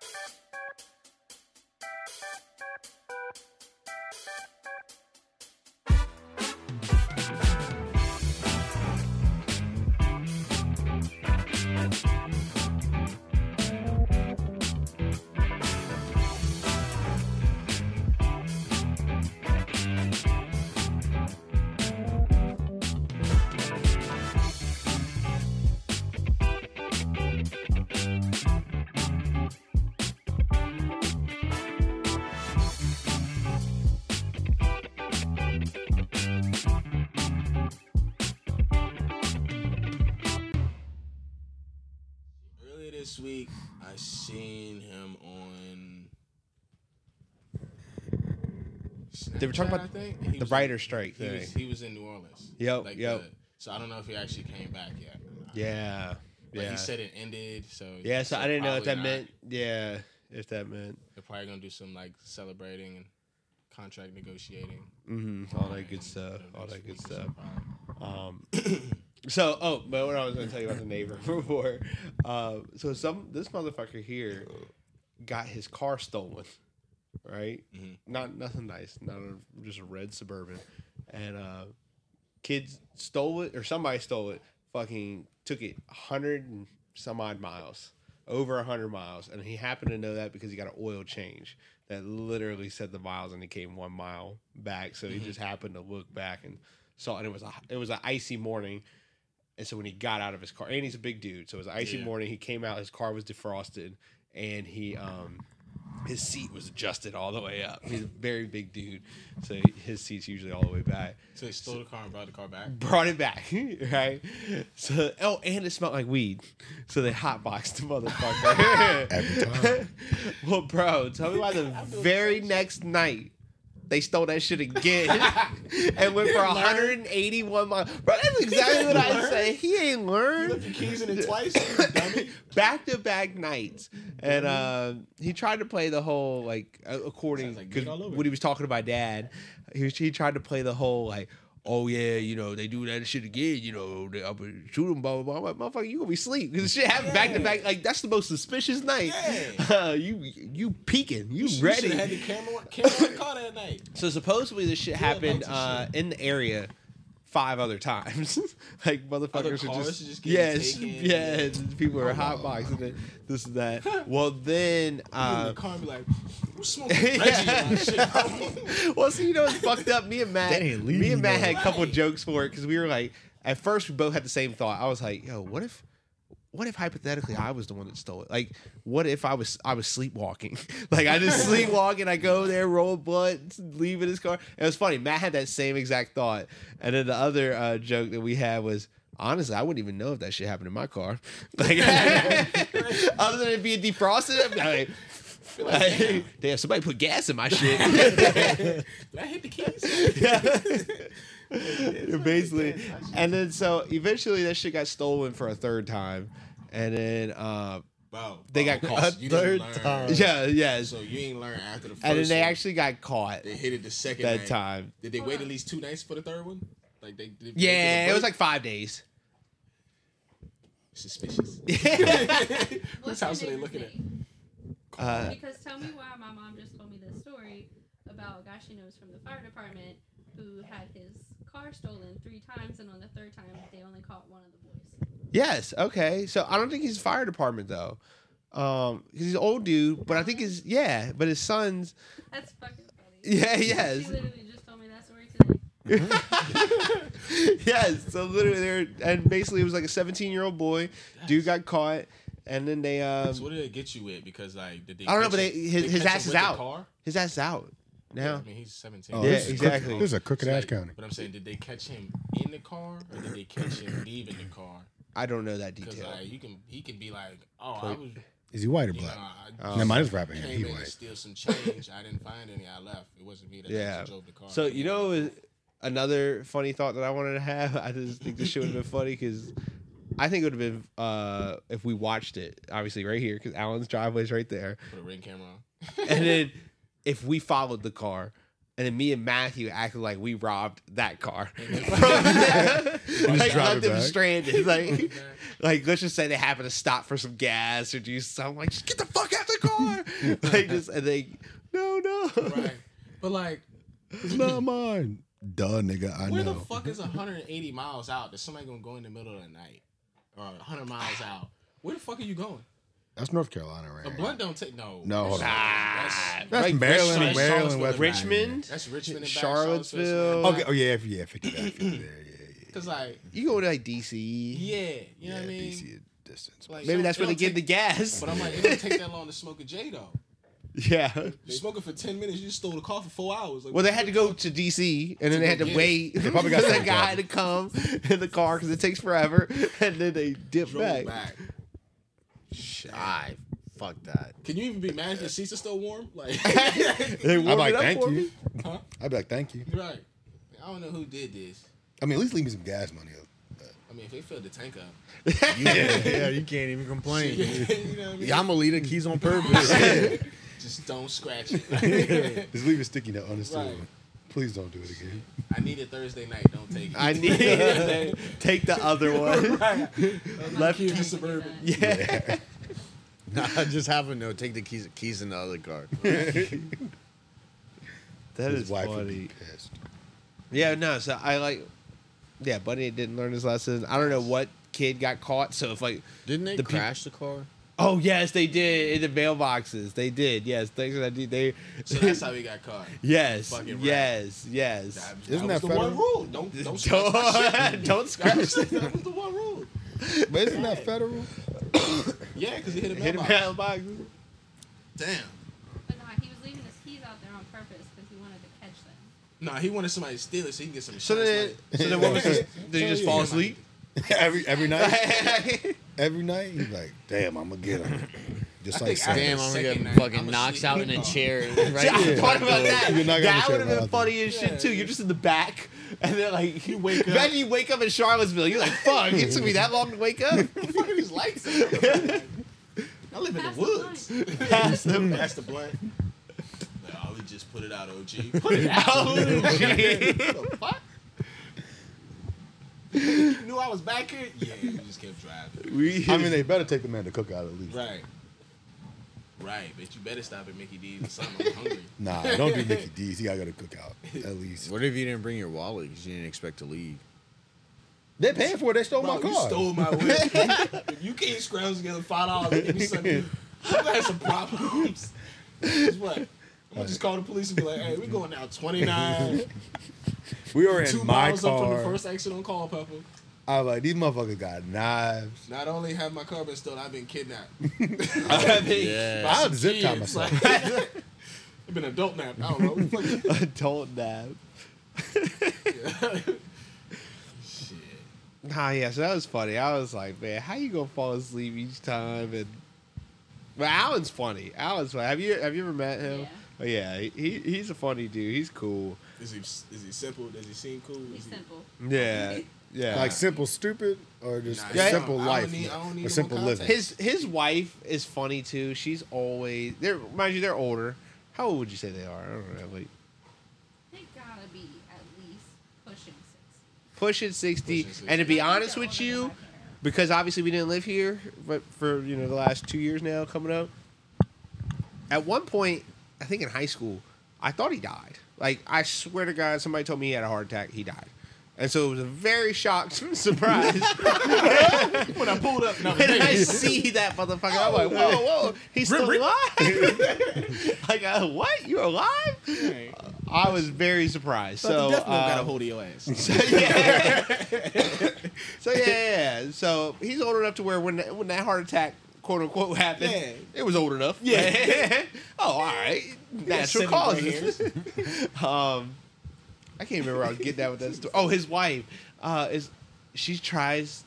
Earlier this week, I seen him on. They were talking about I think, and he the was writer strike He was, thing. he was in New Orleans. Yep, Like yep. the- so I don't know if he actually came back yet. Yeah. But Yeah. he said it ended. So yeah, so I didn't know if that not. meant yeah, if that meant They're probably gonna do some like celebrating and contract negotiating. mm-hmm. all that good stuff. All that good stuff. Um so oh, but what I was gonna tell you about the neighbor before. Uh, so some this motherfucker here got his car stolen. Right? Mhm. Not nothing nice. Not a, just a red suburban. And uh kids stole it or somebody stole it, fucking took it a hundred and some odd miles. Over a hundred miles. And he happened to know that because he got an oil change that literally said the miles and he came one mile back. So he just happened to look back and saw and it was a it was an icy morning. And so when he got out of his car, and he's a big dude, so it was an icy Yeah. morning. He came out, his car was defrosted, and he um his seat was adjusted all the way up. He's a very big dude, so his seat's usually all the way back. So he stole the car and brought the car back. Brought it back, right? So oh, and it smelled like weed, so they hotboxed the motherfucker. Every time. well, bro, tell me why the very next night they stole that shit again and went for 181 miles. Bro, that's exactly what I say. He ain't learned. left your keys in it twice, dummy. back to back nights, and uh, he tried to play the whole like uh, according Sounds like because good all over. when he was talking to my dad, he was, he tried to play the whole like. Oh yeah, you know they do that shit again. You know they, I'm gonna shoot them, blah blah blah. I'm like, Motherfucker, you gonna be asleep because shit happened back to back. Like that's the most suspicious night. Uh, you you peeking, you, You ready? have had the camera, camera car that night. So supposedly this shit Yeah, happened uh, shit. in the area five other times. like motherfuckers are just, just yes, taken. yes. People are Oh, hot boxing it, this and that. well, then You uh, the car be like, "Who's smoking Reggie shit?" well, see, you know, it's fucked up. Me and Matt, That ain't me and Matt legal. had a couple Right. jokes for it because we were like, at first we both had the same thought. I was like, yo, what if? What if hypothetically I was the one that stole it? Like, what if I was I was sleepwalking? like I just sleepwalking, I go there, roll a blunt, leave in his car. It was funny. Matt had that same exact thought. And then the other uh, joke that we had was honestly, I wouldn't even know if that shit happened in my car. Like other than it being defrosted, I'd be like, like, damn, somebody put gas in my shit. Did I hit the keys? Yeah. basically. And then so eventually that shit got stolen for a third time. And then uh Bro, They bro, got caught. You Third time. yeah, yeah. So you ain't learn after the first. And then they one. actually got caught they hit it the second that night. time. Did they wait at least two nights for the third one? Like they, did they Yeah, give a it was like five days. suspicious. What's house are they looking at? Uh, Because tell me why my mom just told me this story about a guy she knows from the fire department who had his car stolen three times, and on the third time they only caught one of the boys. yes, okay. So I don't think he's fire department though. Um, 'cause he's an old dude, but I think his yeah, but his son's That's fucking funny. yeah, She yes. literally just told me that story today. yes. So literally, they're and basically it was like a 17 year old boy. Dude got caught, and then they um so what did they get you with? Because like did they? I don't know, but they- his- they his ass is out. Car? his ass is out now. I mean he's seventeen. Oh, Yeah, this exactly. Crook- this is a crooked ass Like, county. But I'm saying, did they catch him in the car or did they catch him leaving the car? I don't know that Because detail. like you can, he can be like, oh, I was, Is he white or you know, black? I Um, Never mind, it's rapping. came He in to white. steal some change. I didn't find any. I left. It wasn't me that Yeah. actually drove the car. So you know, another funny thought that I wanted to have. I just think this shit would have been funny because I think it would have been uh, if we watched it, obviously right here because Alan's driveway's right there, put a ring camera on. and then if we followed the car And then me and Matthew acted like we robbed that car. like drive left them back. stranded. Like, like let's just say they happen to stop for some gas or do something. Like, just get the fuck out of the car. like just and they, no, no. Right. But like, It's not mine. Duh, nigga. I where know. the fuck is 180 miles out that somebody gonna go in the middle of the night, or 100 miles out? Where the fuck are you going? That's North Carolina, A right? blunt don't take no. No, hold on. That's, That's Like Maryland, Richmond, Maryland, West Richmond, that's Richmond and back, Charlottesville. Okay. Oh yeah, yeah, 50 there, 50 there. Yeah, yeah. Cause like, You go to like DC. yeah, you know yeah, what I mean. DC is distance. Like, Maybe it that's where they it get don't the take- gas. But I'm like, it don't take that long to smoke a J though. Yeah. You smoking for 10 minutes, you stole the car for four hours. Like, Well, they had to go fuck? to DC, and then they had to get it. wait They probably got for the guy gas. to come in the car because it takes forever, and then they dip Drove back. back. I fuck that. Can you even be mad if the seats are still warm? Like, They I'm like, it up thank for you. me. huh? I'd be like, thank you. Right. I don't know who did this. I mean, at least leave me some gas money. Up. I mean, if they filled the tank up, Yeah, yeah, you can't even complain. you know what I mean? Yeah, I'm gonna leave the keys on purpose. Just don't scratch it. Just leave a sticky note on the stool. Right. Please don't do it again. I need it Thursday night. Don't take it. I need it. take the other one. left Keep key it suburban. done. Yeah. nah, just have a note. Take the keys, keys in the other car. That His is wife would funny. be pissed. Yeah, no. So I like. Yeah, Bunny didn't learn his lesson. I don't know what kid got caught. So if like, Didn't they The peop- crash the car? Oh yes, they did in the mailboxes. They did. Yes, things that I. They. So that's how we got caught. yes, Fucking yes, yes. That, Isn't was that the one rule? Don't don't scratch my shit. Don't, don't That scratch. that was the one rule. But isn't that federal? Yeah, because he hit a Hit a mailbox. mailbox. Damn. But nah, he was leaving his keys out there on purpose because he wanted to catch them. Nah, he wanted somebody to steal it so he can get some So then, so then what was this? Did you just fall asleep? every every night. Every night he's like, damn, I'm gonna get him. Just I like think. Damn, I'm gonna get night, fucking I'ma knocked out in in a chair right I there. thought about that. You're not That would have been funny as shit too. You're just in the back, and then like you wake up. Imagine you wake up in Charlottesville. You're like, "Fuck, it took me that long to wake up." What the fuck are these lights? I live in the Pass the woods. Pass. That's the blunt. Like, oh, just put it out, OG. Put it out. OG. What the fuck? You knew I was back here? Yeah, we just kept driving. We, I mean, they better take the man to cook out at least. Right. Right, but you better stop at Mickey D's or something. I'm hungry. Nah, don't do Mickey D's. He gotta go to cookout at least. What if you didn't bring your wallet because you didn't expect to leave? They paying for it. They stole Bro, my car. you stole my whip. you can't scrounge together five dollars and give me something, I'm gonna have some problems. Guess what? I'm gonna just call the police and be like, "Hey, we're going down 29, we were two in my miles up from the first exit on Culpeper." I was like, these motherfuckers got knives. Not only have my car been stolen, I've been kidnapped. I mean, Yeah. By I some would zip tie kids, myself. like- I've been adult napped. I don't know. What the fuck adult nap. you- Shit. Nah, yeah. So that was funny. I was like, man, how you gonna fall asleep each time? And but Alan's funny. Alan's funny. Have you have you ever met him? Yeah. Oh, yeah, he he's a funny dude. He's cool. Is he is he simple? Does he seem cool? He's he- simple. Yeah, yeah. Like simple stupid or just Nah, a yeah, simple I don't life, need- I don't need or simple living. his his wife is funny too. She's always they're mind you they're older. How old would you say they are? I don't know. Like They gotta be at least pushing six. pushing sixty. Pushing 60. And to be honest with you, because obviously we didn't live here, but for you know the last two years now coming up. At one point, I think in high school, I thought he died. Like I swear to God, somebody told me he had a heart attack. He died, and so it was a very shocked surprise when I pulled up, no, when I see that motherfucker. I'm like, whoa, whoa, he's still alive. like, uh, what? You're alive? Hey, I was very surprised. so So, the death got a um, hold of your ass. so yeah. so yeah, yeah, yeah. So he's old enough to where when when that heart attack quote unquote happened, Yeah. it was old enough. Yeah. oh, all right. Natural causes. um, I can't remember I was getting at with that story. Oh, his wife uh, is she tries.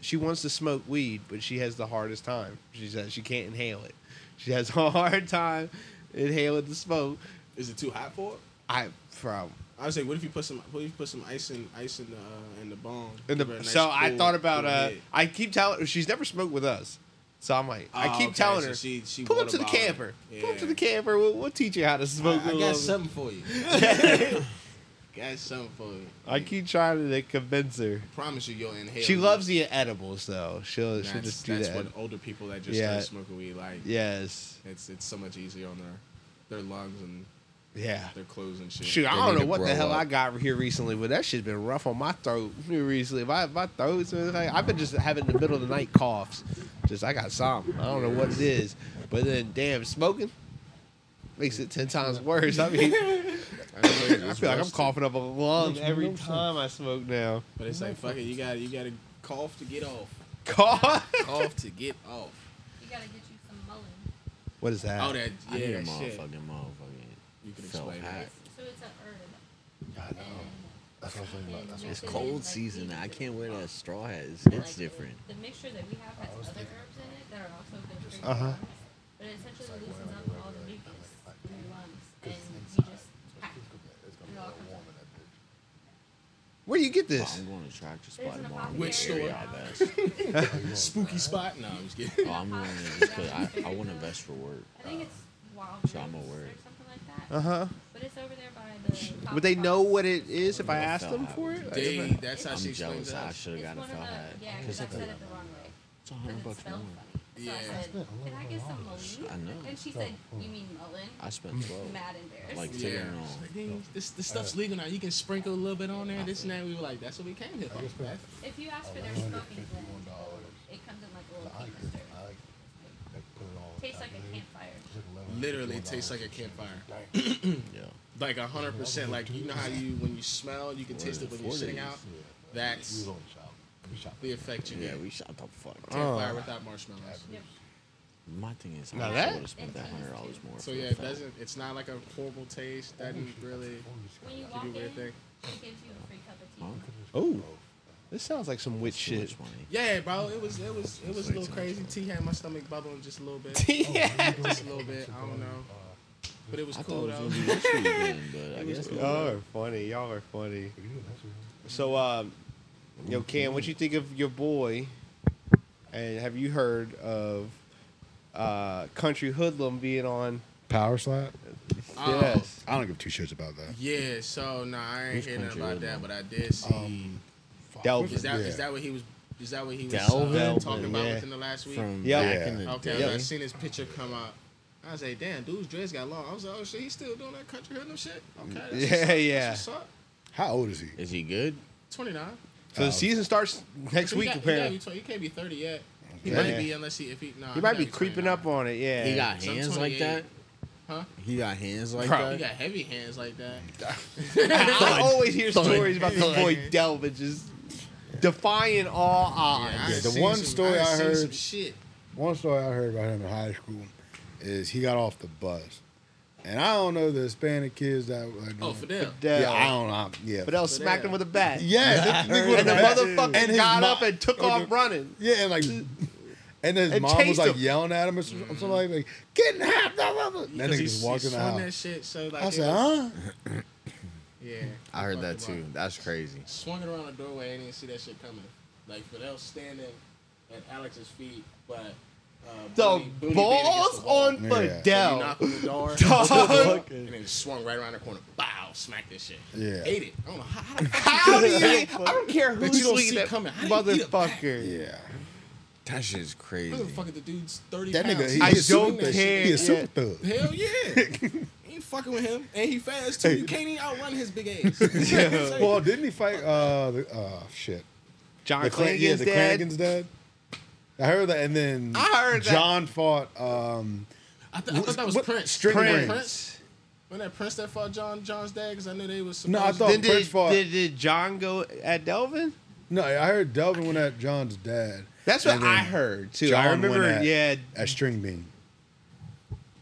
She wants to smoke weed, but she has the hardest time. She says she can't inhale it. She has a hard time inhaling the smoke. Is it too hot for it? I from I would say, what if you put some, what if you put some ice in, ice in the, uh, in the bone? In the, nice so I thought about cool uh. I keep telling she's never smoked with us. So I'm like, I Oh, keep okay, telling so her, she- she pull up to the camper. Pull up to the camper. We'll, we'll teach you how to smoke. I, I got something for you. I got something for you. I keep trying to convince her. I promise you, you'll inhale. She loves the edibles though. She'll she'll just do that's that. That's what older people that just Yeah. smoking weed like. Yes. It's it's so much easier on their their lungs and Yeah. their clothes and shit. Shoot, I don't know what the hell up. I got here recently, but that shit's been rough on my throat here recently. My my throat's been like I've been just having the middle of the night coughs. Just I got some. I don't know what it is, but then damn smoking makes it ten times worse. I mean, I feel like I'm coughing up a lung every time I smoke now. But it's like fuck it, you got you got to cough to get off. Cough? Cough to get off. You gotta get you some mullein. What is that? Oh, that I need yeah, a that shit. motherfucking motherfucking. You can felt explain hat. It's, so it's a herb. I know. That's what I'm saying about. That's what I'm It's saying. cold season. I can't wear that straw hat. It's, it's like, different. The, the mixture that we have has other herbs in it that are also good for your Uh-huh. lungs. But it essentially loosens up all the mucus in your lungs, and you just pack. It all comes out. Where do you get Oh, this? I'm going to tractor There's spot an tomorrow. Which store? Yeah. Spooky spot? No, I'm just kidding. Oh, I'm going to just because I, I want to vest for work. I think it's wild So I'm aware. or something like that. Uh huh. But it's over there by the. Would they know what it is if I Yeah, asked them for it? They, Like, that's how I'm she explains jealous. I should have got a felt hat. Yeah, Because because I it's said it the wrong way. it's a hundred bucks more. funny. So Yeah. I said, can I get some mullen? I know. And she said, you mean mullen? I spent 12. Mad embarrassed. Like, Yeah. figuring. Like, "Dang, this this stuff's legal now. You can sprinkle a little bit on there. This and that. We were like, that's what we came here for. If you ask for their smoking blend, it comes in like a little canister. Tastes like a campfire. Literally tastes like a campfire. Yeah. Like a hundred percent. Like you know how you when you smell, you can taste it when you're sitting out. That's the effect you Yeah, get. we shot the fuck. Campfire without marshmallows. My thing is, Now I that- would have spent that hundred dollars more. So for yeah, it felt. doesn't. It's not like a horrible taste. That doesn't really When you give you a weird it thing. gives you a free cup of tea. Oh, this sounds like some witch shit. Yeah, bro. It was it was it was a little crazy. money. Tea had my stomach bubbling just a little bit. yeah. just a little bit. I don't know. But it was I cool thought though. was gonna be this weekend, but I was guess cool. not. Y'all are funny. Y'all are funny. So, um, yo, Cam, what you think of your boy? And have you heard of uh, Country Hoodlum being on? Power slap. Oh, Yes. I don't give two shits about that. Yeah, so no, I ain't Who's hearing nothing Country about that, but I did see. Um, Delvin. is that is yeah. that what he was? Is that what he was Delvin? uh, talking about Yeah. within the last week? From Yeah. back Yeah. in the okay, day. I seen his picture come out. I was like, damn, dude's dreads got long. I was like, oh shit, he's still doing that country hoodlum shit. Okay, that's Yeah, yeah. That's. How old is he? Is he good? Twenty nine. So the season starts next week, apparently. He, can't be thirty yet. He Okay. might be unless he if he. Nah, He might be creeping 29. up on it. Yeah. He got hands like that. Huh? He got hands like Bro, He got heavy hands like that. I always hear stories about this boy Thud. Delvin just defying all odds. Yeah, the seen one some- story I seen heard- Some shit. One story I heard about him in high school is he got off the bus, and I don't know the Hispanic kids that like. Oh, Fidel. Fidel. yeah, I don't know. Yeah, Fidel smacked him with a bat. yeah, this nigga And the was mad. motherfucker And his got mo- up and took oh, off running. Yeah, and like, and his And mom was chased like him. yelling at him or some- mm-hmm. something like, like "Get in the house!" Blah, blah, blah. That Because nigga he- just he walked in the swung house. that shit. So like, I it said, was- "Huh?" Yeah. I heard that too. right. That's crazy. Swung it around the doorway. I didn't see that shit coming. Like Fidel standing at Alex's feet, but uh, The Booney- Booney balls against the wall. on Yeah. So you Fidel. knock on the door, Dog. and then swung right around the corner. Bow, smack this shit. Yeah. Ate it. I don't know how. how the fuck How do you? I don't care That who's you don't see that coming. How do you motherfucker. Yeah, That shit's crazy. Who the fuck is the dude's thirty that pounds? nigga, he, I he a don't super care. He a super Yeah. thug. Hell yeah. You ain't fucking with him, and he fast too. You can't even outrun his big ass. Well, didn't he fight? Uh, the, uh, shit. John The Clan- yeah, the dead. Clangan's dead. I heard that, and then I heard that- John fought. Um, I, th- I thought that was What- Prince. String Wasn't that Prince? Wasn't that Prince that fought John John's dad? Because I knew they was. No, I thought- to- Prince did, fought- did, did John go at Delvin? no, I heard Delvin went at John's dad. That's what I heard too. I John went remember, at- yeah. At String Bean.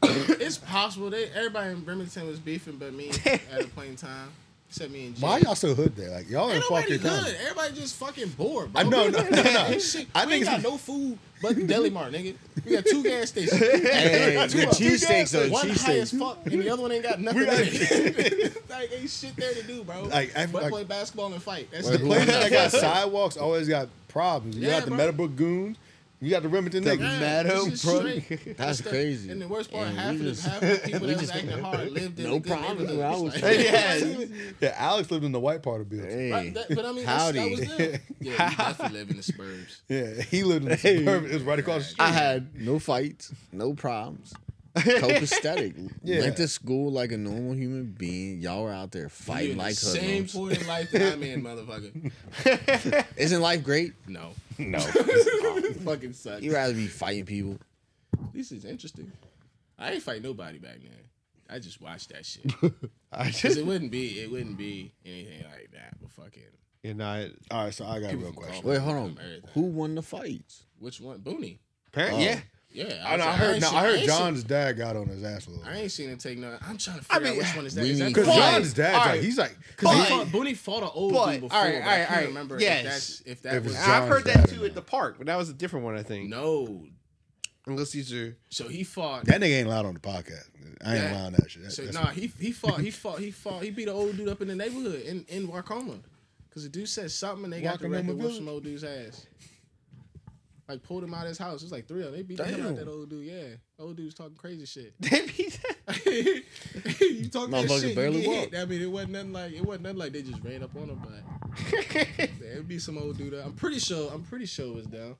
It's possible. They everybody in Birmingham was beefing, but me at a point in time, except me and Jay. Why y'all so hood there? Like y'all in Ain't nobody fucking good. county. Everybody just fucking bored, bro. I know, no, no, no. This shit, I we ain't got no food but Deli Mart, nigga. We got two gas stations. Hey, Two the of them. cheesesteaks though. One high as fuck, and the other one ain't got nothing. in it. like ain't shit there to do, bro. Like, I- but like- play basketball and fight. That's The it. places that got sidewalks always got problems. You Yeah, got the bro. Meadowbrook Goons, You got the Remington The niggas. Meadow this is Brook. straight. That's the- crazy. And the worst part, And half we of the just- half of the people we that was just- acting hard lived in No a good problem. neighborhood. I was- like- Yeah. Yeah, Alex lived in the white part of Bill. Hey, Right, that- but I mean, that's, that howdy. was them. Yeah, you definitely live in the suburbs. Yeah, he lived in the Hey. suburban. It was right across the street. I had no fights, no problems. Copacetic. Yeah. Went to school like a normal human being. Y'all were out there fighting like the same point in life that I'm in, motherfucker. Isn't life great? No, no. fucking sucks. You rather be fighting people. This is interesting. I ain't fight nobody back then. I just watched that shit. I just, it wouldn't be, it wouldn't be anything like that. But fucking, you know, I- All right, so I got a real question. Wait, hold on. Everything. Who won the fights? which one? Booney. apparently, Oh. yeah. Yeah, I, know, I was- heard. ain't No, seen- I heard ain't John's dad got on his ass a little. Seen, I ain't seen him take no. I'm trying to I figure mean, out which one is that. we Is that need- Because But- John's dad, all like he's like Because But- he fought, Booney fought an old but- dude before. all right, but all I can't all right. remember Yes. if that's if that If was it's I've heard that too at the park, but that was a different one, I think. no. Unless these are. So he fought. that nigga ain't allowed on the podcast. I ain't Yeah. allowing that shit. That- So nah, he he fought he fought he fought he beat an old dude up in the neighborhood in in Wacoma, because the dude said something and they got the Wacanoma record whooped Village? some old dude's ass. Like pulled him out of his house. It was like three of them. They beat the hell out Damn. that old dude. Yeah, old dude was talking crazy shit. They beat that- you talk that Motherfucker shit, barely you get hit. walked. I mean, it wasn't nothing like it wasn't nothing like they just ran up on him, but it'd be some old dude. I'm pretty sure. I'm pretty sure it was down.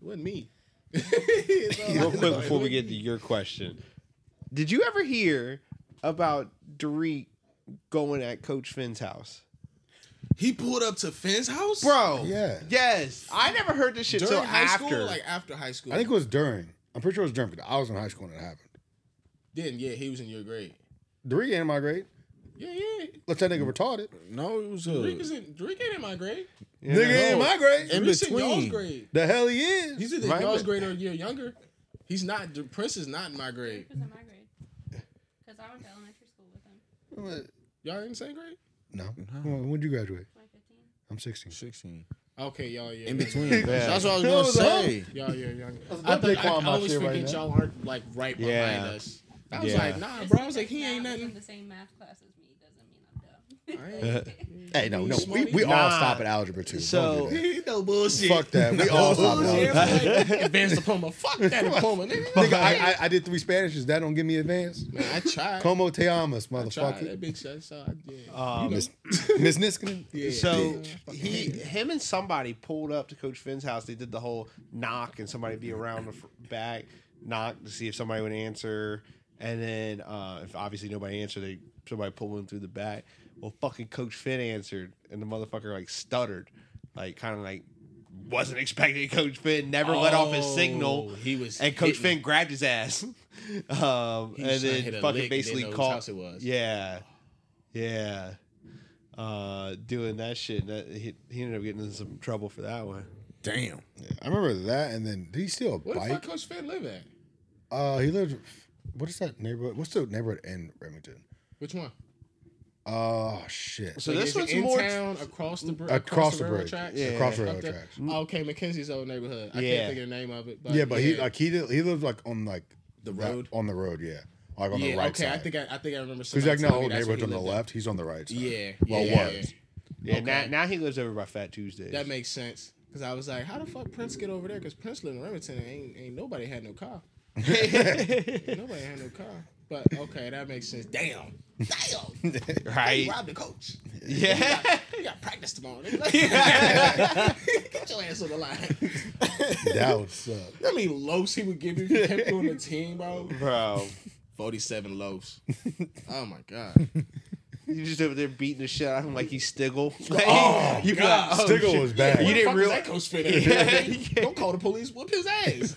It wasn't me. Real quick before we get to your question, did you ever hear about Derek going at Coach Finn's house, he pulled up to Finn's house, bro? Yeah. Yes, I never heard this shit During till high after. school, like after high school. I think it was during. I'm pretty sure it was during because I was in high school when it happened. Then yeah, he was in your grade. Derek ain't in my grade. Yeah, yeah. Let's that nigga retarded. No, it was uh, Drake a. is in Drake ain't in my grade. You Nigga know? ain't in my grade. In Drake's in y'all's between. grade. the hell he is. He's either Right, y'all's grade or a year younger. He's not. Prince is not in my grade. Drake was in my grade. Because I went to elementary school with him. Y'all in the same grade? No. When would you graduate? 2015. I'm 16. 16. Okay, y'all. Yeah. In between. Yeah. That's what I was going to say. Y'all, yeah, younger. That's I, birthday thought, I, I always shit right y'all aren't like right behind Yeah. us. I was Yeah. like, nah, bro. I was like, he ain't nothing. in the same math class as me doesn't mean I'm dumb. I ain't- Hey, no, no. We, we all Nah. stop at algebra too. So- Don't do no bullshit. Fuck that. We all stop at Bullshit. algebra. Like, Advanced diploma. Fuck that diploma, nigga. Nigga, I, I, I did three Spanishes. That don't give me advance. Man, I tried. Como te amas, I tried motherfucker. that bitch. shit, So I did. Um. Miss, Miss Niskanen? Yeah. So Yeah. he, him, and somebody pulled up to Coach Finn's house. They did the whole knock, and somebody be around the fr- back knock to see if somebody would answer, and then uh, if obviously nobody answered, they somebody pulled him through the back. Well, fucking Coach Finn answered, and the motherfucker like stuttered, like kind of like wasn't expecting Coach Finn. Never let off his signal. Oh, He was And Coach hitting- Finn grabbed his ass, um, He and was trying to then fucking basically didn't know whose called. house it was. Yeah, yeah, uh, doing that shit. That he, he ended up getting in some trouble for that one. Damn. I remember that. And then did he steal a Where the fuck bike? Coach Finn live at? Uh, he lived. What is that neighborhood? What's the neighborhood in Remington? Which one? Oh shit! So Like, this is it one's in more town across the br- Across the railroad bridge. tracks? Yeah. Across the railroad there? tracks. Oh, okay, Mackenzie's old neighborhood. I Yeah. can't think of the name of it. But yeah, but he like he did, he lived like on like The that- road? on the road. Yeah, like on yeah, the right side. okay. side. I think I, I think I remember. Because somebody like now telling me whole that's where neighborhood's on the lived at. left. He's on the right side. Yeah, well, yeah, was. Yeah, Okay. now now he lives over by Fat Tuesdays. That makes sense. Cause I was like, how the fuck Prince get over there? Cause Prince lived in Remington. And ain't ain't nobody had no car. nobody had no car. But okay, that makes sense. Damn, damn. right. They robbed the coach. Yeah. You got practice tomorrow. Get your ass on the line. that would suck. I mean, loafs he would give you if you kept doing the team, bro. Bro, 47 loafs. Oh my god. you just over there beating the shit out of him like he's Stiggle. Oh, like, Oh, you God. like, oh, Stiggle shit. was bad. You didn't fuck realize- that coach fit in? Yeah. Don't call the police. Whoop his ass.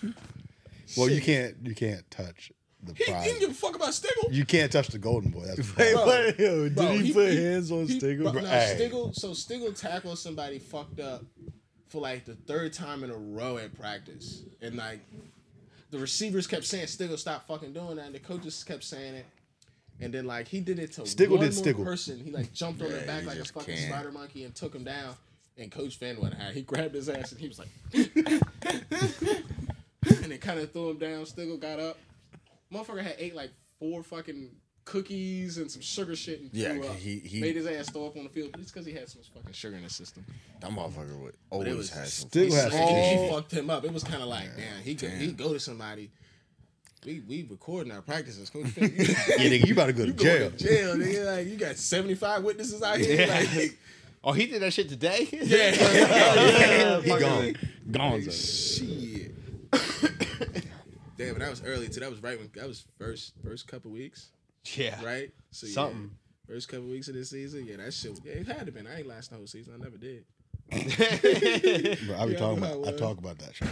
Well, you can't you can't touch the He, he prize. didn't give a fuck about Stiggle. You can't touch the golden boy. That's Hey, Bro. what? Yo, did Bro, he, he- put he- hands on He- Stiggle? bro, no, Hey. Stiggle, so Stiggle tackled somebody fucked up for like the third time in a row at practice. And like the receivers kept saying, Stiggle, stop fucking doing that. And the coaches kept saying it. And then like he did it to Stiggle one did more Stiggle. person. He like jumped on Yeah, the back he like a just fucking can't. spider monkey and took him down. And Coach Finn went high. He grabbed his ass and he was like, and it kind of threw him down. Stiggle got up. Motherfucker had ate like four fucking cookies and some sugar shit and Yeah, threw up. he- he- made his ass throw up on the field. But it's because he had so much fucking sugar in his system. That motherfucker would But it always was has some. Still he, has he- he fucked him up. It was kind of like, damn, he could he go to somebody. We we recording our practices, Coach. Yeah, nigga, you about to go to You jail. to jail, nigga. Like you got seventy five witnesses out here. Yeah. Like, Oh, he did that shit today. yeah. yeah, He gone. Gone. Shit. Damn, but that was early too. That was right when that was first first couple weeks, Yeah, right? So yeah, Something. first couple weeks of this season, yeah, that shit. Yeah, it had to been. I ain't last the whole season. I never did. Bro, I be Yeah, talking I about. know, I uh, talk about that shit.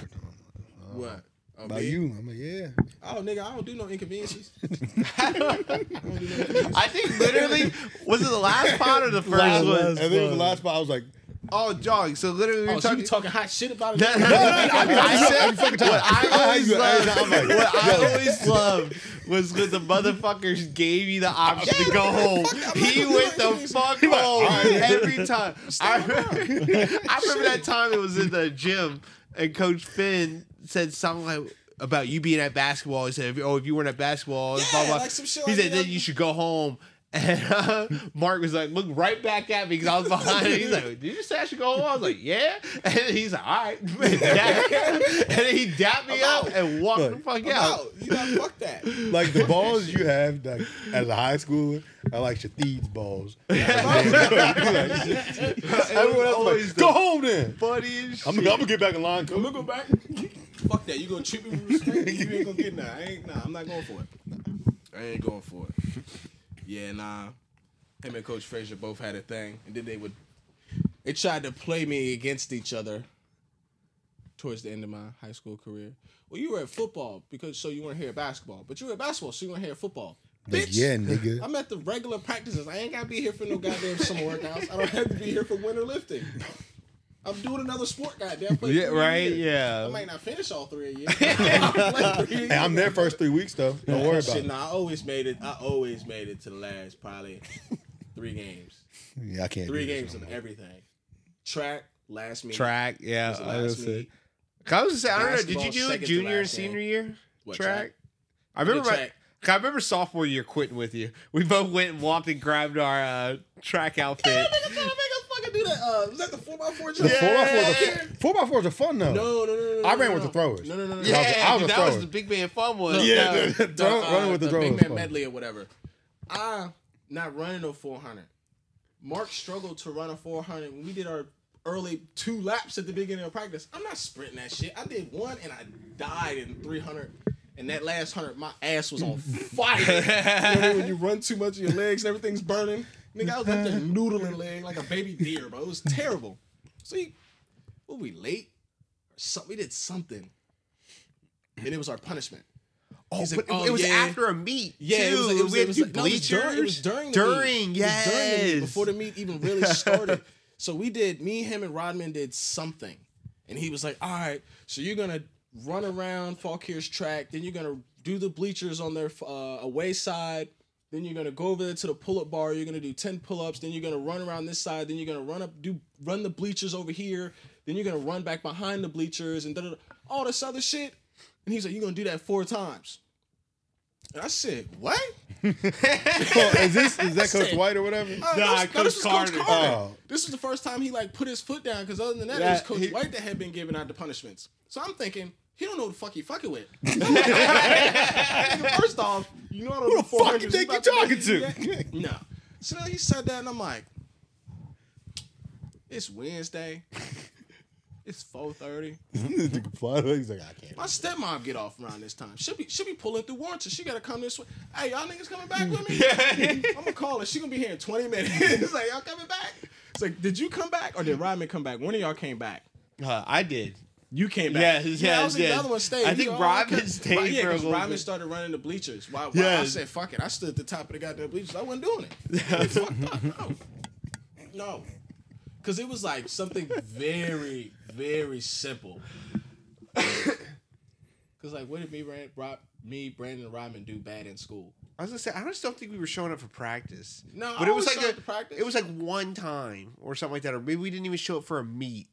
what? Oh, About me? you, I'm like, yeah. Oh, nigga, I don't do no inconveniences. I don't think literally was it the last pod or the first Last- one? And then it was the last spot. I was like, Oh, dog. So literally, Oh, were so you talking. talking hot shit about it? No, no, no, no, I said what I always loved. Like, What I always loved was when the motherfuckers gave you the option to go home. He went the fuck home every time. I remember, I remember that time it was in the gym and Coach Finn said something like about you being at basketball. He said, "Oh, if you weren't at basketball, Yeah, blah blah." like he like said, "Then you should go home." And uh, Mark was like, look right back at me because I was behind him. He's like, did you say I should go home? I was like, yeah. And he's like, all right. and then he dapped me I'm up out. and walked Look, the fuck I'm out. out. You got fuck that. like the balls you have like, as a high schooler are like Shathid's balls. Everyone else always like, go home then. Funny and. I'm, I'm gonna get back in line. I'm gonna go back. Fuck that. You gonna treat me with respect? You ain't gonna get that. I ain't. Nah, I'm not going for it. I ain't going for it. Yeah, nah. Him and Coach Frazier both had a thing, and then they would. They tried to play me against each other. Towards the end of my high school career. Well, you were at football because so you weren't here at basketball, but you were at basketball, so you weren't here at football. Bitch, yeah, nigga. I'm at the regular practices. I ain't gotta be here for no goddamn summer workouts. I don't have to be here for winter lifting. I'm doing another sport, goddamn. Play Yeah, three a right, year. yeah. I might not finish all three of you. I'll play three a Hey, I'm year. there first three weeks though. Don't worry about Shit, it. nah, I always made it. I always made it to the last probably three games. Yeah, I can't. Three do games of everything. Track, last meet. Track, yeah. was the I last was, say, meet. I was gonna say, I don't know. Did you do it junior and senior game. year? What, track? track? I did remember. My. I remember sophomore year quitting with you. We both went and walked and grabbed our uh, track outfit. Do that. Uh, was that the four x four The four by fours Yeah. are four by fours are fun though. No, no, no, no, no. I ran no, with no. the throwers. No, no, no, no. Yeah, I was- I was a that was the big man fun one. Look, Yeah, the- the uh, running with the the big man fun. medley or whatever. I not running no 400. Mark struggled to run a 400 when we did our early two laps at the beginning of practice. I'm not sprinting that shit. I did one and I died in 300. And that last hundred, my ass was on fire. you know what I mean? When you run too much of your legs and everything's burning. Nigga, I was up there noodling leg like a baby deer, bro. It was terrible. So you, were we late? Or something? We did something. And it was our punishment. Oh, He's but like, oh, it was yeah. after a meet. Yeah, it was, it was, we it had was, like- do no, it was during, it was during the During, meet. It was during the meet, yes. before the meet even really started. so we did, me, him, and Rodman did something. And he was like, all right, so you're going to run around Fauquier's track, then you're going to do the bleachers on their uh, away side, then you're going to go over there to the pull-up bar, you're going to do 10 pull-ups, then you're going to run around this side, then you're going to run up, do run the bleachers over here, then you're going to run back behind the bleachers, and da-da-da, all this other shit. And he's like, you're going to do that four times. And I said, what? Is this is that Coach said- White or whatever? Uh, Nah, no, no, Coach this was Carter. Coach Carter. Oh. This was the first time he like put his foot down because other than that, it was Coach he- White that had been giving out the punishments. So I'm thinking he don't know what the fuck he fucking with. first off, you know what I don't Who the fuck 400s, you think about you to talking to? No. So then he said that and I'm like, it's Wednesday. It's 4:30. Nigga. He's like, I can't. My stepmom get off around this time. She'll be she'll be pulling through Warrenton. She gotta come this way. Hey, y'all niggas coming back with me? I'm gonna call her. She gonna be here in 20 minutes. it's like y'all coming back. It's like, did you come back or did Rodman come back? One of y'all came back. Uh, I did. You came back. Yes, yeah, I yes, was yes. The other one stayed. I He think all Rodman kept- stayed Right, yeah, for a little Rodman bit. started running the bleachers. Why? why I Yes. said, fuck it. I stood at the top of the goddamn bleachers. I wasn't doing it. Fucked up. No. No. Because it was like something very, very simple. Because like, what did me, Rob, me, Brandon, and Rodman do bad in school? I was gonna say I just don't think we were showing up for practice. No, but I it was like a practice. it was like one time or something like that, or maybe we didn't even show up for a meet.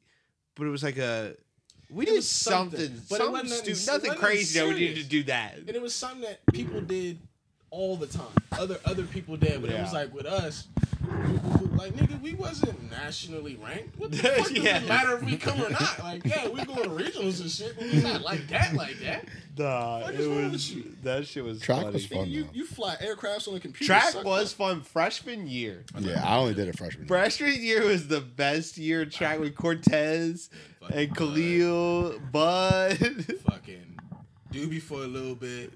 But it was like a we did something, something, but something nothing- stupid, nothing crazy that we needed to do that. and it was something that people did all the time. Other other people did, but it was like with us, like nigga, we wasn't nationally ranked. What the fuck does Yeah. it matter if we come or not? Like, yeah, we going to regionals and shit, but we not like that, like that. Nah, Fuck it is wrong was that shit was Track funny. was fun. you you fly aircrafts on a computer. Track was my- fun freshman year. Yeah, I only did it freshman. year. Freshman year was the best year track with Cortez Fucking and Khalil, Bud. fucking Doobie for a little bit.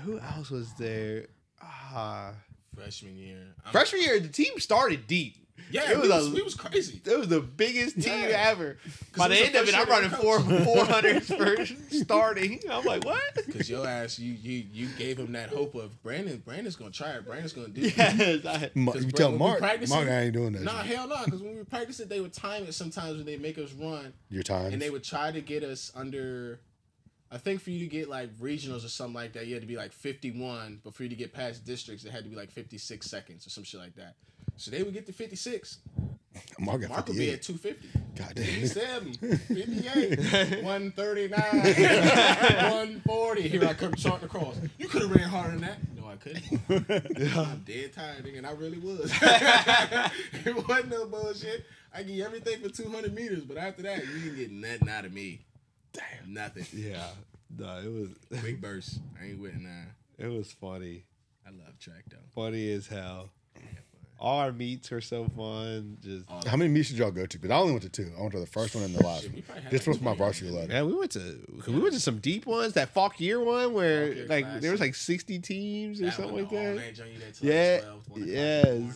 Who else was there? Ah, Freshman year. I'm- freshman year, the team started deep. yeah, it was was, a- we was crazy. It was the biggest team Yeah. ever. By the end of it, I'm running of four coach. four hundreds for starting. I'm like, what? Cause your ass, you you you gave him that hope of Brandon. Brandon's gonna try it. Brandon's gonna do it. Yes, I, 'Cause you bro, tell Mark, practicing- Mark, I ain't doing that. Nah, shit. hell no. Because when we practice it, they would time it sometimes when they make us run, Your time. and they would try to get us under. I think for you to get like regionals or something like that, you had to be like 51. But for you to get past districts, it had to be like 56 seconds or some shit like that. So they would get to 56. Mark got Mark would be at 250. God damn. 57, 58, 139, 140. Here I come charting across. You could have ran harder than that. No, I couldn't. I'm dead tired, nigga, and I really was. it wasn't no bullshit. I give you everything for 200 meters, but after that, you didn't get nothing out of me. Damn. Nothing. yeah, no, it was Big burst. I ain't with it it was funny, I love track though. funny as hell. All our meets are so fun. Just All How many meets did y'all go to? But I only went to two. I went to the first one and the last one. This was my three. varsity letter. yeah, we went to we went to some deep ones. That Fauquier one where Fauquier like there was Classic. like sixty teams or That something like that. all-night joint you did till Yeah, like 12, one o'clock in the yes. morning.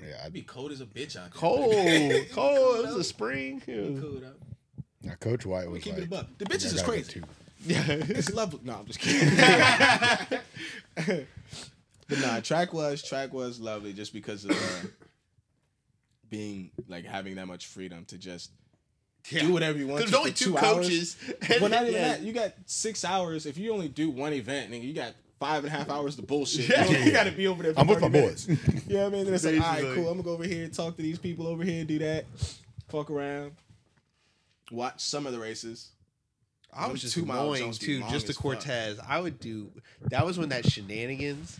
Yeah, It'd be cold as a bitch out there. Cold, It'd cold. It was a spring. It It'd be was- cool though. Now Coach White We was keep like, it a buck. The bitches is crazy. too." Yeah, It's lovely. No, I'm just kidding. but nah, track was track was lovely just because of uh, being like having that much freedom to just do whatever you want. There's only for two hours. coaches. But not even Yeah. that. You got six hours. If you only do one event, nigga, you got five and a half hours to bullshit. Yeah. You, got to be over there. For I'm with my minutes. boys. You know what I mean? Then it's like, all right, cool. I'm gonna go over here, talk to these people over here, do that, fuck around, watch some of the races. I was just annoying too. Just the fuck. Cortez, I would do. That was when that shenanigans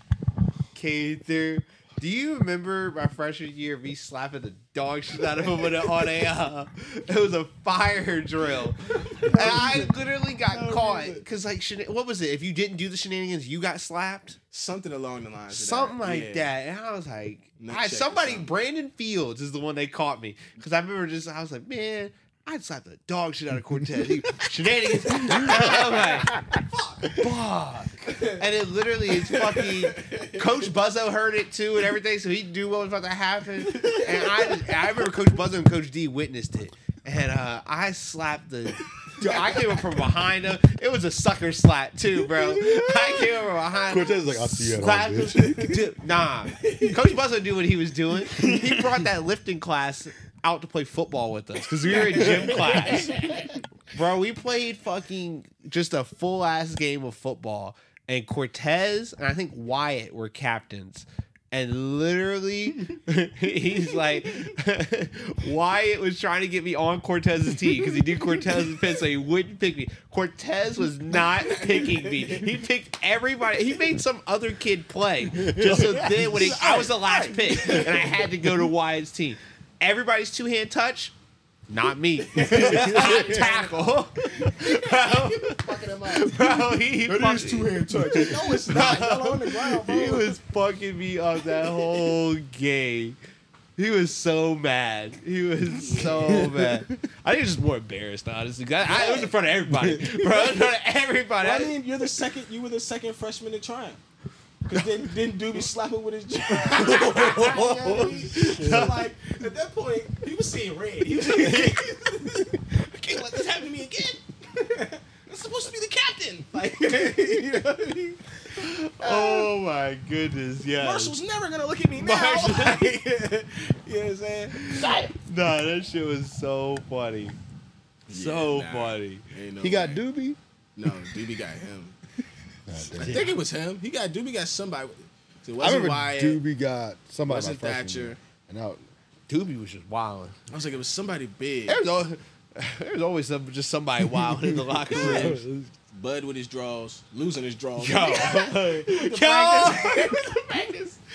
came through. Do you remember my freshman year me slapping the dog shit out of him on a, on a uh, it was a fire drill, and I literally got caught because like shena- what was it? If you didn't do the shenanigans, you got slapped. Something along the lines. Of Something that. like Yeah. that, and I was like, I, somebody. Brandon Fields is the one they caught me because I remember just I was like, man, I'd slap the dog shit out of Cortez. He- Shenanigans. I'm like, fuck. And it literally is fucking. Coach Buzzo heard it too and everything, so he knew what was about to happen. And I, I remember Coach Buzzo and Coach D witnessed it, and uh, I slapped the. Dude, I came up from behind him. It was a sucker slap too, bro. I came up from behind. Cortez is like, I'll see you at home, Slapped bitch. Dude, nah, Coach Buzzo knew what he was doing. He brought that lifting class out to play football with us because we were in gym class. Bro, we played fucking just a full ass game of football, and Cortez and I think Wyatt were captains. And literally, he's like, Wyatt was trying to get me on Cortez's team because he knew Cortez's pick, so he wouldn't pick me. Cortez was not picking me. He picked everybody. He made some other kid play just so then when he, I was the last pick, and I had to go to Wyatt's team. Everybody's two hand touch. Not me. Hot tackle. Fucking him up. Bro, he It fucking- is two hand touch. No, it's not. Y'all on the ground, bro. he was fucking me up that whole game. He was so mad. He was so mad. I think he was just more embarrassed, honestly. I, I, it was in front of everybody, bro. It was in front of everybody. Well, I mean, you're the second. You were the second freshman to try him. Cause then didn't Doobie slap him with his jaw? You know what I mean? So like at that point, he was seeing red. He was like, I can't let this happen to me again. I'm supposed to be the captain. Like, you know what I mean? oh my goodness, yeah. Marshall's never gonna look at me now. Marshall- Like, you know what I'm saying? Nah, that shit was so funny. So nah. funny. No He got. Doobie. No, Doobie got him. I think it was him. He got Doobie got somebody. It I wasn't remember Wyatt. Doobie got somebody. wasn't Thatcher. year. And I, Doobie was just wilding. I was like, it was somebody big. There was always, always some, just somebody wild in the locker room. Bud with his draws, losing his draws. Yo. Yo,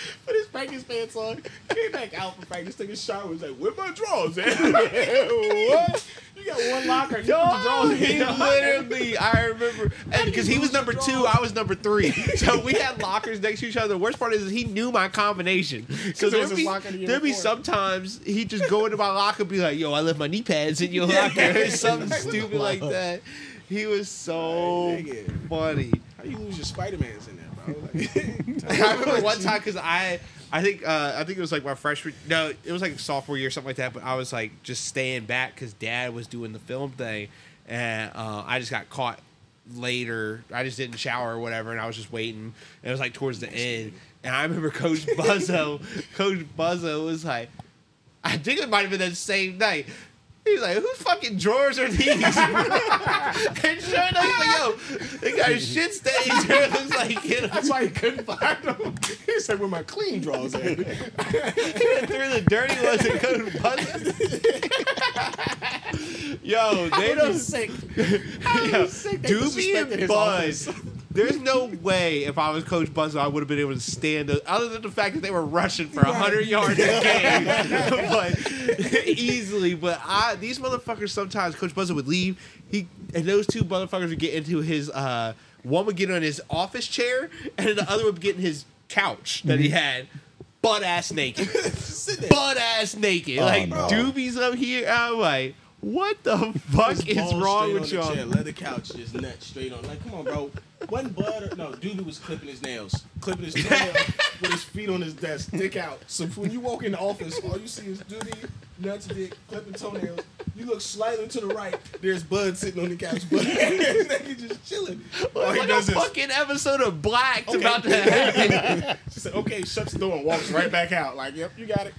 put his practice pants on, came back out for practice, took a shower, was like, "Where my drawers at?" what? You got one locker, you drawers he literally, I remember, because he was number two, I was number three, so we had lockers next to each other. The worst part is he knew my combination, so there'd be, locker the year there'd be sometimes he'd just go into my locker and be like, "Yo, I left my knee pads in your locker," or something stupid like that. He was so funny. How do you lose your Spider Mans in there, I remember one time because I, I think, uh, I think it was like my freshman. No, it was like sophomore year, or something like that. But I was like just staying back because Dad was doing the film thing, and uh, I just got caught later. I just didn't shower or whatever, and I was just waiting. And it was like towards the end, and I remember Coach Buzzo, Coach Buzzo was like, I think it might have been that same night. He's like, whose fucking drawers are these? and sure enough, he's like, yo, they got shit stains. here. Looks like, you know, That's why he couldn't find them. He said, "Where my clean drawers at?" he went through the dirty ones and couldn't buzz. Yo, they don't. sick. Yo, sick they Doobie and Buzz. There's no way if I was Coach Buzz, I would have been able to stand the, other than the fact that they were rushing for 100 yards a game. but easily. But I these motherfuckers sometimes Coach Buzzer would leave. He and those two motherfuckers would get into his uh one would get on his office chair and the other would get in his couch that he had. Butt ass naked. Butt ass naked. like no. doobies up here. I'm like, what the fuck His is balls wrong straight with on the y'all? chair, Leather couch, just nut straight on. Like, come on, bro. Wasn't Bud or no? Doobie was clipping his nails, clipping his nails with his feet on his desk, dick out. So when you walk in the office, all you see is Doobie, nuts, dick, clipping toenails. You look slightly to the right. There's Bud sitting on the couch, Bud he just chilling. It's like a is fucking episode of Black Okay. about to happen. She said, "Okay," shuts the door and walks right back out. Like, "Yep, you got it."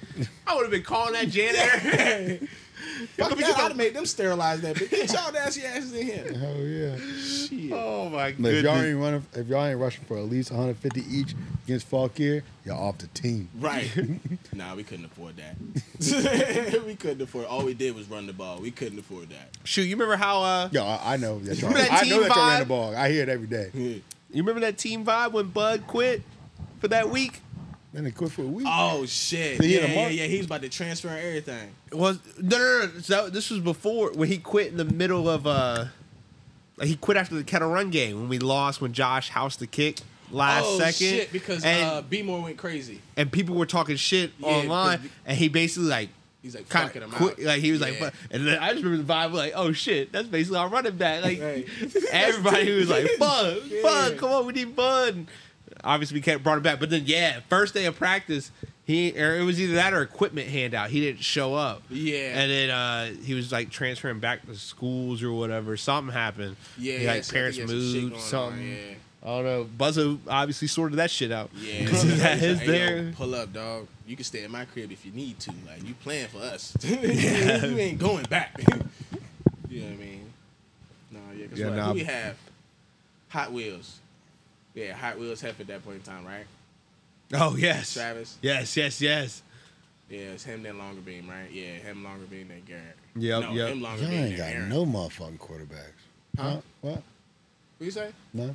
I would have been calling that janitor. Fuck that! get I'd the- have made them sterilize that. Bitch. Get y'all nasty asses in here. Hell yeah. oh my But if y'all ain't running, if y'all ain't rushing for at least 150 each against Fauquier, y'all off the team. Right. nah, we couldn't afford that. we couldn't afford. All we did was run the ball. We couldn't afford that. Shoot, you remember how uh Yo, I, I know that y'all. That I know that y'all ran the ball. I hear it every day. you remember that team vibe when Bud quit for that week? Then they quit for a week. Oh shit! Did yeah, yeah, yeah. He was about to transfer and everything. It was no no no. no. So this was before when he quit in the middle of uh like he quit after the Kettle Run game when we lost when Josh housed the kick last oh second. shit! Because and, uh, B More went crazy. and people were talking shit Yeah, online 'cause- and he basically like He's like kind fucking him quit. out. Like he was like, Yeah. but, and then I just remember the vibe like, oh shit, that's basically our running back. Like Right. everybody was like, Bud, Yeah. Bud, come on, we need Bud. And obviously, we kept brought him back, but then yeah, first day of practice, he or it was either that or equipment handout. He didn't show up. Yeah. and then uh, he was like transferring back to schools or whatever. Something happened. Yeah, He, like so parents think some shit moved going on, something. yeah. I don't know. Buzzo obviously sorted that shit out. Yeah, Because He's like, is "Hey, yo, there. Pull up, dog. You can stay in my crib if you need to. Like you playing for us. you ain't going back. you know what I mean? No, yeah. Cause Yeah, what, nah. we have? Hot Wheels. Yeah, Hot Wheels Hef at that point in time, right? Oh yes, Travis. yes, yes, yes. Yeah, it's him then Longerbeam, right? Yeah, him Longerbeam then Garrett. Yep, no, yep. him Longer Y'all Beam ain't got Aaron. no motherfucking quarterbacks. Huh? What? What you say? No.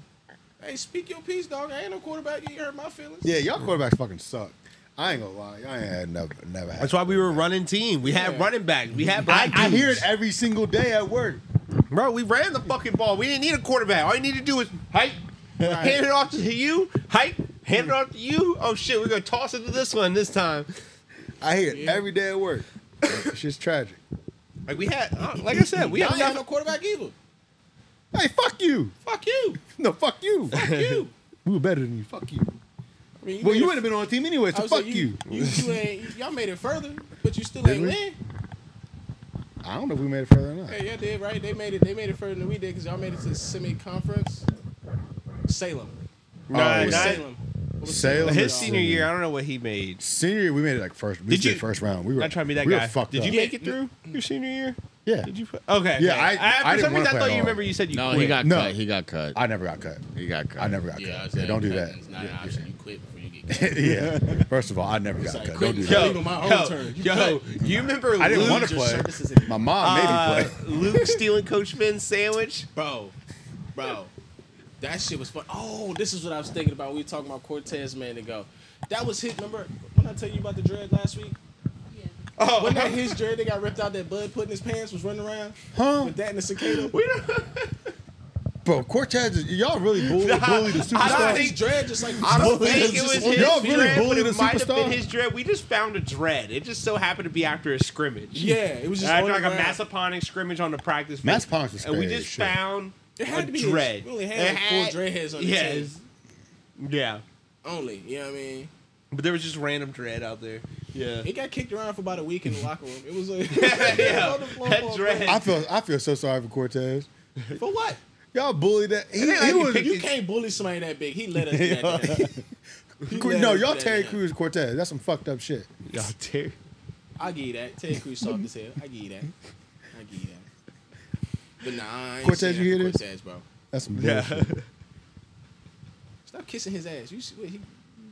Hey, speak your piece, dog. I ain't no quarterback. You ain't hurt my feelings. Yeah, y'all quarterbacks fucking suck. I ain't gonna lie. Y'all ain't had never, never had. That's why we were running team. We had Yeah. running backs. We had I, I hear it every single day at work. Bro, we ran the fucking ball. We didn't need a quarterback. All you need to do is hype, hand it off to you, hype, hand it off to you. Oh shit, we're gonna toss it to this one this time. I hear it every day at work. It's just tragic. Like we had, uh, like I said, we Y'all had ain't have no quarterback either. Hey, fuck you. Fuck you. No, fuck you. Fuck you. we were better than you. Fuck you. I mean, Well, made you it- would have been on the team anyway, I so fuck you. You, you ain't. Y'all made it further, but you still Did ain't we? win. I don't know if we made it further or not. Hey, y'all did right. They made it. They made it further than we did because y'all made it to the semi-conference. Salem. No, Oh, It. Salem. Salem. His senior year, I don't know what he made. Senior year, we made it like first. We Did did you- first round. We were Not trying to be that we guy. Were fucked Did you up. make it through your senior year? Yeah. Did you? Okay. Yeah, okay. I- I for didn't some reason I thought you all. remember you said you No, quit. he got No. cut. He got cut. I never got cut. He got cut. I never got Yeah, cut. Yeah, don't do cutting that. is not an Yeah. You quit before you get cut. yeah. First of all, I never got like cut. quitting Don't do Yo, that. leaving my own yo, turn. You yo, cut. you remember I didn't Luke, want to play. My mom made uh, me play. Luke stealing Coach Finn's sandwich? bro. bro. That shit was fun. Oh, this is what I was thinking about. We were talking about Cortez a minute ago. That was his. Remember when I tell you about the dread last week? Yeah. Oh, Wasn't that his dread that got ripped out that Bud put in his pants was running around Huh? with that and the cicada? we don't. Bro, Cortez, y'all really bully, Nah, bully the I don't think- dread just like I don't Bully think it was just- his Y'all really dread, bully but the it might have been his dread. We just found a dread. It just so happened to be after a scrimmage. Yeah, it was just after on like the a. Massaponax scrimmage on the practice field. Massaponax was And we just shit. found It had a to be dread. His, we only had It like four had- dreadheads on the yes. team. Yeah. Only, you know what I mean? But there was just random dread out there. Yeah. He got kicked around for about a week in the locker room. It was like Yeah, on the floor that for dread. I feel I feel so sorry for Cortez. For what? Y'all bullied that. He, he like, he was, You his- can't bully somebody that big. He let us do that. to him. He let no, y'all do that Terry to. Crews Cortez. That's some fucked up shit. Y'all Terry. I'll give you that. Terry Crews soft as hell. I give you that. I give you that. But nah, I Cortez, you hear this? Cortez, bro. That's some Yeah. bullshit. Stop kissing his ass. You see, wait, he,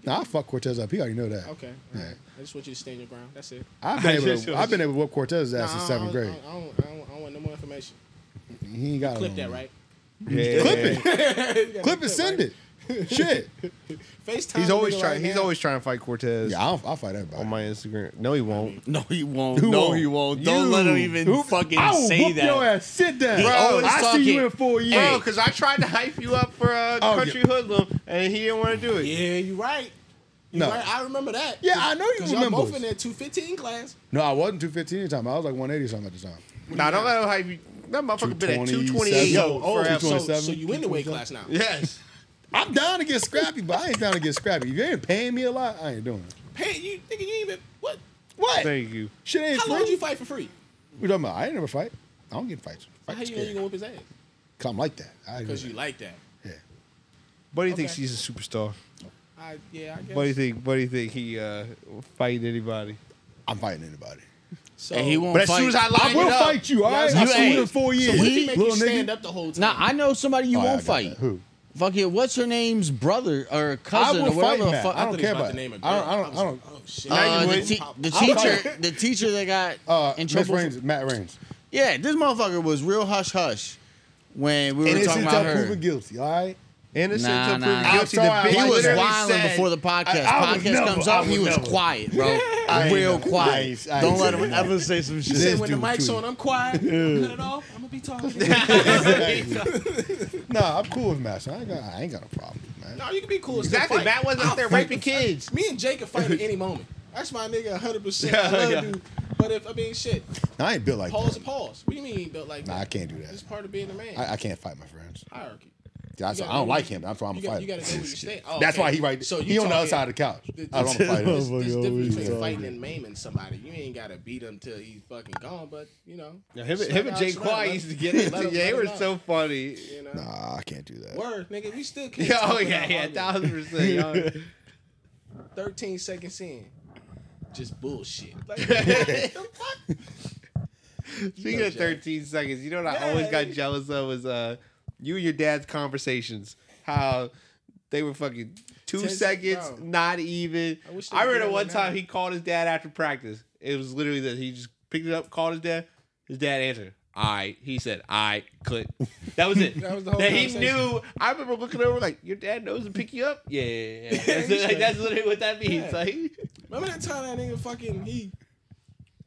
Nah, I fuck Cortez up. He already know that. okay. Yeah. I just want you to stand your ground. That's it. I've been able to, I've been able to whoop Cortez's ass Nah, in I seventh don't- grade. I don't, I, don't, I, don't, I don't want no more information. He ain't got Clip it. that, on right? Yeah. Clip it. You gotta Clip it. Send right? it. Shit. FaceTime. He's always trying. right he's now. always trying to fight Cortez Yeah, I'll, I'll fight everybody. on my Instagram. No, he won't. No, he won't. Who no, won't? he won't. Don't let him even Who- fucking I will say whoop that. your ass. Sit down. He always I see talking. you in four years. Bro, because I tried to hype you up for uh, Oh, Country Hoodlum, and he didn't want to do it. Yeah, you right. You No. right. I remember that. Yeah, I know you Because y'all remember. both in that 215 class. No, I wasn't 215 at the time. I was like 180 something at the time. Nah, don't let him hype you. That motherfucker been at 227. 228 Yo, Oh, forever. so, 227, so you in the weight class now. Yes. I'm down to get scrappy, but I ain't down to get scrappy. If you ain't paying me a lot, I ain't doing it. Hey, you nigga, you ain't been what? What? Thank you. Shit ain't How long did you fight for free? We talking about? I ain't never fight. I don't get in fights. How Fights you know you scary. gonna whip his ass? Cause I'm like that. I Because you like that. Buddy thinks Okay. he's a superstar. I yeah, I guess. What do you think? What do you think he uh, fight anybody? I'm fighting anybody. So, And he won't But as fight. soon as I I line will it up, fight you. All right, You I see ain't. you in four So years. what if he make you Little stand nigga. up the whole time? Now I know somebody you Oh, I won't got fight. that. Who? Fucking what's her name's brother or cousin or whatever the fuck. I don't thought care about the it. name a I don't. I don't. was I don't. Oh shit. Uh, the, te- the teacher, the teacher that got Uh, in Miss trouble. for- Raines, Matt Raines. yeah, this motherfucker was real hush hush when we were Innocent talking until about her. proven guilty. All right. Innocent Nah, until proven nah. guilty. I'm The bitch He was literally wilding before the podcast. I- I podcast never- comes I up, he was never. quiet, bro. I ain't Real never- quiet. ain't- I Don't let him that. ever say some He shit. said when the dude, mic's too. on, I'm quiet. Cut it off. I'm gonna be talking. Nah, I'm cool with Matt. So I ain't got. I ain't got no problem, man. no, you can be cool. and still Exactly. fight. Matt wasn't out there raping kids. Me and Jake can fight at any moment. That's my nigga, 100. percent I Yeah, love yeah. dude. But if I mean shit, I ain't built like pause that. a pause. What do you mean you ain't built like that? Nah, I can't do that. It's that. part of being a man. I, I can't fight my friends. Hierarchy. That's, You I gotta don't like him. That's why I'm a you got- fighter. you gotta know where you stand. Oh, That's okay. why he right. So he you on the other side of the couch. The- That's I don't fight him. there's Motherfucker difference between fighting and maiming somebody. You ain't gotta beat him till he's fucking gone, but you know. Yeah, him, him and out, Jay slap, Quiet used to get it. Yeah, let they were so funny. You know. Nah, I can't do that. Word, nigga, we still can't. Yeah, oh talk yeah, yeah, thousand percent. 13 seconds in. Just bullshit. Like, what the fuck? Speaking of 13 seconds, you know what I always got jealous of was uh, you and your dad's conversations. How they were fucking two Ten seconds, bro. not even. I I remember one time he called his dad after practice. It was literally that he just picked it up, called his dad. His dad answered, "I." He said, "I." Click. That was it. That was the whole That he knew. I remember looking over like, "Your dad knows to pick you up." Yeah, yeah, yeah. That's, like, that's literally what that means. Yeah. Like, Remember that time that nigga fucking he.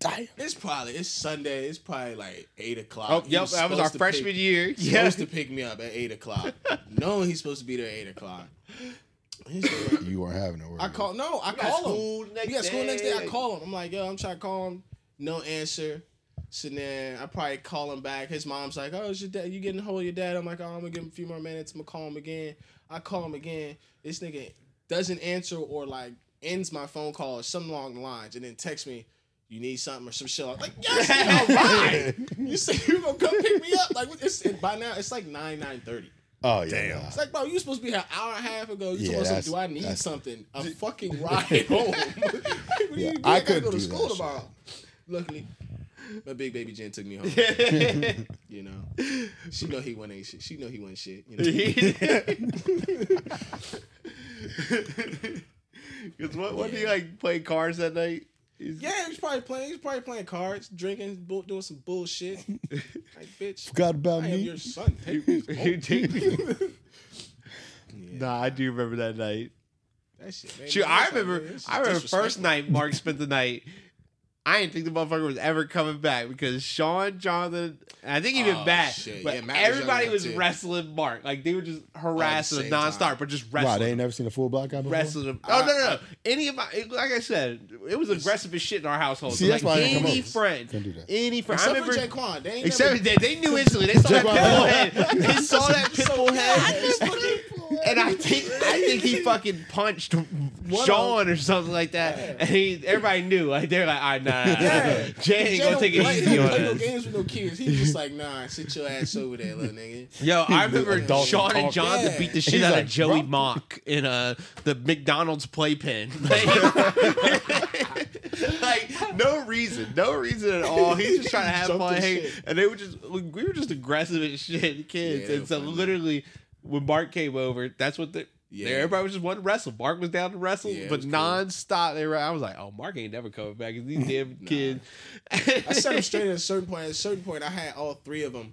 Damn. It's probably it's Sunday. It's probably like eight o'clock. oh, He yep, that was our freshman pick, year. Supposed Yeah. to pick me up at eight o'clock, knowing he's supposed to be there at eight o'clock. You weren't having it. were I call no, I got call school him. next we got school next day. I call him. I'm like, yo, I'm trying to call him. No answer. So then I probably call him back. His mom's like, oh, is your dad? You getting a hold of your dad? I'm like, oh, I'm gonna give him a few more minutes. I'm gonna call him again. I call him again. This nigga doesn't answer or like ends my phone call or something along the lines, and then text me. You need something or some shit. I'm like, yes, all right. You said you gonna come pick me up? Like, it's it, by now it's like nine nine thirty. Oh yeah. nah. It's like, bro, you supposed to be here an hour and a half ago. You Yeah, told us, that's- do I need that's- something? A fucking ride home. What do you Yeah, do? I gotta couldn't go to school that tomorrow. Luckily, my big baby Jen took me home. you know, she know he wasn't ain't shit. She know he wasn't shit. You know, Because what, what do you like play cards that night? He's- yeah, he's probably playing. He's probably playing cards, drinking, bull, doing some bullshit. Like, bitch, Forgot about I am me. your son. Take me. You take me. Yeah, Nah, I do remember that night. that shit. man, Shoot, I it's like, remember. man, this is I remember first night Mark spent the night. I didn't think the motherfucker was ever coming back because Sean, Jonathan, and I think even Oh, Matt, shit. but Yeah, Matt everybody young was wrestling Mark. Like they were just harassing same him nonstop, time. but just Wow, wrestling. they ain't never seen a full black guy before. Wrestling him. I- Oh no, no, no! Any of my, like I said, it was aggressive as shit in our household. See, So, that's like why I didn't come any friend, Couldn't do that. any friend. I Except remember. for Jaquan. They ain't Except never, they, they knew instantly. They saw that Jaquan- pitbull head. They saw that pitbull head. And I think I think he fucking punched Sean or something like that. And he, everybody knew. Like they're like, all right, nah, Yeah. Jay ain't gonna take it play, easy he on play no us. games with no kids. He was just like, nah, sit your ass over there, little nigga. Yo, I remember Adult Sean and talk. Jonathan Yeah. beat the shit He's out like, of Joey bro. Mock in uh, the McDonald's playpen. Like, like, no reason, no reason at all. He's just trying to have Jumped fun, his hang- and they were just we were just aggressive as shit, kids. Yeah, and so funny. literally, when Mark came over, that's what the. Yeah. Everybody was just wanting to wrestle. Mark was down to wrestle, Yeah, but was cool. nonstop. They were. I was like, "Oh, Mark ain't never coming back. 'cause These damn kids." I set him straight at a certain point. At a certain point, I had all three of them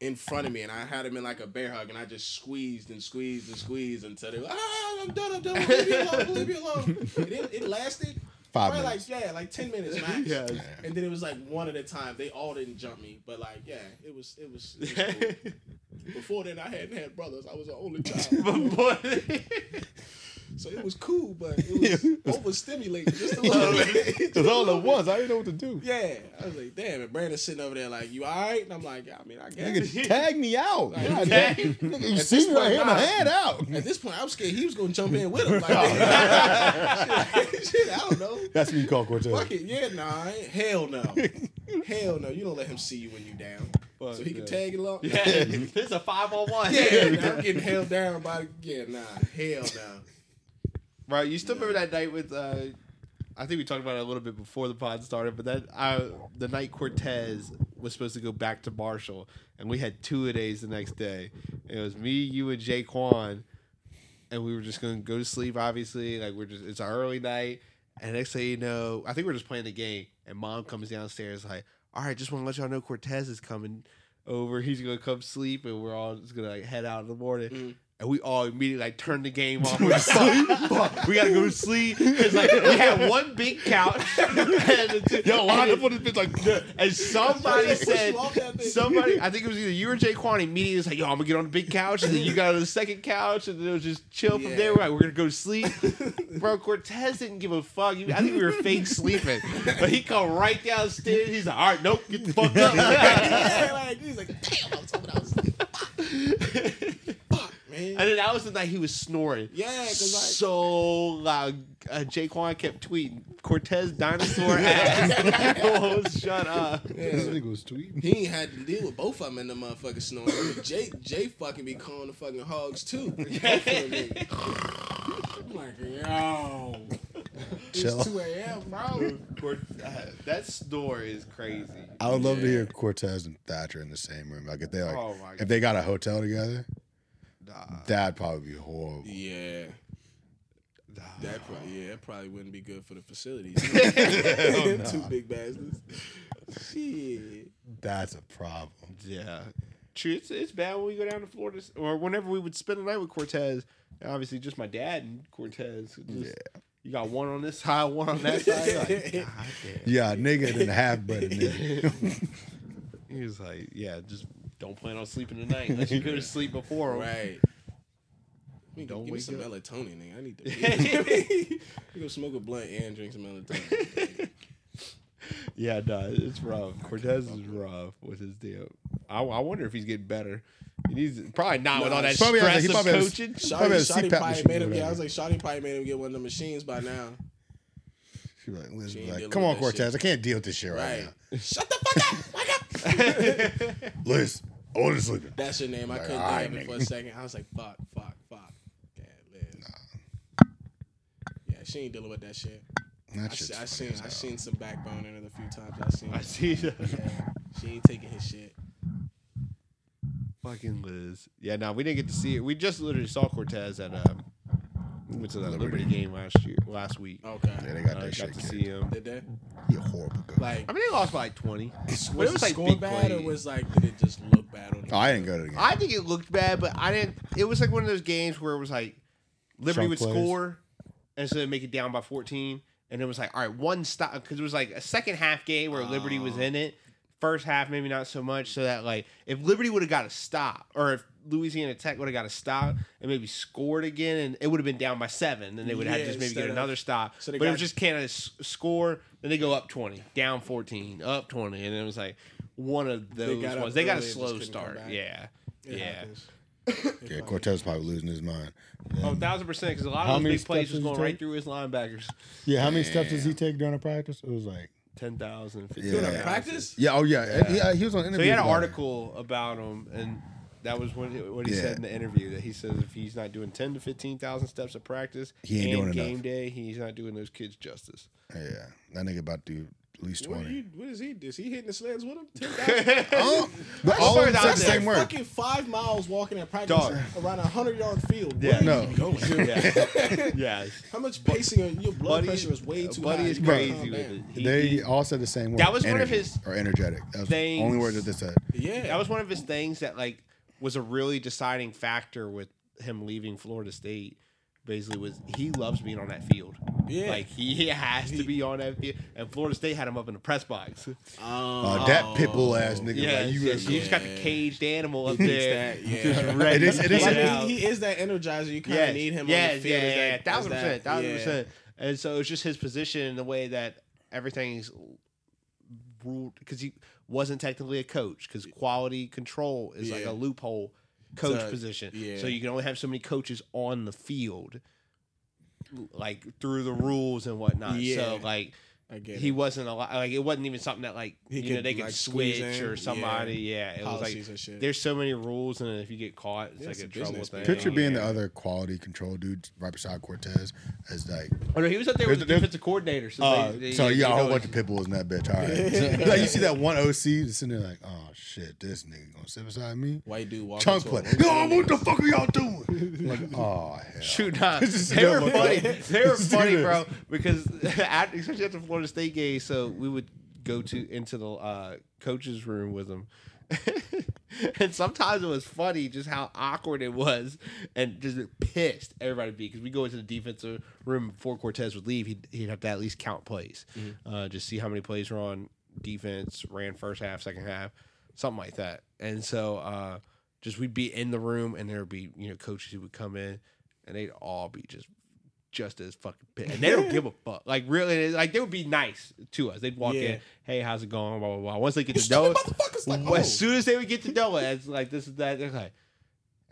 in front of me, and I had them in like a bear hug, and I just squeezed and squeezed and squeezed until they were, ah, I'm done, I'm done, leave me alone, leave me alone. It, it lasted Five probably minutes. like yeah, like ten minutes max. Yeah. And then it was like one at a time. They all didn't jump me, but like yeah, it was it was. It was cool. Before then, I hadn't had brothers. I was an only child, But boy, so it was cool, but it was overstimulating just a little bit. It was all at once. I didn't know what to do. Yeah, I was like, damn. And Brandon's sitting over there like, you all right? And I'm like, yeah, I mean, I guess. Nigga, tag me out. Like, God tag- Nigga, you see me right here, my hand out. At this point, I was scared he was gonna jump in with him. Like, oh, shit, shit, I don't know. That's what you call Cortez. Fuck it, yeah, nah, hell no, hell no. You don't let him see you when you down, so he can yeah. tag along. yeah, this is a five on one. yeah, nah, I'm getting held down by the, yeah, nah, hell no. Right, you still remember that night with? uh I think we talked about it a little bit before the pod started, but that uh, the night Cortez was supposed to go back to Marshall, and we had two a days the next day. It was me, you, and Jay Quan, and we were just going to go to sleep. Obviously, like we're just it's our early night, and next thing you know, I think we're just playing the game, and Mom comes downstairs like, "All right, just want to let y'all know Cortez is coming over. He's gonna come sleep, and we're all just gonna like head out in the morning." Mm. And we all immediately like turned the game off. We're like, "Fuck, fuck, we gotta go to sleep. It's like we had one big couch. and two- Yo, line up on this bitch like and somebody said, you off that thing. somebody, I think it was either you or Jay Quan immediately was like, yo, I'm gonna get on the big couch. And then you got on the second couch. And then it was just chill from Yeah. there. We're like, we're gonna go to sleep. Bro, Cortez didn't give a fuck. I think we were fake sleeping. But he come right downstairs. He's like, all right, nope, get the fuck up. yeah, like he's like, damn, I was hoping I was. Fuck, man. And then that was the night he was snoring. Yeah, 'cause, like- so loud. Uh, Jaquan kept tweeting Cortez dinosaur ass. oh, shut up. This nigga was tweeting. He ain't had to deal with both of them in the motherfucking snoring. Jay, Jay fucking be calling the fucking hogs too. Both of. I'm like, yo, Chill. it's 2 a.m., bro. Cort- uh, that story is crazy. I would love to hear Cortez and Thatcher in the same room. Like if they like, Oh if they got a hotel together, Nah, that'd probably be horrible. Yeah, nah. that probably yeah, that probably wouldn't be good for the facilities. Hell Two big bastards. Shit. That's a problem. Yeah. True, it's, it's bad when we go down to Florida or whenever we would spend the night with Cortez. Obviously, just my dad and Cortez. Just, Yeah. You got one on this side, one on that side. You're like, God damn. Yeah, nigga and a half brother nigga. He was like, yeah, just don't plan on sleeping tonight unless you go to sleep before. 'em." Right. Don't Don't give me some up. melatonin, nigga. I need to. you go smoke a blunt and drink some melatonin. Yeah, no, it's rough. Cortez is rough with his deal. I, I wonder if he's getting better. He needs probably not with all that he probably has- stress he of probably has- coaching. Probably Shotty, has Shotty CPAP probably made or him. Yeah, I was like, Shotty probably made him get one of the machines by now. She like, Liz She like, come on, Cortez, shit. I can't deal with this shit right, Right. now. Shut the fuck up! Wake up! Liz, I want to sleep. That's your name. I Like, couldn't alright, think of it for a second. I was like, fuck, fuck, fuck. Yeah, Liz. Yeah, she ain't dealing with that shit. That I, shit's se- I funny seen as I hell. seen some backbone in it a few times. I seen. I see that. Yeah, she ain't taking his shit. Fucking Liz. Yeah, no, we didn't get to see it. We just literally saw Cortez at um Went to that Liberty game last year, last week. Okay. Yeah, they got Uh, that got shit. to kid. see him. Did they? He a horrible coach. Like, I mean, they lost by like twenty. was But it was like score big bad or was like did it just look bad on? oh, I didn't go to the game. I think it looked bad, but I didn't. It was like one of those games where it was like Liberty Chunk would plays. score, and so they make it down by fourteen, and it was like all right, one stop because it was like a second half game where Liberty was oh. in it. First half, maybe not so much. So that like if Liberty would have got a stop, or if Louisiana Tech would have got a stop and maybe scored again, and it would have been down by seven, then they would have Yeah, just maybe get another stop. so they but it was just Canada score, then they go up twenty, down fourteen, up twenty, and it was like one of those got up ones. They got a early and just slow start. Yeah, It yeah. yeah, Cortez probably losing his mind. Oh, thousand percent. Because a lot of those many big plays was going right through his linebackers. Yeah, how many steps does he take during a practice? It was like, 10,000, Yeah. 15,000. Practice? yeah, oh yeah, And he, uh, he was on So he had an about it. article about him, and that was what he, what he Yeah. said in the interview. That he says if he's not doing 10 to 15,000 steps of practice He ain't and doing game enough. day, he's not doing those kids justice. Yeah, that nigga about to do at least What, twenty. you, what is he? Is he hitting the sleds with him? 10,000? Oh, but How all far of them said the same word. Fucking five miles walking at practice Dog. around a hundred yard field. Yeah. Where No. are you going? Yeah. yeah. How much pacing? Are, your blood Buddy- pressure is way too Buddy high. is crazy calm with it. He- They he- all said the same word. That was one of his or energetic. That was the things- only word that they said. Yeah, that was one of his things that like was a really deciding factor with him leaving Florida State. Basically, was he loves being on that field. Yeah. like he has to be on that field. And Florida State had him up in the press box. Uh, that pitbull ass nigga. Yeah, like, you yeah, was you just got the caged animal up there. that, yeah. just ready It is, it is, Like, he, he is that energizer. You kind of Yes, need him yes, on the field. Yeah, as yeah, thousand as percent, thousand yeah. percent. And so it's just his position in the way that everything's ruled because he wasn't technically a coach because quality control is like a loophole coach So, position. yeah. So you can only have so many coaches on the field, like through the rules and whatnot. Yeah. So like. I get He it. wasn't a lot. Like it wasn't even something that like He you know they could like, switch or somebody. Yeah, it was like shit. there's so many rules, and if you get caught, it's Yeah, like it's a a trouble business, thing. man. Picture being the other quality control dude right beside Cortez as like. Oh no, he was up there with the There's- defensive coordinator. So, Uh, they- they- so they yeah, a whole bunch of pit bulls in that bitch. All right, like you see that one OC just sitting there like, oh shit, this nigga gonna sit beside me. White dude walking Chunk to play. a Yo, what the fuck are y'all doing? like, oh hell. Shoot, nah. Just they do were funny. They were funny, bro. Because after, especially after Florida State game, so we would go to into the uh, coach's room with him. and sometimes it was funny just how awkward it was and just pissed everybody be because we go into the defensive room before Cortez would leave he'd, he'd have to at least count plays uh, just see how many plays were on defense ran first half second half something like that and so uh, just we'd be in the room and there would be you know coaches who would come in and they'd all be just just as fucking pissed. And they don't give a fuck. Like really, like they would be nice to us. They'd walk Yeah. in, hey, how's it going? Blah blah blah. Once they get You to know us, like, oh. as soon as they would get to know it, it's like this is that. They're like,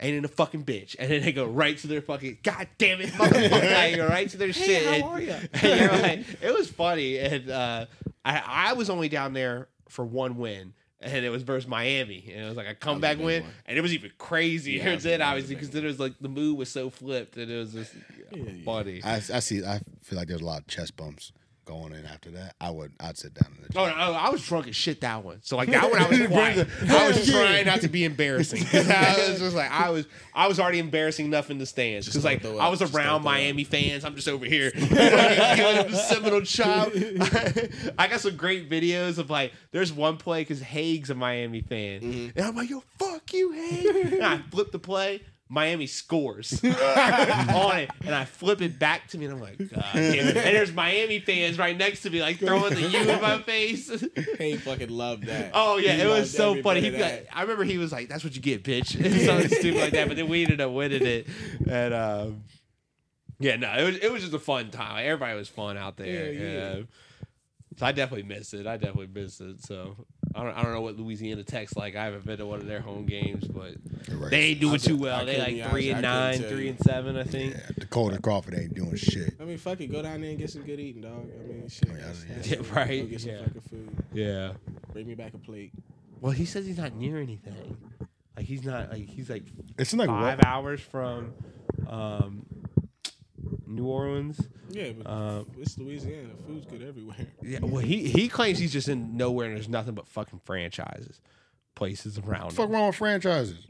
ain't in a fucking bitch, and then they go right to their fucking god damn it, motherfucker, like, right to their shit. how and, are ya? and you're like, it was funny, and uh, I I was only down there for one win. And it was versus Miami, and it was like a comeback big win, one. and it was even crazier Yeah, that was- then, that was a obviously, because then it was like the mood was so flipped, and it was just Yeah, yeah. funny. I, I see. I feel like there's a lot of chest bumps going in after that. I would. I'd sit down in the. Oh, no, I was drunk as shit that one. So like that one, I was quiet. I was trying not to be embarrassing. I was just like I was. I was already embarrassing enough in the stands because like I was around. Miami fans. I'm just over here giving the Seminole chop. I got some great videos of like there's one play because Haig's a Miami fan, Mm-hmm. and I'm like, yo, fuck you, Haig. and I flip the play. Miami scores on it, and I flip it back to me, and I'm like, God damn it. And there's Miami fans right next to me, like throwing the U in my face. He fucking loved that. Oh yeah, He it was loved so every funny. bit He, of that. I remember he was like, "That's what you get, bitch," something stupid like that. But then we ended up winning it, and um, yeah, no, it was it was just a fun time. Like, everybody was fun out there. Yeah, yeah. yeah. So I definitely miss it. I definitely miss it. So I don't, I don't know what Louisiana Tech's like. I haven't been to one of their home games, but Right. they ain't doing I too could- well. I They like three honest, and nine, three and seven, I think. Yeah, Dakota Crawford ain't doing shit. I mean, fuck it. Go down there and get some good eating, dog. I mean, shit. Yeah, that's- yeah. that's Yeah, it. right, Go get some yeah. fucking food. Yeah. Bring me back a plate. Well, he says he's not near anything. Like he's not like he's like It's like five what? hours from um, New Orleans. Yeah, but Um, it's Louisiana. Food's good everywhere. Yeah, well, he he claims he's just in nowhere and there's nothing but fucking franchises, places around. Fuck him. wrong with franchises?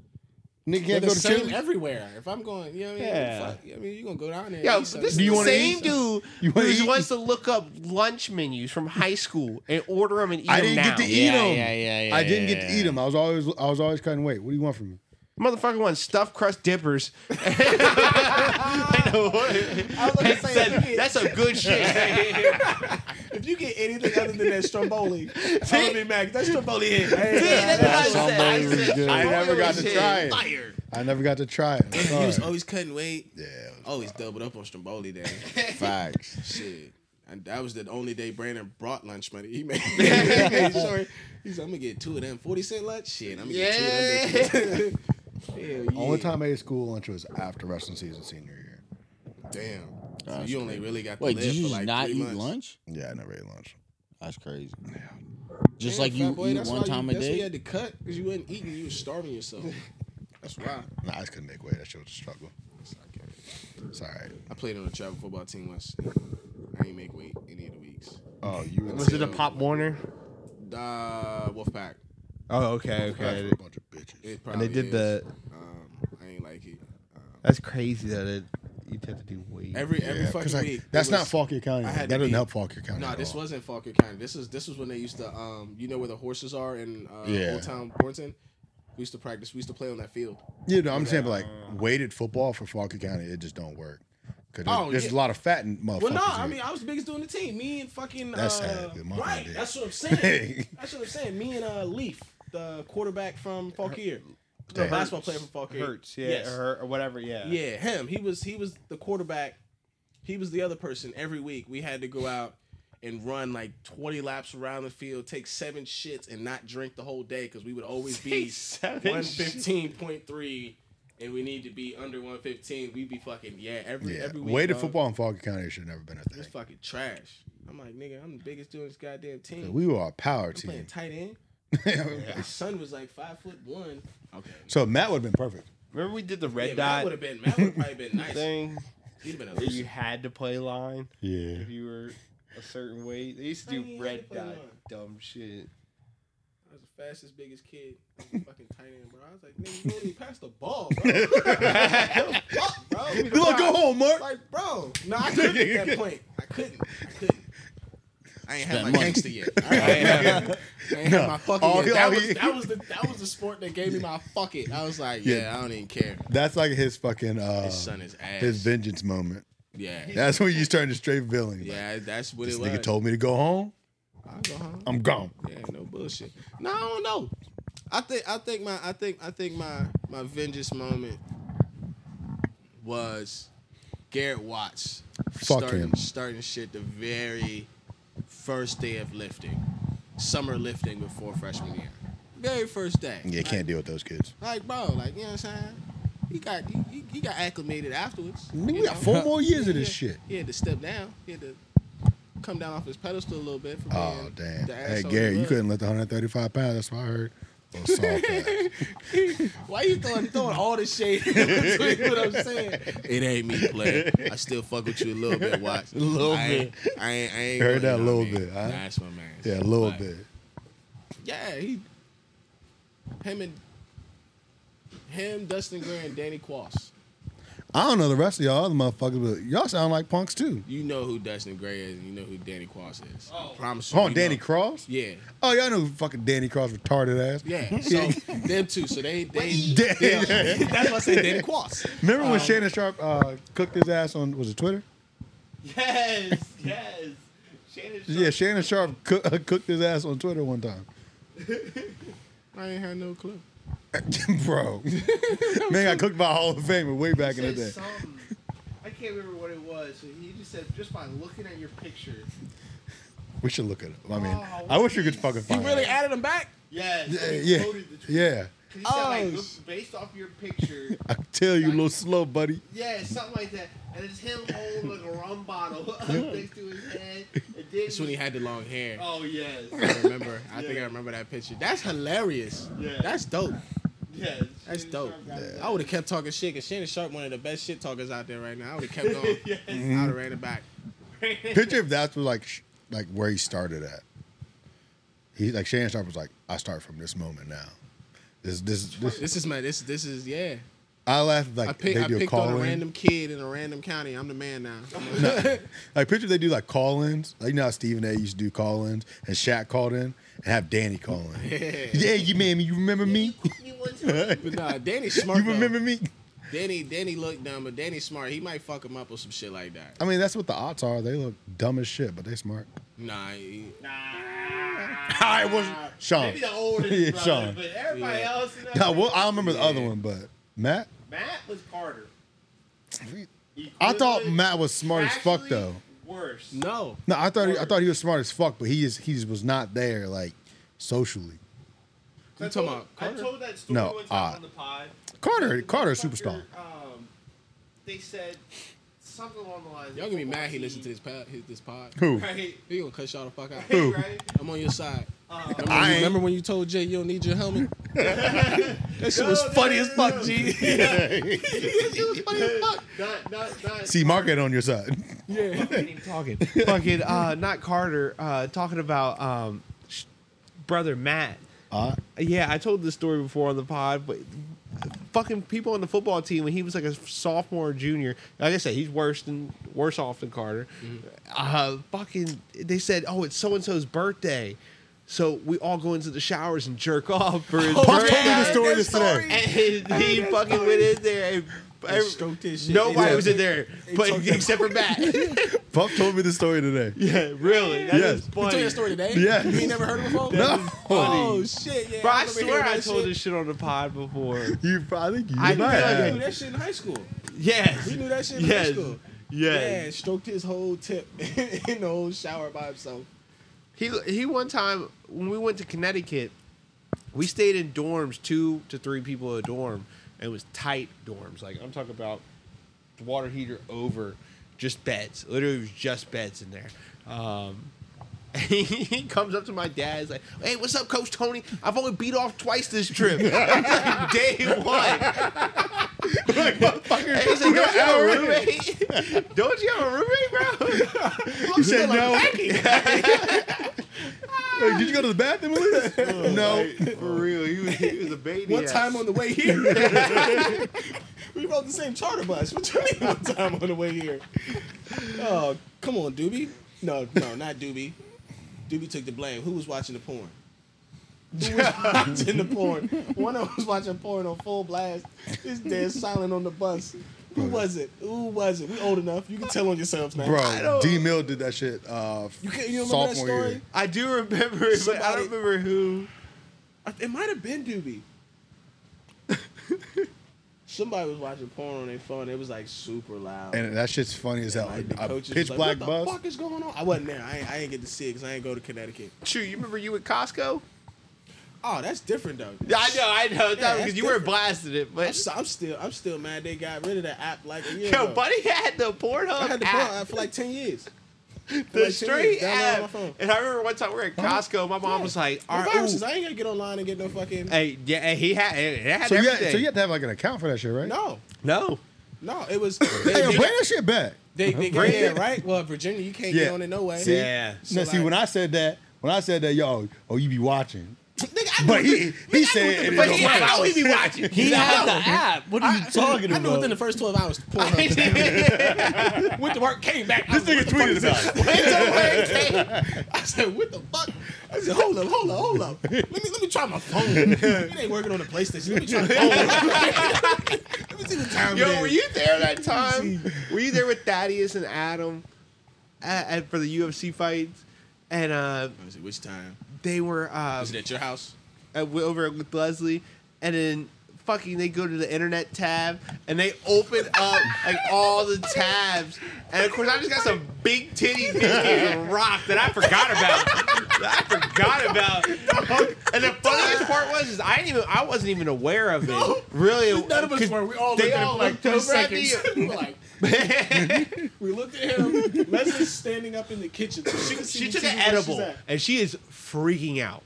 Nigga They're can't the go to same Chili's. everywhere. If I'm going, you know what I mean? Yeah. Fuck, I mean, you gonna go down there. Yo, and this something. is you the wanna same eat dude You wanna who eat? wants to look up lunch menus from high school and order them and eat I them didn't now. get to eat Yeah, them. yeah, yeah, yeah, I didn't yeah, get to eat them. I was always I was always cutting weight. What do you want from me? Motherfucker wants stuffed crust dippers. I know what. I was gonna say, if you get- That's a good shit. if you get anything other than that Stromboli, I'm gonna be mad. That Stromboli hit. See, that's what I said. I Stromboli was said good. I never got to shit. try it. Fire. I never got to try it. I'm He was sorry. always cutting weight. Yeah. it was Always doubled up on Stromboli day. Facts. Shit. And that was the only day Brandon brought lunch money. He made, he made sure. He said, I'm gonna get two of them. 40 cent lunch? Shit, I'm gonna get two of them. bitches." Hell yeah. Only time I ate school lunch was after wrestling season senior year. Damn. So That's you only really got to Wait, live did you for just like not three eat months. lunch? Yeah, I never ate lunch. That's crazy. Just Damn, like you fat boy, eat that's one why time you, a That's why you day. had to cut because you wasn't eating. You was starving yourself. That's why. Nah, I just couldn't make weight. That shit was a struggle. It's all right. I played on a travel football team once. I ain't make weight any of the weeks. Oh, you Was it a Pop Warner? Uh, Wolfpack. Oh, okay, okay. okay. a bunch of bitches. It And they did is. the. Um, I ain't like it. Um, That's crazy that it, you have to do weight. every every Yeah, fucking 'cause, like, week. that's it not was- Fauquier County. I That had to doesn't be- help Fauquier County. No, at this all. wasn't Fauquier County. This is this was when they used to um you know where the horses are in uh, Yeah. Old Town Warrenton. We used to practice. We used to play on that field. Yeah, no, I'm saying, but like weighted football for Fauquier County, it just don't work. Cause there's, Oh, there's yeah. a lot of fat in motherfuckers. Well, no, I here. mean I was the biggest dude in the team. Me and fucking That's uh, sad, dude. My right. bad. That's what I'm saying. that's what I'm saying. Me and uh, Leaf, the quarterback from Fauquier, the Damn. basketball player from Fauquier. Hurts, yeah, Yes. or, or whatever, yeah. Yeah, him. He was he was the quarterback. He was the other person. Every week we had to go out and run like 20 laps around the field, take seven shits, and not drink the whole day because we would always be 115.3 and we need to be under 115. We'd be fucking, yeah, every, yeah, every week. weighted dog. football in Fauquier County should have never been a thing. It's thing. fucking trash. I'm like, nigga, I'm the biggest dude in this goddamn team. We were a power I'm playing team. tight end. His son was like five foot one. Okay. So Matt would have been perfect. Remember we did the Yeah, red Matt would have been. Matt would probably been nice. thing? He'd have been a Where you had to play line Yeah. if you were a certain weight. They used to I do oh, mean, red had to dot line. dumb shit. I was the fastest, biggest kid. I was fucking tight end, bro. I was like, nigga, you don't even pass the ball, bro. Fuck, bro. Give You like, ball. go home, Mark. Like, bro. No, I couldn't at that point. I couldn't. I couldn't. I ain't had my Spend money. gangster yet. I ain't, have- I ain't had my fucking all yet. That was, that, was the, that was the sport that gave me my fuck it. I was like, Yeah. yeah, I don't even care. That's like his fucking uh His son is ass. his vengeance moment. yeah. That's when you turn to straight villain. Like, Yeah, that's what This it was. nigga told me to go home. I'll go home. I'm gone. Yeah, no bullshit. No, I don't know. I think I think my I think I think my my vengeance moment was Garrett Watts Fuck starting, him. starting shit the very first day of lifting, summer lifting before freshman year, very first day. Yeah, like, can't deal with those kids. Like bro, like you know what I'm saying. He got he, he, got acclimated afterwards. We you got know? four more years of this Yeah, shit. He had to step down. He had to come down off his pedestal a little bit. For Oh damn! Hey Gary, you couldn't lift 135 pounds. That's what I heard. Little soft ass. Why you throwing throwing all this shade in between what I'm saying? It ain't me, play. I still fuck with you a little bit, watch. A little I ain't, I ain't, I ain't Heard that a little I mean? bit, huh? That's my man. Yeah, a little But, bit. Yeah, he, him and him, Dustin Gray, and Danny Quass. I don't know the rest of y'all other motherfuckers, but y'all sound like punks too. You know who Dustin Gray is, and you know who Danny Cross is. Oh. I promise you. Oh, you Danny know. Cross? Yeah, Oh, y'all know who fucking Danny Cross retarded ass. yeah. So them two. So they they. Dan- they that's why I say Danny Cross. Remember when Shannon Sharpe uh, cooked his ass on was it Twitter? Yes, yes. Shannon Sharpe. Yeah, Shannon Sharpe cook, uh, cooked his ass on Twitter one time. I ain't had no clue. Bro, man got cooked by Hall of Famer way back in the day. Something. I can't remember what it was. So he just said just by looking at your picture. We should look at it. I mean, Oh, I wish you could please. fucking He find really it. added him back. Yes. Yeah, he yeah, quoted the tweet. yeah. He said like Oh, look, based off your picture. I tell you a little slow, buddy. Yeah, something like that. And it's him holding like a rum bottle up next to his head. And then That's when he had the long hair. Oh yes. I remember. I think I remember that picture. That's hilarious. Yeah. That's dope. Yes. That's Shannon dope. Sharp got it. I would have kept talking shit because Shannon Sharpe, one of the best shit talkers out there right now. I would have kept going. Yes. I would have mm-hmm. ran it back. Picture if that's was like sh- like where he started at. He like Shannon Sharpe was like, I start from this moment now. This this this. This is my this this is yeah. I laughed like I pick, they I do a picked on call a in. random kid in a random county. I'm the man now. Like picture they do like call ins. Like you know how Stephen A. used to do call ins and Shaq called in and have Danny calling. yeah. yeah, you man, you remember me? But nah, Danny's smart. you remember though. me? Danny Danny look dumb, but Danny's smart. He might fuck him up or some shit like that. I mean, that's what the odds are. They look dumb as shit, but they smart. Nah, he, I was Sean. Maybe the older Yeah, brother, Sean. but everybody Yeah. else. In that No, well, I don't remember the Yeah. other one, but Matt. Matt was Carter. I thought Matt was smart as fuck though. Worse. no. No, I thought he, I thought he was smart as fuck, but he is he just was not there like socially. You I talking told- about I Carter? told that story No, one time uh, on the pod. Carter, The Carter's motherfucker, superstar. Um, they said something along the lines. Y'all gonna be mad he listened to this pod. His, this pod. Who? Right. He gonna cut y'all the fuck out. Who? Right. I'm on your side. Remember, I ain't- remember when you told Jay you don't need your helmet? that shit was funny as fuck, G. it was funny as fuck. not, not, not. See, Mark ain't on your side. Yeah. ain't talking. Fucking, uh, not Carter. Uh, talking about um, sh- brother Matt. Uh, Yeah, I told this story before on the pod, but fucking people on the football team when he was like a sophomore or junior. Like I said, he's worse than worse off than Carter. Uh, fucking, they said, oh, it's so and so's birthday. So we all go into the showers and jerk off for his Puff told me birthday. the story this today. And he fucking went in there and every- stroked his shit. nobody Yeah. was in there, but except for Matt. Puff told me the story today. yeah, really. That Yes. is You told funny. your story today? Yes. You ain't never heard it before? No. Oh, shit, yeah. Bro, I remember swear hearing I that told shit. this shit on the pod before. You, I think you. I might feel like We have. knew that shit in high school. Yes. We knew that shit in yes. high school. Yes. Yeah, stroked his whole tip in the whole shower by himself. He he one time when we went to Connecticut, we stayed in dorms, two to three people a dorm, and it was tight dorms. Like I'm talking about the water heater over, just beds. Literally, it was just beds in there. Um, he comes up to my dad. He's like, "Hey, what's up, Coach Tony? I've only beat off twice this trip. Like, day one." like, motherfucker. And he's like, "Don't you have a roommate? Don't you have a roommate, bro?" He said no. Like, did you go to the bathroom at least? Oh, no. For real, he was, he was a baby. One ass. time on the way here, we rode the same charter bus. What you mean one time on the way here? Oh, come on, Doobie. No, no, not Doobie. Doobie took the blame. Who was watching the porn? Who was watching the porn? One of them was watching porn on full blast. It's dead silent on the bus. Who was it? Who was it? We old enough. You can tell on yourselves now. Bro, D Mill did that shit uh, You can't. You remember that story? year. I do remember it, but I don't remember who. It might have been Doobie. Somebody was watching porn on their phone. It was like super loud. And that shit's funny as hell. Like, the A coaches pitch was black like, what the bus. fuck is going on? I wasn't there. I ain't, I ain't get to see it because I ain't go to Connecticut. True, you remember you at Costco? Oh, that's different though. Yeah, I know, I know, because that's you were different. blasting it, I'm, but s- I'm still, I'm still mad. They got rid of the app like a year yo, ago. buddy had the Pornhub I had the app, porn app for like ten years. For the like straight years, downloaded on my app. And I remember one time we were at Costco, my mom Yeah. was like, No "All right, viruses. ooh." I ain't gonna get online and get no fucking. hey, yeah, and he had, it had So you, had, so you have to have like an account for that shit, right? No, no, no. It was. They, yo, they, bring that shit back. they, they got Bring yeah, it. right. Well, Virginia, you can't Yeah. get on it no way. See? yeah. So, now, see, when I said that, when I said that, yo, oh, you be watching. Nigga, I But he within- he I said, knew it But he first had 12 always be watching. He had the app. What are you I- talking I about? knew within the first 12 hours, Pornhub went to work, came back. This nigga tweeted about it. Went to work, came. I said, what the fuck? I said, hold up, hold up, hold up. Let me let me try my phone. It ain't working on the PlayStation. Let me try the phone. let me see the time. Yo, it is. were you there that time? were you there with Thaddeus and Adam at, at- for the UFC fights? And uh, Let me see, which time? They were uh, Was it at your house? at, over with Leslie, and then fucking they go to the internet tab and they open up like all the tabs, and of course I just got some big titty videos of rock that I forgot about. I forgot about. And the funniest part was is I didn't even I wasn't even aware of it. Really, None of us 'cause were. We all they looked at all like looked three over at me. seconds. like, we looked at him. Leslie's standing up in the kitchen. So she, can see she took an edible and she is freaking out.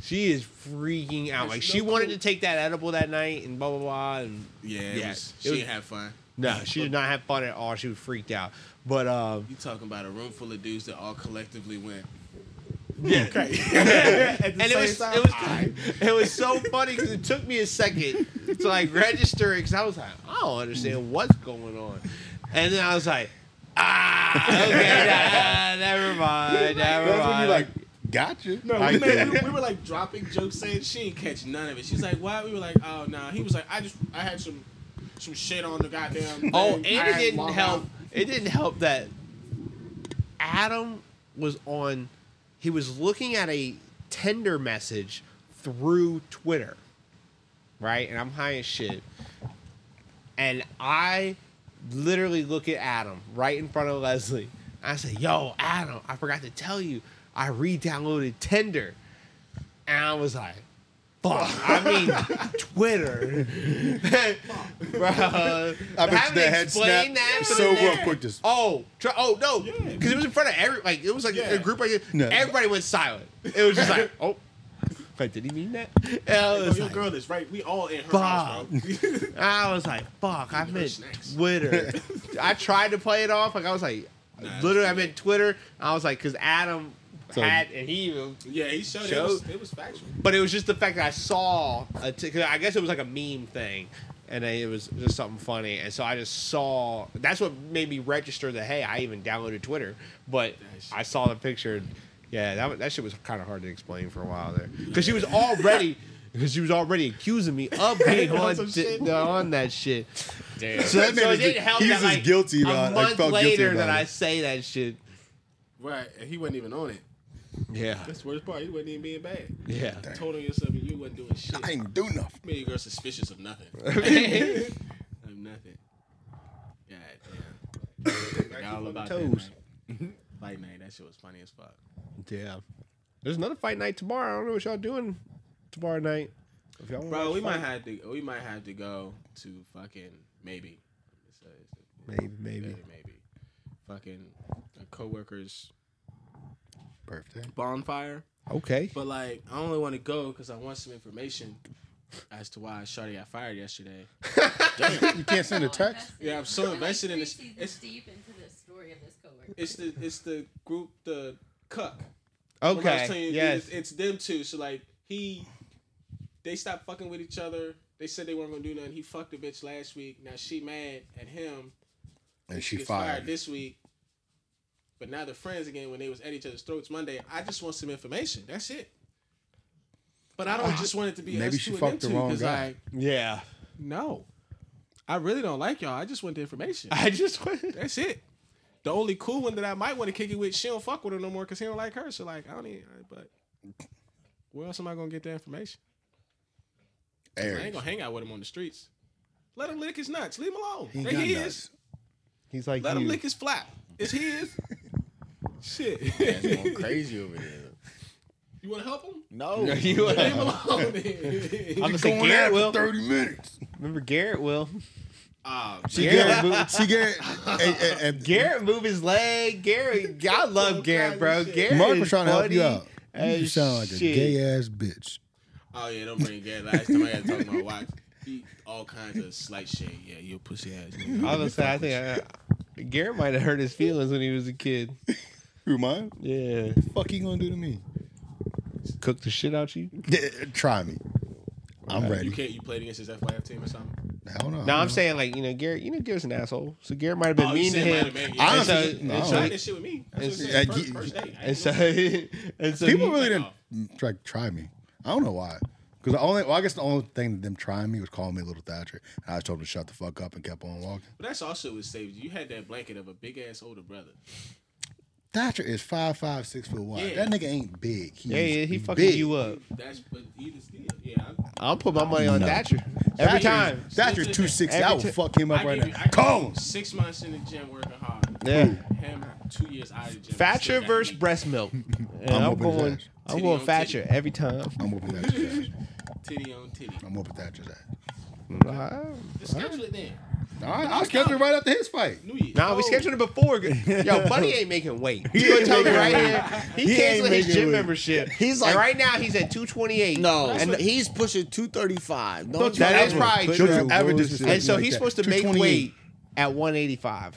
She is freaking out. Like she wanted clue. to take that edible that night and blah blah blah. And Yeah, it Yeah, was, it she was- didn't have fun. no, she did not have fun at all. She was freaked out. But um, You talking about a room full of dudes that all collectively went. Yeah. Okay. And it was time, it was it was so funny because it took me a second to like register because I was like, I don't understand what's going on, and then I was like, ah, okay, nah, never mind, never That's when mind. you like, gotcha. No, we, get made, we, it. we were like dropping jokes, saying she didn't catch none of it. She's like, "What?" We were like, "Oh no." He was like, "I just, I had some, some shit on the goddamn." Oh, and I it had didn't log help. out." It didn't help that Adam was on. He was looking at a Tinder message through Twitter, right? And I'm high as shit. And I literally look at Adam right in front of Leslie. I say, "Yo, Adam, I forgot to tell you, I re-downloaded Tinder," and I was like. Fuck. I mean, Twitter. Bro, I bet having you to that head explain that so real quick. Just Oh, try, oh no, Yeah. because it was in front of every like it was like Yeah. a group like No. everybody went silent. It was just like, oh, like did he mean that? And I Yo, was oh, your like, girl is right. We all in her Bob. house, bro. I was like, fuck, I her meant snacks. Twitter. I tried to play it off like I was like, Nah, literally, I it's- meant Twitter. I was like, because Adam So- had and he even yeah, he showed, it. Showed- It was, it was factual. But it was just the fact that I saw, a t- 'cause I guess it was like a meme thing, and it was just something funny, and so I just saw. That's what made me register that hey, I even downloaded Twitter, but I saw the picture. And, Yeah, that that shit was kind of hard to explain for a while there, because she was already. Because she was already accusing me of being On on, some di- on that shit. Damn. So that man it is- didn't help he that, was just like, guilty a about- like, month felt guilty later about that it. I say that shit. Right, and he wasn't even on it. Yeah, That's the worst part. He wasn't even being bad. yeah. Told on yourself and you wasn't doing shit. I ain't do nothing. made your girl suspicious of nothing. of nothing. God damn. Forgot all about toes. that night. Fight night. That shit was funny as fuck. Yeah. There's another fight night tomorrow. I don't know what y'all doing tomorrow night. If y'all Bro, we a might have to. We might have to go to fucking maybe. It's a, it's a, Maybe, maybe. maybe, maybe. Fucking a coworker's Birthday. bonfire. Okay. But like, I only want to go because I want some information as to why Shorty got fired yesterday. You can't send a text. Yeah, I'm so invested in this- it's- deep into the story of this coworker. It's the it's the group the cuck. When I was telling Okay. you, Yes. it's, it's them two. So like he, they stopped fucking with each other. They said they weren't gonna do nothing. He fucked a bitch last week. Now she mad at him. And she gets fired. this week. But now they're friends again when they was at each other's throats Monday. I just want some information. That's it. But I don't just want it to be Maybe us she two and fucked them the two, wrong 'cause guy. I Yeah. no. I really don't like y'all. I just want the information. I just went. That's it. The only cool one that I might want to kick it with, she don't fuck with her no more because he don't like her. So like, I don't even. But where else am I gonna get that information? I ain't gonna hang out with him on the streets. Let him lick his nuts. Leave him alone. He They got his. nuts. He's like, Let him lick his flap. It's his. Shit. It's going crazy over there. you want to help him? No. you, Leave him alone. I'm alone. then. gonna say Going Garrett will. 30 minutes. Remember Garrett will. Ah, See Garrett Garrett, see Garrett, and, and, and Garrett move his leg. Garrett, I love Garrett, bro. Garrett. Mark was trying to help you funny out. You as just sound like a gay ass bitch. Oh yeah, don't bring Gary. Last time I had to talk about watch, he all kinds of slight shade. Yeah, you a pussy ass. nigga. I was gonna say, I think I, Garrett might have hurt his feelings when he was a kid. Who mine? Yeah, Fuck you gonna do to me? cook the shit out you. Try me. I'm You ready. can't. You played against his FYF team or something. Hell no. No, I'm saying like you know Garrett. You know Garrett's an asshole. So Garrett might have been Oh, you mean to said him. might have been, yeah. Honestly, and so, no. and He so, tried that shit with me. That's what and I so- said. yeah, First, you- first day. I and so, and so People he- really didn't try try me. I don't know why. Because the only, well, I guess the only thing that them trying me was calling me Little Thatcher. And I just told them to shut the fuck up and kept on walking. But that's also what saved you. You had that blanket of a big ass older brother. Thatcher is five five six foot wide. Yeah. That nigga ain't big. He's yeah, yeah, he fucking big. you up. That's but either still, yeah. I, I'll put my money on No. Thatcher every Thatcher's- time. Thatcher's two sixty. Every I will ti- fuck him up I right give you, now. I give Come. you six months in the gym working hard. Yeah. Him two years out of the gym. Thatcher still got versus me. breast milk. And I'm I'm, whooping his going. ass. I'm Titty going on Thatcher every time. I'm whooping Thatcher's ass. titty on titty. I'm whooping Thatcher's ass. Mm-hmm. Nah, Just schedule it then. All right, I'll schedule it right after his fight. New Year. Nah, we Oh. scheduled it before. Yo, Buddy ain't making weight. He gonna tell me right here. He, He ain't canceled his making gym weight. membership. He's and like- right now he's at 228. No, and and he's pushing 235. Don't Look, you that is ever probably true. Don't you ever disrespect and so like he's that. supposed to make 228. weight at 185.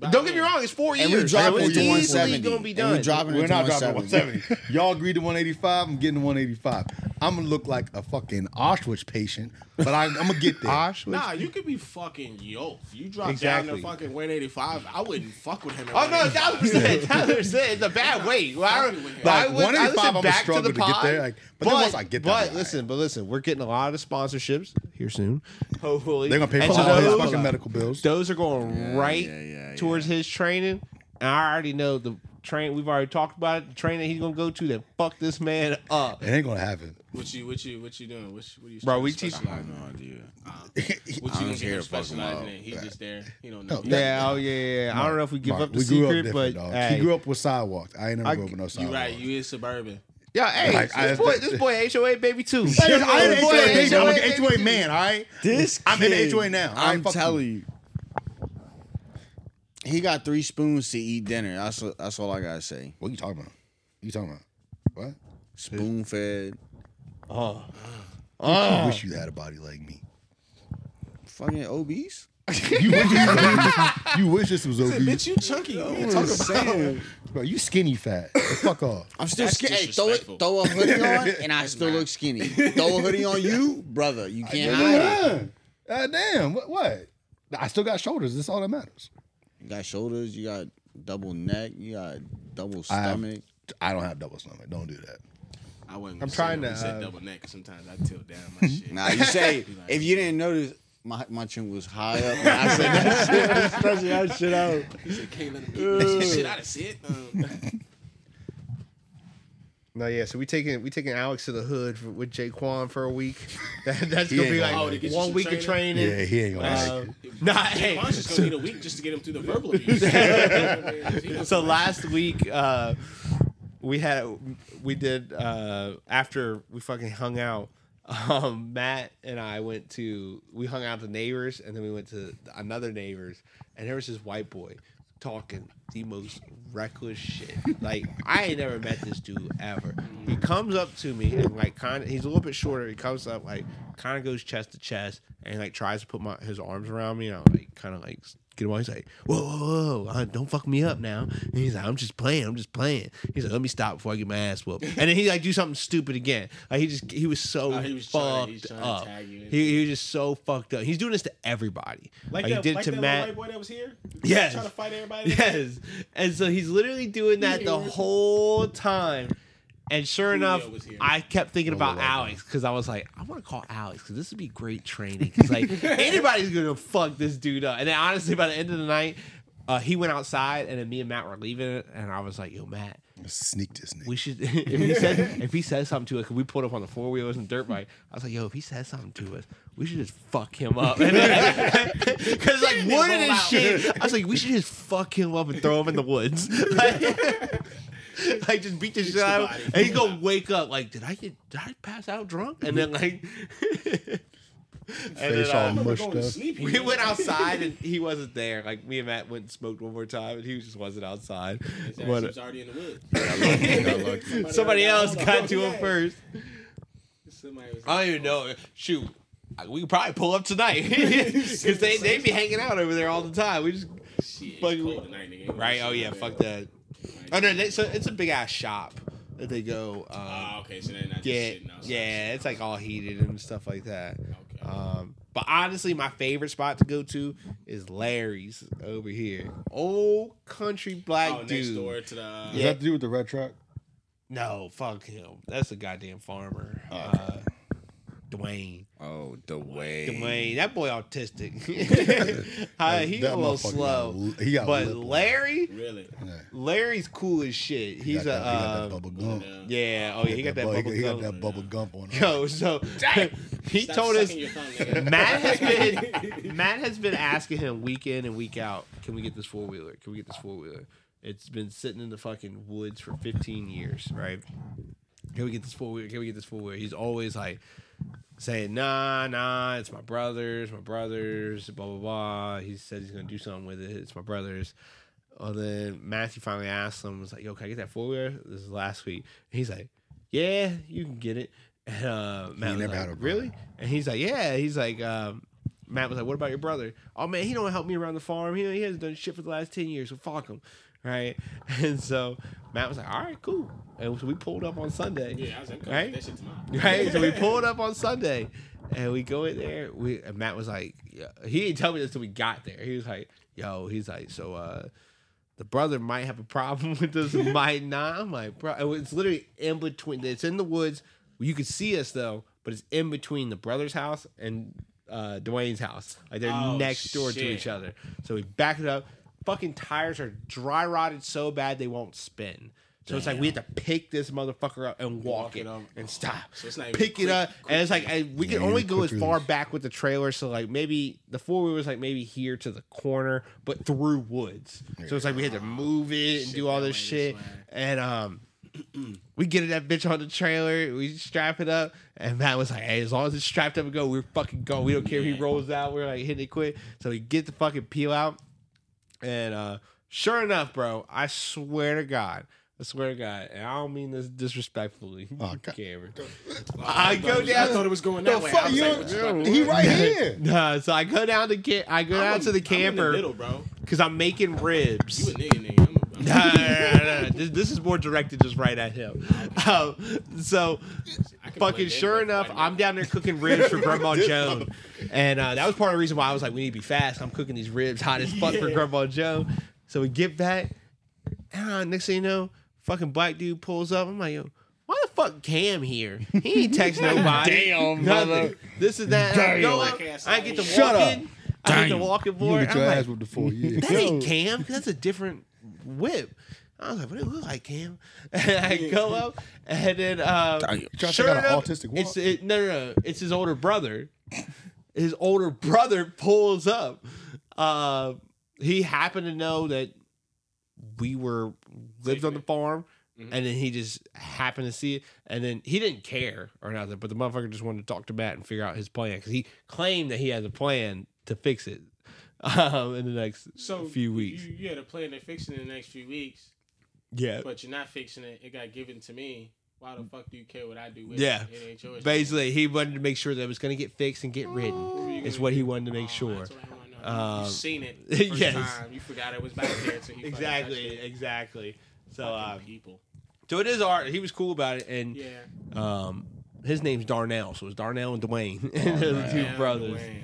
Don't get me wrong, it's four And years. we dropping so it to easily 170. gonna be And done. we dropping it We're to not dropping 170. 170. Y'all agreed to 185. I'm getting to 185. I'm gonna look like a fucking Auschwitz patient, but I, I'm gonna get there. Auschwitz. Nah, you could be fucking yoked. You drop down to fucking 185. I wouldn't fuck with him. at Oh no, 185. thousand percent, thousand percent. It's a bad weight. Well, I, Fucking with. I Like, would- 185, listen I'm back to struggle the to get pod, there, like, but then once I get there, but I'll listen, but listen, we're getting a lot of sponsorships here soon. Hopefully, They're gonna pay And for all his those- fucking medical bills. Those are going right yeah, yeah, towards his training. And I already know the train. We've already talked about it. The train that he's gonna go to that fuck this man up. It ain't gonna happen. What you, what you, what you doing? What, you- what you, Bro, we teach- I specialize have in? no idea. Uh, what I you don't gonna care get him to fuck specializing in? He's just there. He don't know. No, Yeah, oh yeah, yeah. yeah. I don't know if we give Mark, up the we grew up secret, different, but dog. hey. he grew up with sidewalks. I ain't never I- grew up with no sidewalks. You sidewalks. right. You is suburban. yeah, hey, Like, I- this boy, this boy, HOA baby too. Hey, I ain't boy, HOA, baby. I'm an baby HOA too. man, all right? This I'm in HOA now. I'm telling you. He got three spoons to eat dinner. That's that's all I gotta say. What you talking about? You talking about? What? Spoon fed. Uh. Oh. I ah. wish you had a body like me. Fucking obese. you, wish this was obese. you wish this was obese. Bitch, you chunky. What you talking about? Bro, you skinny fat. Fuck off. I'm still That's skinny. Hey, throw, it, disrespectful. throw a hoodie on, and I still look skinny. Throw a hoodie on you, brother. You can't hide it. Yeah. Uh, God damn. What, what? I still got shoulders. That's all that matters. You got shoulders. You got double neck. You got double I have- stomach. I don't have double stomach. Don't do that. I wasn't. I'm gonna trying say, to, You uh, double neck. 'cause Sometimes I tilt down my shit. Nah, you say if you didn't notice, my my chin was high up. When I said that shit. I was stretching that shit out. He said, "Can't let him get that shit out of shit." Um, No, yeah. So we taking we taking Alex to the hood for, with Jaquan for a week. That, that's gonna ain't be gonna like like it. One some week of training? training. Yeah, he ain't gonna Uh, make it. Nah, hey, Jaquan's just gonna need a week just to get him through the verbal abuse. So last week uh we had we did uh after we fucking hung out um matt and i went to we hung out with the neighbors and then we went to another neighbors and there was this white boy talking the most reckless shit. Like i ain't never met this dude ever. He comes up to me and like kind of he's a little bit shorter. He comes up like kind of goes chest to chest and like tries to put my his arms around me and i'm like kind of like get him on. He's like, whoa, whoa, whoa, uh, don't fuck me up now. And he's like, I'm just playing, I'm just playing. He's like, let me stop before I get my ass whooped. And then he like do something stupid again. Like he just he was so Oh, he was fucked trying to- he's trying to up. tag you he, he was just so fucked up. He's doing this to everybody. Like, he did it to Matt. white boy that was here. Yes. trying to fight everybody. Yes. And so he's literally doing that the whole time. And sure Julio enough. I kept thinking Oh, about Alex because I was like, I want to call Alex because this would be great training. Because like anybody's gonna fuck this dude up. And then honestly, by the end of the night, uh, he went outside, and then me and Matt were leaving it, and I was like, Yo, Matt, Sneak this nigga. we should if he said if he says something to us, 'cause we pulled up on the four wheelers and dirt bike. I was like, yo, if he says something to us, we should just fuck him up. Because like wood and his shit, I was like, we should just fuck him up and throw him in the woods. Like, like, just beat the shit out of him. And he's gonna wake up like, did I get did I pass out drunk? And then like and Face then, all uh, remember mushed up. sleep. we went outside and he wasn't there. Like me and Matt went and smoked one more time, and he just wasn't outside. His ass But, was already in the woods. uh, somebody else got to him first. Somebody was I don't even know. Shoot, we could probably pull up tonight because they they be hanging out over there all the time. We just Shit, it's Fucking- cold tonight, right. Oh yeah, fuck that. Oh no, they, so it's a big ass shop that they go. Um, Oh, okay, so they're not just get sitting outside. yeah, it's like all heated and stuff like that. Okay. Um, but honestly, my favorite spot to go to is Larry's over here. Old country black oh, next dude. door to the. Uh, Does that have to do with the red truck? No, fuck him. That's a goddamn farmer. Oh, Uh, Dwayne. Oh, the way. Dwayne, that boy autistic. uh, he That a little slow. got- he got but lip on him. Larry, Really? Yeah. Larry's cool as shit. He He's got a that, he got uh, that bubble gump. yeah. Oh yeah, he got that bu- bubble He got gum. that bubble gump on him. Yo, so he Stop told us sucking your thumb, nigga. Matt has been Matt has been asking him week in and week out, can we get this four wheeler? Can we get this four wheeler? It's been sitting in the fucking woods for 15 years, right? Can we get this four wheeler? Can we get this four wheeler? He's always like saying, nah, nah, it's my brother's, my brother's, blah blah blah. He said he's gonna do something with it. It's my brother's. Well, then Matthew finally asked him, was like, yo, can I get that four wheeler? This is last week. And he's like, yeah, you can get it. And uh, Matt was never like, had a really? And he's like, yeah. He's like, um, Matt was like, "What about your brother?" Oh man, he don't help me around the farm. He he hasn't done shit for the last ten years. So fuck him, right? And so Matt was like, "All right, cool." And so we pulled up on Sunday. Yeah, I was like, Right? that shit's mine. Right, so we pulled up on Sunday, and we go in there. We and Matt was like, yeah, he didn't tell me this until we got there. He was like, "Yo," he's like, "So, uh, the brother might have a problem with this, might not." I'm like, "Bro, it's literally in between. It's in the woods. You could see us though, but it's in between the brother's house and uh, Dwayne's house. Like they're Oh, next door to each other. So we back it up. Fucking tires are dry rotted so bad they won't spin." So it's like we have to pick this motherfucker up and walk, Walk it it up. and stop. So it's not even pick it quick- up, and it's like I, we can Yeah, only go as far release. back with the trailer. So like maybe the four wheel was like maybe here to the corner, but through woods. So it's like we had to move it and Shit do all this way, shit. this. And um, we get that bitch on the trailer. We strap it up, and Matt was like, "Hey, as long as it's strapped up and go, we're fucking going. We don't care if he rolls out. We're like hitting it quick." So we get the fucking peel out, and uh, sure enough, bro, I swear to God. I swear to God, and I don't mean this disrespectfully, Oh, God. Cameron. I I go down. I thought it was going The that way. fuck you? like, what you about to he right here. Nah, so I go down to ca- I go down I'm to the in- I'm in camper middle, bro. because I'm making ribs. You a nigga, nigga. I'm a, I'm a, Nah, nah, nah, nah. This, this is more directed just right at him. Um, so, fucking sure enough, I'm down there cooking ribs for Grandma Joan, and uh, that was part of the reason why I was like, we need to be fast. I'm cooking these ribs hot as fuck for Grandma Joan. So we get back, and uh, next thing you know, fucking black dude pulls up. I'm like, yo. Why the fuck Cam here? He ain't text nobody. Damn, Nothing. brother. This is that. I go up, I get to Shut walk up. in. I get to walk in You for it. get I'm your like, ass whooped before you. that ain't Cam. That's a different whip. I was like, what do you look like, Cam? And I go up, and then um, Damn. trying to sure take out an enough, autistic walk? it's it, no, no, no. It's his older brother. His older brother pulls up. Uh, he happened to know that we were lived on the farm, Mm-hmm. and then he just happened to see it, and then he didn't care or nothing. But the motherfucker just wanted to talk to Matt and figure out his plan because he claimed that he has a plan to fix it um, in the next so few weeks. You, you had a plan to fix it in the next few weeks, yeah, but you're not fixing it. It got given to me. Why the fuck do you care what I do with Yeah. it? Yours. basically he wanted to make sure that it was going to get fixed and get were you It's what he wanted to make Oh, sure. that's what I wanna know. Um, you seen it yes. time. You forgot it was back there. So he Exactly, exactly. So, Fucking people. so it is art. He was cool about it, and Yeah. um, his name's Darnell, so it's Darnell and Dwayne, They're the two brothers. Dwayne.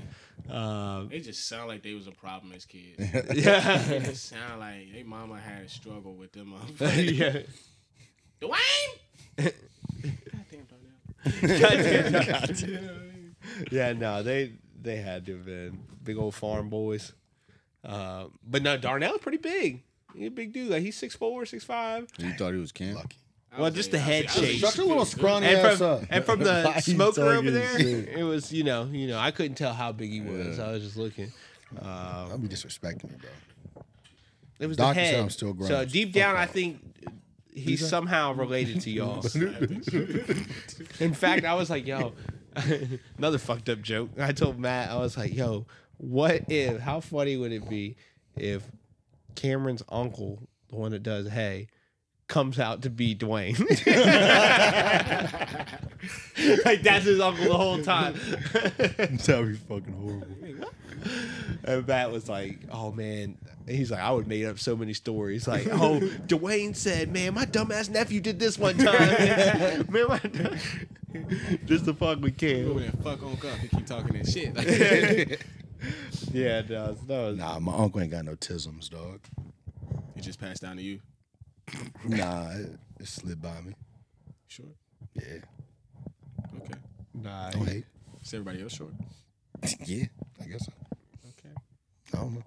Um, They just sound like they was a problem as kids. yeah, they just sound like they mama had a struggle with them. motherfuckers. yeah. Dwayne. Goddamn Darnell. yeah, no, they they had to have been big old farm boys. Uh, but no, Darnell's pretty big. He's a big dude. Like he's six four, six five. You thought he was Cam? Lucky. Well, just the head shape. Shut your little scrawny And ass from, up. and from the smoker over there, shit? it was you know you know I couldn't tell how big he was. I was just looking. Uh, Don't be disrespecting me, bro. it was Doctor the said head. I'm still grown. So deep Fuck down, I off. think he's somehow related to y'all. In fact, I was like, yo, another fucked up joke. I told Matt, I was like, yo, what if, how funny would it be if Cameron's uncle, the one that does Hey, comes out to be Dwayne? like, that's his uncle the whole time. that would be fucking horrible. And Matt was like, "Oh man," And he's like, "I would make up so many stories." Like, "Oh, Dwayne said, man, my dumbass nephew did this one time, man, my dumb-" just to fuck with Over Cam." there, fuck on up. He keep talking that shit. Like, Yeah, no, no, Nah, my uncle ain't got no tisms, dog. it just passed down to you. Nah, it, it slid by me. Sure. Yeah. Okay. nah. Don't hate. Is everybody else short? yeah, I guess so. Okay. I don't know.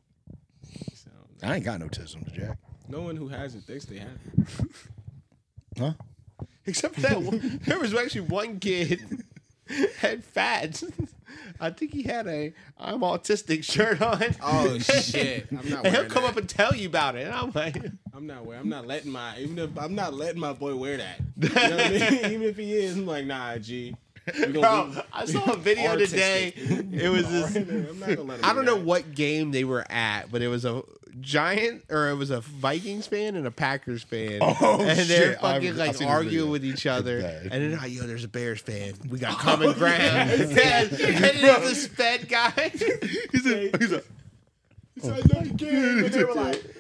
So, I ain't got no tisms, Jack. no one who has it thinks they have. it. Huh? Except for that, one, there was actually one kid had fats. I think he had a "I'm autistic" shirt on. Oh shit! I'm not and he'll come that. up and tell you about it. And I'm like, I'm not wearing. I'm not letting my. Even if I'm not letting my boy wear that. You know what I mean? Even if he is, I'm like, nah, G. Bro, be I saw a video artistic. today. It was this. I'm not gonna let him I do don't know what game they were at, but it was a Giant or it was a Vikings fan and a Packers fan. Oh, and they're shit. Fucking I've like seen this arguing with each other. bad. And then like, yo, there's a Bears fan. We got oh, common ground. and then it's this fat guy. He's a, he's a, It's like, no, you can't. But they were like,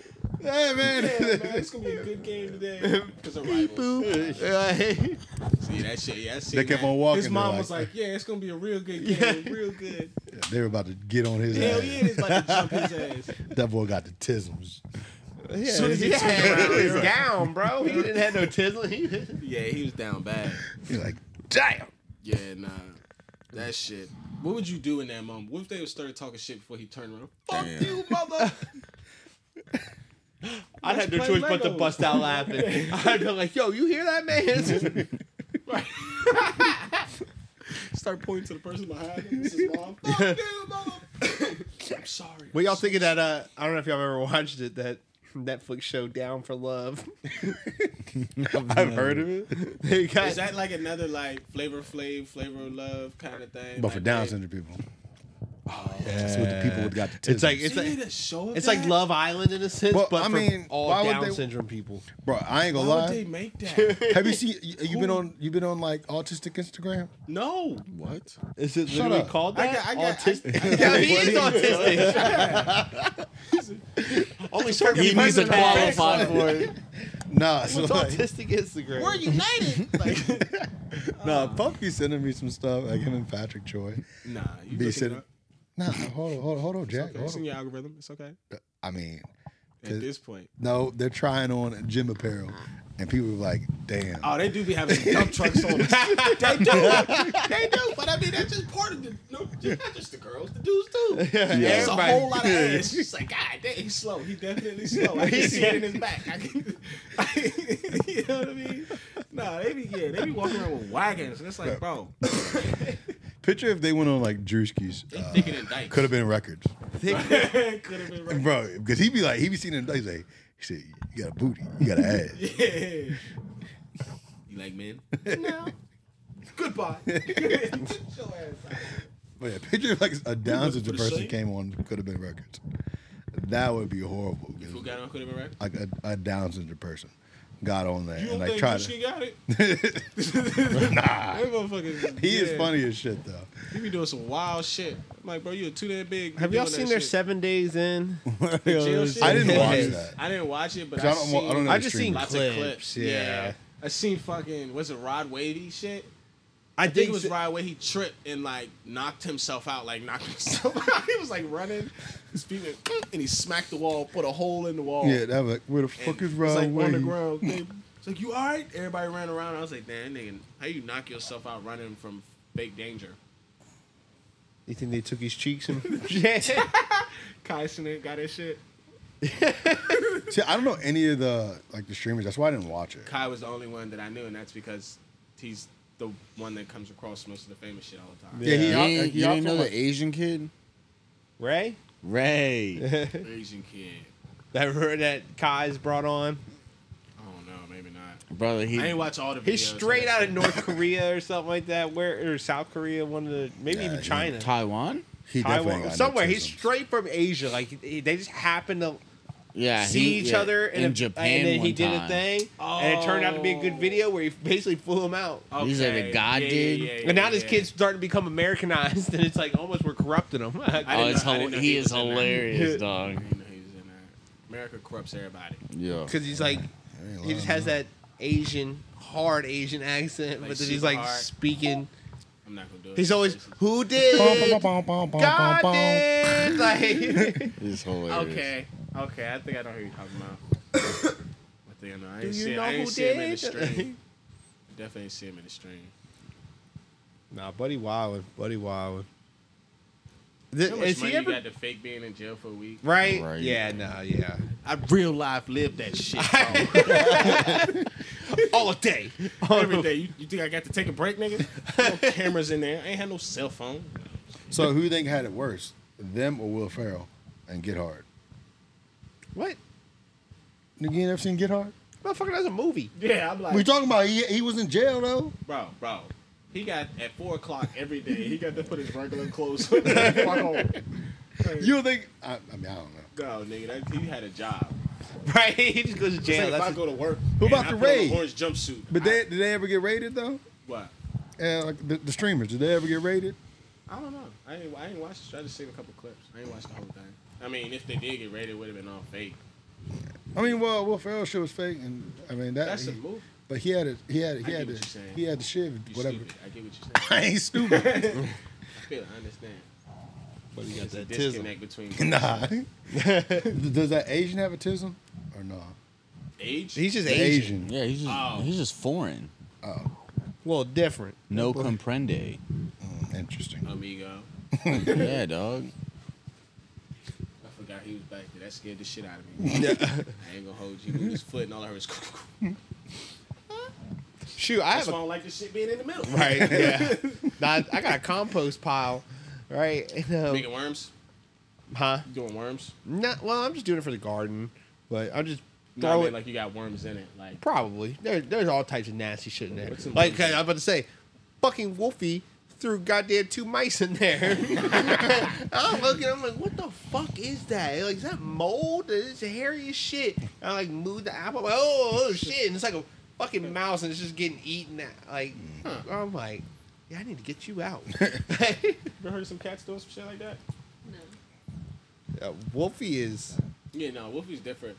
hey man. yeah, man, it's gonna be a good game today. Because of rivals. Like, See that shit? Yeah, I seen They kept that. on walking, His mom they're was like- like, "Yeah, it's gonna be a real good game, real good." they were about to get on his Hell ass. yeah, it's about to jump his ass. That boy got the tisms. yeah, Soon as he yeah, turned around, he was you're- down, bro. He didn't have no tizzling. Yeah, he was down bad. He's like, damn. Yeah, nah, that shit. What would you do in that moment? What if they would start talking shit before he turned around? Fuck Damn. you, mother. I had no play choice but to bust out laughing. I'd be like, yo, you hear that, man? Start pointing to the person behind him. It's his mom. Fuck you, mother. I'm sorry. What y'all thinking that? Uh, I don't know if y'all ever watched it. That Netflix show Down for Love. I've heard of it. they got Is that like another like flavor flav, flavor of love kind of thing? But for Down they- syndrome people. That's what the people would got the tisms. It's like it's like a show it's like Love Island in a sense, Well, but I for mean, all why would Down they- syndrome people. Bro, I ain't gonna Why would lie. they make that? Have you seen? You, you been on? You been on like autistic Instagram? no. What? Is it Shut literally up. called I that? got- I got- autistic. I- I- yeah, he is autistic. Only certain He people needs to have it. qualify for it. Nah, so What's like, autistic Instagram? We're united. Like, nah. Uh, Pump be sending me some stuff like him and Patrick Choi. nah, you Be looking sitting. it up. Nah, hold on, hold on, hold on, It's Jack. okay. Hold It's in your algorithm. It's okay. I mean, At this point. no, they're trying on gym apparel, and people are like, "Damn." Oh, they do be having dump trucks on. they do. They do. But I mean, that's just part of the. No, just, not just the girls. The dudes too. Yeah, There's a whole lot of ass. She's like, God damn, he's slow. He's definitely slow. I can see it in his back. I can, you know what I mean? Nah, they be yeah, they be walking around with wagons. And it's like, bro, Picture if they went on like Drewski's. they Uh, thicker than dykes. could have been records, Could have been right. bro. Because he'd be like, he'd be seeing them. He's like, he said, "You got a booty, you got an ass." Yeah. You like men? No. Goodbye. Get your ass out. But yeah, picture if like a Down look for syndrome the person same. came on could have been records. That would be horrible. 'cause, Who got on could have been right? Like a, a Down syndrome person got on there You and don't like think tried Drewski to. got it? nah, That motherfucker. he is funny as shit though. He be doing some wild shit. I'm like, bro, you too damn big. Have You y'all seen their shit. seven days in? I didn't watch that. I didn't watch it, but I I, don't seen, I don't know I just seen lots clips. of clips. Yeah. I seen fucking was it Rod Wavy shit? I I think it was right Rod where he tripped and like knocked himself out, like knocked himself out. he was like running, his feet went, and he smacked the wall, put a hole in the wall. Yeah, that was like, where the And fuck is it was Rod like on the Wave? ground. They- It's like you all right? Everybody ran around. I was like, damn, nigga, how you knock yourself out running from fake danger? You think they took his cheeks and yeah. Kai Cenat got that shit. See, I don't know any of the like the streamers. That's why I didn't watch it. Kai was the only one that I knew, and that's because he's the one that comes across most of the famous shit all the time. Yeah, he You out- didn't, he you didn't know from, the Asian kid? Ray? Ray. Asian kid. That that Kai's brought on. I don't know, maybe not. Brother, he I ain't watch all the videos. He's straight out of. North Korea or something like that. Where or South Korea, one of the maybe Yeah, even he- China. Taiwan? He definitely Taiwan, got no somewhere. He's straight from Asia. Like he- they just happen to Yeah, see he- each yeah, other in a- Japan. and then he one did a time. thing, and it turned out to be a good oh. video where he basically flew him out. These are the Okay, God yeah, did? yeah, yeah, and now this yeah. kid's starting to become Americanized, and it's like almost we're corrupting him. Oh, didn't it's know- I hil- didn't know he, he is was in hilarious, dog. I didn't know he was in there. America corrupts everybody. Yeah. Because he's like, he just has that Asian, hard Asian accent, Like but then he's like hard. speaking. I'm not gonna do it. He's always, who did? God bum, bum. did! Like, It's hilarious. Okay, okay. I think I don't know who you're talking about. I think I know. I Do ain't you see, know I ain't see him in the did? stream. Definitely ain't see him in the stream. nah, Buddy Wildin, Buddy Wildin. You how much Is money he ever you got to fake being in jail for a week? right? Right. Yeah, no, yeah. I real life lived that shit. bro. All day. Every day. You, you think I got to take a break, nigga? No cameras in there. I ain't had no cell phone. So who you think had it worse, them or Will Ferrell and Get Hard? What? Nigga, you ain't ever seen Get Hard? Motherfucker, that's a movie. Yeah, I'm like, We talking about he, he was in jail though. bro, bro. He got at four o'clock every day. He got to put his regular clothes on. and fuck home. You think? I, I mean, I don't know. No, nigga, that, he had a job. right? He just goes to It's jail. like if I That's go to work. Who and about I the put on a raid? Orange jumpsuit. But I- they, did they ever get raided though? what? Uh, like the, the streamers, did they ever get raided? I don't know. I ain't, I ain't watched. I just seen a couple clips. I ain't watched the whole thing. I mean, if they did get raided, it would have been all fake. I mean, well, Will Ferrell shit was fake, and I mean that. That's he- a move. but he had it. He had. I He get had what the. you're. He had the shit. You Whatever. stupid. I get what you're saying. I ain't stupid. I feel. I understand. But he got There's a that tism. disconnect between nah. Does that Asian have a tism or no? age. he's just Asian. Asian. Yeah, he's just Oh. he's just foreign. Oh, Well, different. No comprende. mm, interesting. Amigo. yeah, dog. He was back there. That scared the shit out of me. I ain't gonna hold you. He moved his foot and all I heard was. Shoot, I That's have why I a don't like this shit being in the middle. right. Yeah. Nah, I got a compost pile. Right. And, um, Making worms. huh? You doing worms? Not, well, I'm just doing it for the garden, but I'm just No, I throw mean, it. like you got worms in it. Like Probably. There, there's all types of nasty shit in there. What's in Like? I'm about to say, fucking Wolfie threw goddamn two mice in there. I'm looking, I'm like, what the fuck is that? Like, is that mold? It's hairy as shit. And I like moved the apple. I'm like, oh, oh shit. And it's like a fucking mouse and it's just getting eaten. At, like, I'm like, yeah, I need to get you out. you ever heard of some cats doing some shit like that? No. Uh, Wolfie is, Yeah, no. Wolfie's different.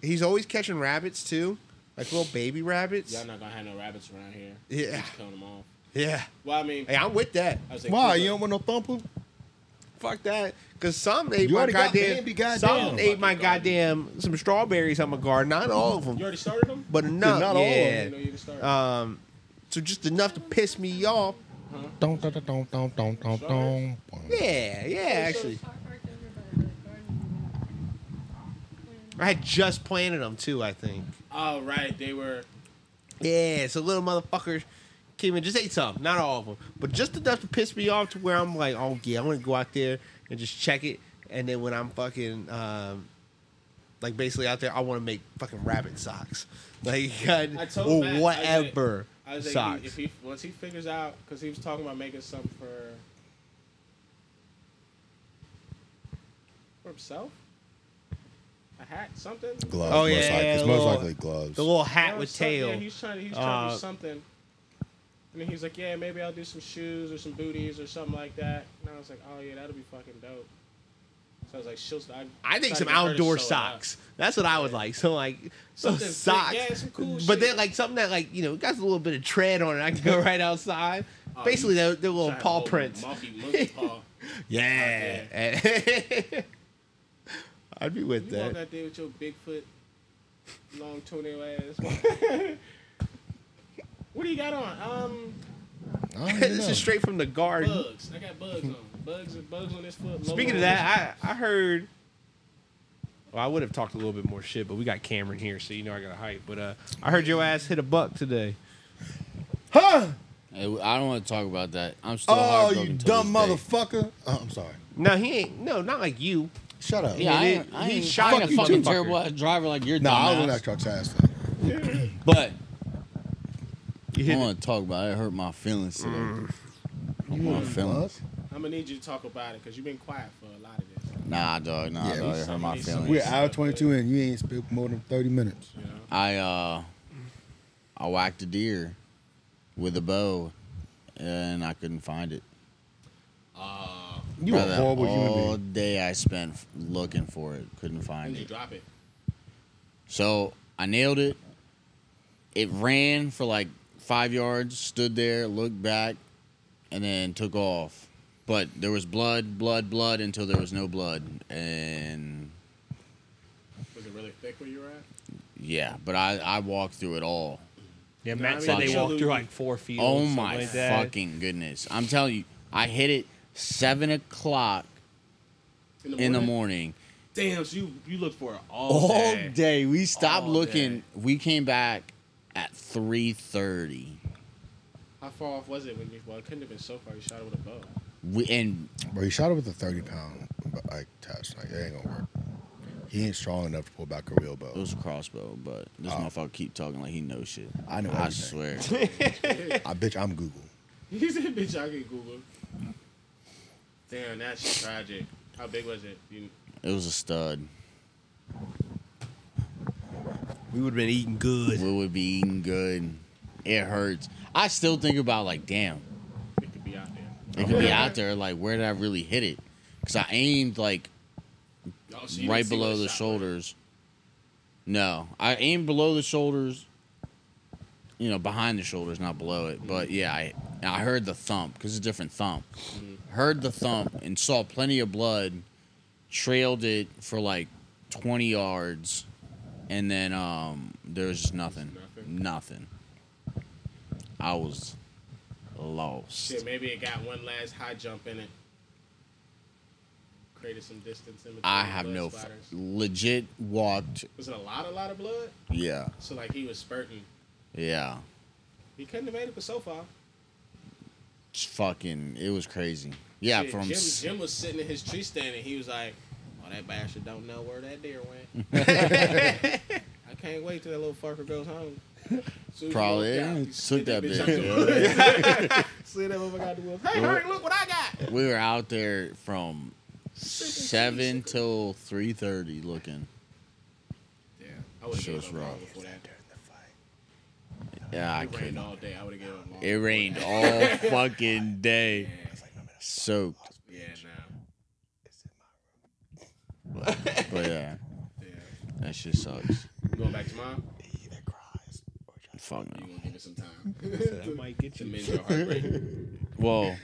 he's always catching rabbits too. Like little baby rabbits. Y'all not gonna have no rabbits around here. Yeah. Just killing them off. Yeah. Well, I mean, Hey, I'm with that. I was like, Why you don't want no thumper? Fuck that. Cause some ate You my already got goddamn, goddamn. some ate my Fucking garden. goddamn some strawberries on my garden. Not all of them. You already started them? but enough. not all of I yeah. know you already started. Um, so just enough to piss me off. Don't don't don't don't don't don't don't. Yeah, yeah. Actually, Park- parked over by the garden. I had just planted them too. I think. oh, right. They were. Yeah, so little motherfuckers came in, just ate some, not all of them, but just enough to piss me off to where I'm like, oh yeah, I want to go out there and just check it, and then when I'm fucking, um, like basically out there, I want to make fucking rabbit socks, like I told or Matt, I was like- whatever I was like, socks. if he once he figures out, because he was talking about making some for for himself, a hat, something. Gloves. Oh, most yeah, likely. yeah, most little- likely gloves. the little There hat was with tail. Yeah, he was trying. He was trying to Uh, do something. And then he was like, "Yeah, maybe I'll do some shoes or some booties or something like that." And I was like, "Oh yeah, that'll be fucking dope." So I was like, "She'll." I, I think some to get her to outdoor sew it up. socks. That's what I would like. So like some socks, yeah, some cool but shit. then like something that like you know got a little bit of tread on it. I can go right outside. Oh, Basically, you- they're, they're little paw prints. Monkey, monkey paw. Yeah. I'd be with You walk that. out there with your Bigfoot, long toenail ass. What do you got on? Um, I don't even this know. is straight from the garden. bugs. I got bugs on. Bugs and bugs on this foot. Speaking of that, I, I heard. Well, I would have talked a little bit more shit, but we got Cameron here, so you know I got to hype. But uh, I heard your ass hit a buck today. Huh? Hey, I don't want to talk about that. I'm still Oh, you dumb motherfucker! Oh, I'm sorry. No, he ain't. No, not like you. Shut up. Yeah, I He- ain't, I he ain't, shot I ain't a fucking too, fucker. terrible driver like you're. No, I was in dumbass. that truck's ass. Though. But You I hit. want to talk about it. It hurt my feelings today. Mm. Hurt my feelings. I'm gonna need you to talk about it because you've been quiet for a lot of this. Nah, dog. Nah, Yeah, dog. we- It hurt my feelings. We're hour 22 in. You ain't spoke more than 30 minutes. You know? I uh, I whacked a deer with a bow, and I couldn't find it. Uh, You a Brother, horrible human all being. day I spent f- looking for it, couldn't when find did you it. drop it? So I nailed it. It ran for like five yards, stood there, looked back, and then took off. But there was blood, blood, blood until there was no blood, and Was it really thick where you were at? yeah. But I I walked through it all. Yeah, Nah, Matt I mean, said they walked through like four feet. Oh my like fucking goodness! I'm telling you, I hit it seven o'clock In the in the morning? morning. Damn, so you you looked for it all, All day. day. We stopped All looking. day. We came back at three thirty. How far off was it when you? Well, it couldn't have been so far. You shot it with a bow. We and Bro, he shot it with a 30 pound like test. Like, it ain't gonna work. He ain't strong enough to pull back a real bow. it was a crossbow, but this Oh. motherfucker keep talking like he knows shit. I know I everything. swear. I bitch, I'm Google. He said, "Bitch, I can Google." Damn, that's tragic. How big was it? You, It was a stud. We would have been eating good. We would be eating good. It hurts. I still think about like, damn, it could be out there. it could be out there. Like, where did I really hit it? Because I aimed like Oh, so right below the shot shoulders. No, I aimed below the shoulders. You know, behind the shoulders, not below it. But mm-hmm. yeah, I I heard the thump because it's a different thump. Mm-hmm. Heard the thump and saw plenty of blood. Trailed it for like twenty yards, and then um there was just nothing. Nothing? Nothing. I was lost. Shit, maybe it got one last high jump in it. Created some distance in between. I have no f- legit walked. Was it a lot, a lot of blood? Yeah, So like he was spurting. yeah. He couldn't have made it for so far. It's fucking. It was crazy. Yeah, Shit, from Jim, Jim was sitting in his tree stand and he was like, "Oh, that bastard don't know where that deer went. I can't wait till that little fucker goes home." Soon Probably, walked out, yeah, he took slid that bitch bitch, out the. Slid that motherfucker out the woods. Hey, hurry, look what I got. we were out there from seven till three thirty looking. Yeah, I would have Shit was up long rough. before that. Yeah, I It rained couldn't. all day. I would have given up. It rained all fucking day. Yeah, Soaked. Yeah, But yeah. Yeah. that shit sucks. You going back tomorrow? Fuck no. You no. gonna give it some time? That might get to you. mend your heartbreak. Well,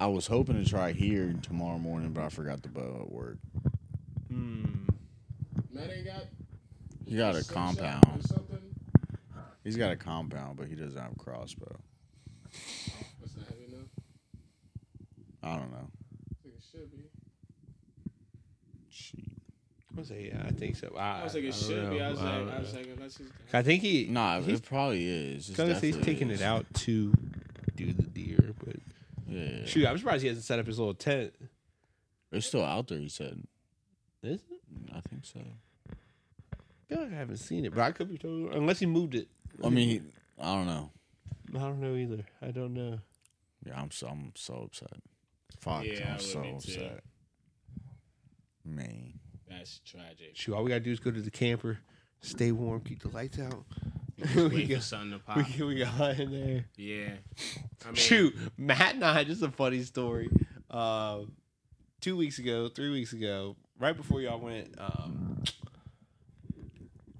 I was hoping to try here tomorrow morning, but I forgot the bow at work. Hmm. Matt ain't got. He got a compound. He's got a compound, but he doesn't have a crossbow. That's not heavy enough. I don't know. I think it should be. Shit. I was like, yeah, I think so. I, I was like, it don't should be. I was I like, I was know. thinking, let's. I think he. Nah, he's it probably is. Because he's taking is. it out to do the deer. But Yeah. shoot, I'm surprised he hasn't set up his little tent. It's still out there, he said. Is it? I think so. I feel like I haven't seen it, but I could be told unless he moved it. I mean, he, I don't know. I don't know either. I don't know. Yeah, I'm so I'm so upset. Fuck, Yeah, I I'm so upset. Man, That's tragic. Shoot, all we gotta do is go to the camper, stay warm, keep the lights out. We got, something to pop. we, we got in there. Yeah. I mean, Shoot, Matt and I, just a funny story. Uh, two weeks ago, three weeks ago, right before y'all went um,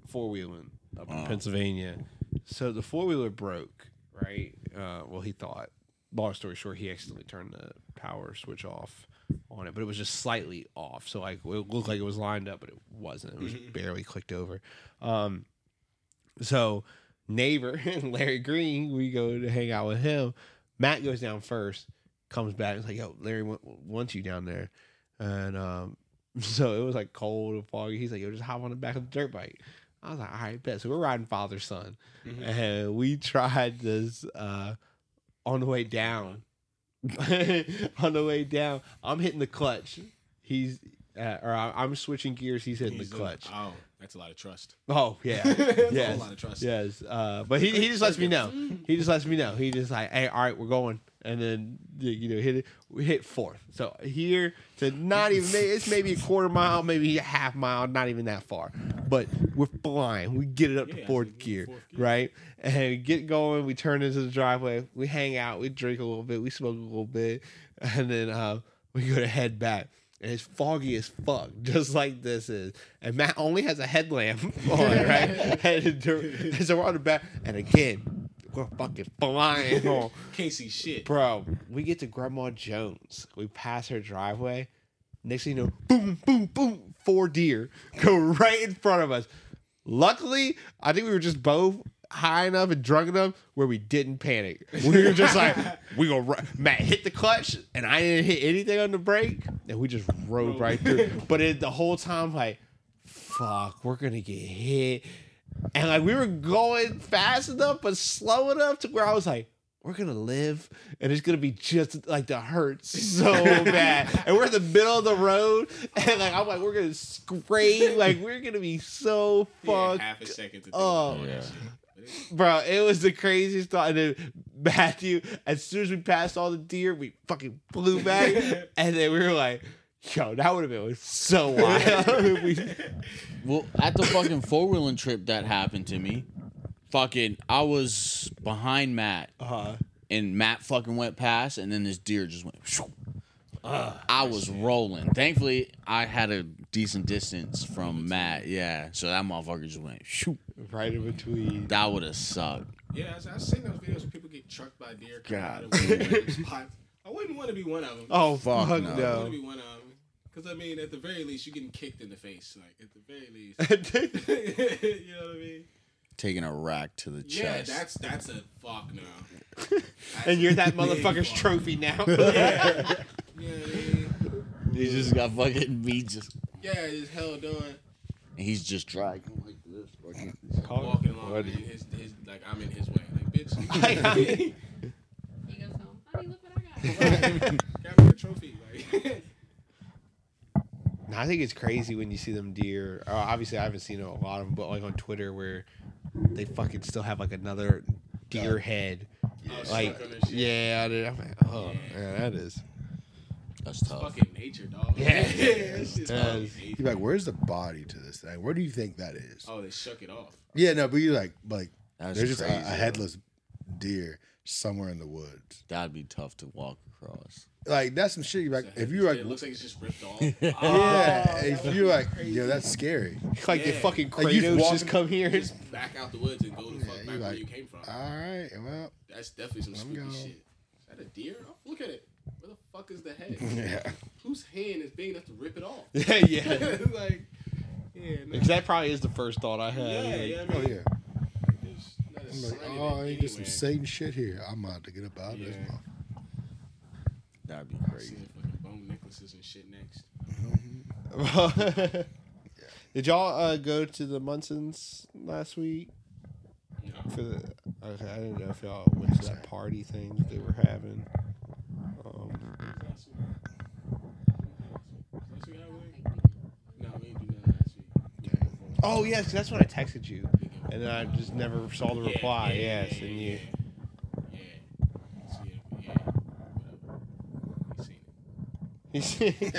four wheeling up in Oh. Pennsylvania. So the four wheeler broke, right? Uh, well, he thought. Long story short, he accidentally turned the power switch off on it, but it was just slightly off. So like it looked like it was lined up, but it wasn't. It was barely clicked over. Um, so neighbor Larry Green, we go to hang out with him. Matt goes down first, comes back, and is like, "Yo, Larry wa- wants you down there," and um, so it was like cold and foggy. He's like, "Yo, just hop on the back of the dirt bike." I was like, "All right, bet." So we're riding father son, and we tried this uh, on the way down. on the way down, I'm hitting the clutch. He's uh, or I'm switching gears. He's hitting he's the clutch. Oh, that's a lot of trust. Oh yeah, That's a yes, whole lot of trust. yes. Uh, but he, he just lets me know. He just lets me know. He just like, hey, all right, we're going, and then you know hit it. We hit fourth. So here to not even it's maybe a quarter mile, maybe a half mile, not even that far. But we're flying. We get it up Yeah, to fourth gear, fourth gear. right? And we get going. We turn into the driveway. We hang out. We drink a little bit. We smoke a little bit, and then uh, we go to head back. And it's foggy as fuck, just like this is. And Matt only has a headlamp on, right? and, and so we're on the back. And again, we're fucking flying on. Can't see shit. Bro, we get to Grandma Joan's. We pass her driveway. Next thing you know, boom, boom, boom, four deer go right in front of us. Luckily, I think we were just both high enough and drunk enough where we didn't panic. We were just like, we go right. Matt hit the clutch, and I didn't hit anything on the brake, and we just rode right through. But it, the whole time, like, fuck, we're gonna get hit. And like we were going fast enough, but slow enough to where I was like, we're gonna live, and it's gonna be just like the hurt so bad. And we're in the middle of the road, and like I'm like, we're gonna scrape, like we're gonna be so Yeah, fucked. half a second to think Oh. about Yeah. That shit. bro. It was the craziest thought. And then Matthew, as soon as we passed all the deer, we fucking flew back, and then we were like, "Yo, that would have been so wild." we, Well, at the fucking four wheeling trip that happened to me, fucking, I was behind Matt, uh, and Matt fucking went past, and then this deer just went. shoo. I was rolling. Thankfully, I had a decent distance from Matt. Yeah, so that motherfucker just went. Shoo. Right in between. That would have sucked. Yeah, I've, I've seen those videos where people get trucked by deer. God. out of random spots. I wouldn't want to be one of them. Oh Fuck fuck, no. I wouldn't want to be one of them. Because, I mean, at the very least, you're getting kicked in the face. Like, at the very least. you know what I mean? Taking a rack to the Yeah, chest. Yeah, that's that's a fuck no. That's and you're that motherfucker's fuck. trophy now. Yeah. You know what I he just got fucking me just. Yeah, it's hell doing. And he's just dragging like this. fucking- Walking along, his, his, like, I'm in his way. Like, bitch. He goes home. Honey, look what I got. Got me a trophy. Like, No, I think it's crazy when you see them deer. Uh, obviously, I haven't seen a lot of them, but like on Twitter, where they fucking still have like another deer head. Like, stuck on this shit. yeah, dude, I'm like, oh, Yeah. yeah, that is. That's It's tough. fucking nature, dog. Yeah. it's just fucking You're like, where's the body to this thing? Where do you think that is? Oh, they shook it off. Yeah, no, but you're like, like That's there's just a, crazy, a though. headless deer somewhere in the woods. That'd be tough to walk across. Like that's some shit. You like, if you're it looks like it's just ripped off. yeah, Oh, if you're like, be yo, that's scary. Like the Yeah. fucking Like, you Kratos walking- just come here. just back out the woods and go the fuck Yeah, back you where you came from. All right, well, That's definitely some spooky going. shit. Is that a deer? Oh, look at it. Where the fuck is the head? yeah. Whose hand is big enough to rip it off? yeah, yeah. like, yeah, no. Because that probably is the first thought I had. Yeah, like, yeah. I Oh mean, yeah. there's not a I'm like, sign of oh, it ain't just some anywhere. Satan shit here. I'm about to get up out of this. Yeah. motherfucker. That'd be See crazy. the fucking bone necklaces and shit next. Did y'all uh, go to the Munsons last week? No. For the okay, I didn't know if y'all went to that party thing that they were having. Oh yes, that's when I texted you, and then I just never saw the reply. yes, yeah, and you. Yeah. yeah. See it, yeah. Whatever. We seen it. You see,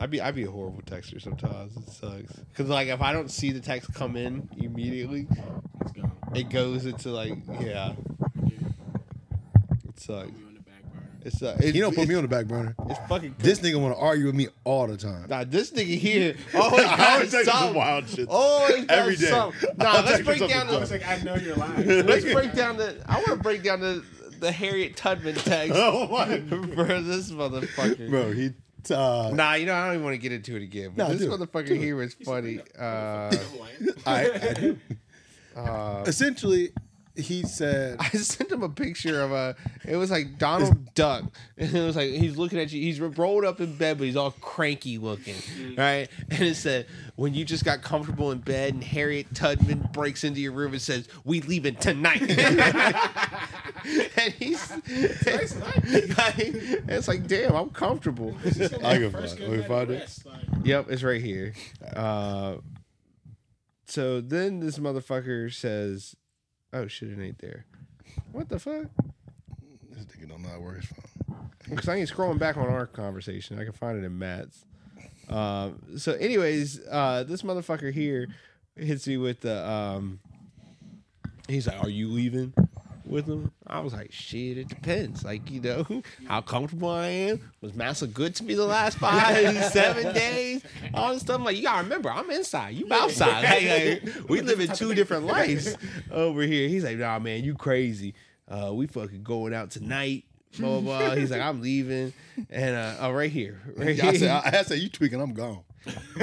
I'd be I'd be a horrible texter sometimes. It sucks because like if I don't see the text come in immediately, It's gone. It goes into like yeah, Yeah. it sucks. Put me on the back burner. It's uh, it, You don't put me on the back burner. It's fucking This nigga want to argue with me all the time. Nah, this nigga here. Oh, he I got always text some something. wild shit. Oh, he got Every day. something. Nah, I'll let's break down I the. like, I know you're lying. Let's break down the. I want to break down the the Harriet Tubman text Oh my, for this motherfucker. bro, he. Uh, Nah, you know I don't even want to get into it again. But Nah, this do it. motherfucker Do it. here funny. Uh, I, I do. Uh, Essentially, he said, I sent him a picture of a. It was like Donald Duck, and it was like he's looking at you. He's rolled up in bed, but he's all cranky looking, right? And it said, "When you just got comfortable in bed, and Harriet Tubman breaks into your room and says, "We leaving tonight," and he's, Tonight's night. it's like, damn, I'm comfortable. I can find- let me find it. Yep, it's right here. Uh, so then this motherfucker says, "Oh shit, it ain't there." What the fuck? "This nigga don't know how to work his phone." Because I ain't scrolling back on our conversation. I can find it in Matt's. Um, so, anyways, uh, this motherfucker here hits me with the. Um, he's like, "Are you leaving with him?" I was like, "Shit, it depends. Like, you know, how comfortable I am. Was Massa good to me the last five, seven days? All this stuff. I'm like, you gotta remember, I'm inside. You outside. Like, like, we live in two different lives over here. He's like, "Nah, man, you crazy. Uh, we fucking going out tonight." Blah blah. blah. He's like, I'm leaving, and uh, oh, right here, right I said, I, I said, you tweaking, I'm gone.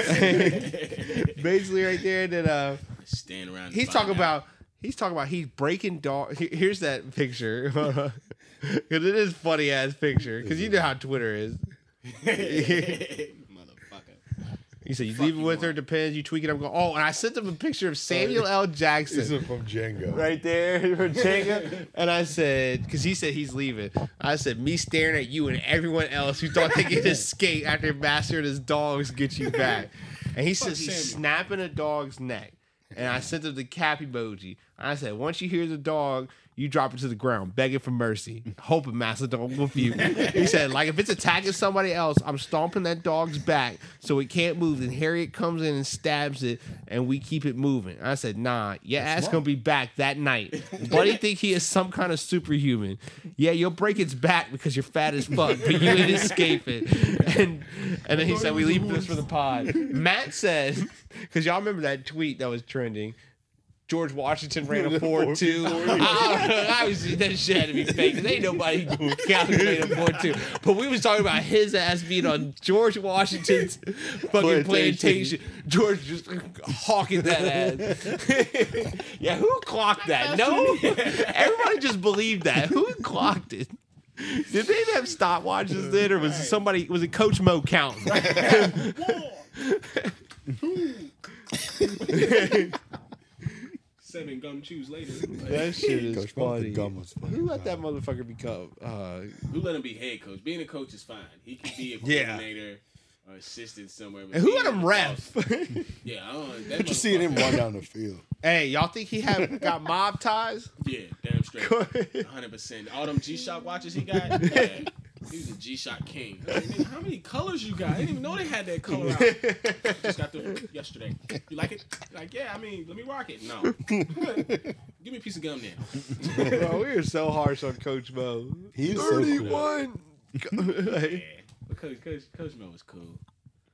basically right there. That uh, Stand around. he's talking out. about he's talking about he's breaking dog. Here's that picture because it is funny ass picture because you know how Twitter is. Motherfucker. He said you Fuck leaving with her want. depends. You tweak it. I'm going. Oh, and I sent him a picture of Samuel L. Jackson. This is from Django. right there for Jenga. And I said, because he said he's leaving. I said, me staring at you and everyone else who thought they could escape after Master and his dogs get you back. and he Fuck says he's snapping a dog's neck. And I sent him the cap emoji. I said, once you hear the dog, you drop it to the ground, begging for mercy, hoping Master Dog will you. He said, like if it's attacking somebody else, I'm stomping that dog's back so it can't move. Then Harriet comes in and stabs it, and we keep it moving. I said, nah, your ass gonna be back that night. Buddy think he is some kind of superhuman. Yeah, you'll break its back because you're fat as fuck, but you ain't escape it. And and then he said, we leave this for the pod. Matt said, because y'all remember that tweet that was trending. George Washington ran a 4 2. Obviously, that shit had to be fake. 'cause ain't nobody calculating a 4 2. But we was talking about his ass being on George Washington's fucking plantation. George just hawking that ass. yeah, who clocked that? No? Everybody just believed that. Who clocked it? Did they have stopwatches then, or was it somebody? Was it Coach Mo counting? Seven gum chews later. That shit is Coach Mo, the funny. gum was funny. Who let that motherfucker become? Uh, Who let him be head coach? Being a coach is fine. He could be a Yeah. coordinator or assistant somewhere. and who being let him a ref? Yeah, I don't. That But you seeing him run down the field. hey, y'all think he had got mob ties? Yeah, damn straight. 100. percent All them G Shock watches he got. Yeah. He was a G Shock king. Like, how many colors you got? I didn't even know they had that color out. Just got the yesterday. You like it? Like, yeah. I mean, let me rock it. No. Give me a piece of gum then. Bro, we are so harsh on Coach Mo. He's so cool. Thirty-one. Yeah. But Coach, Coach, Coach Mel was cool.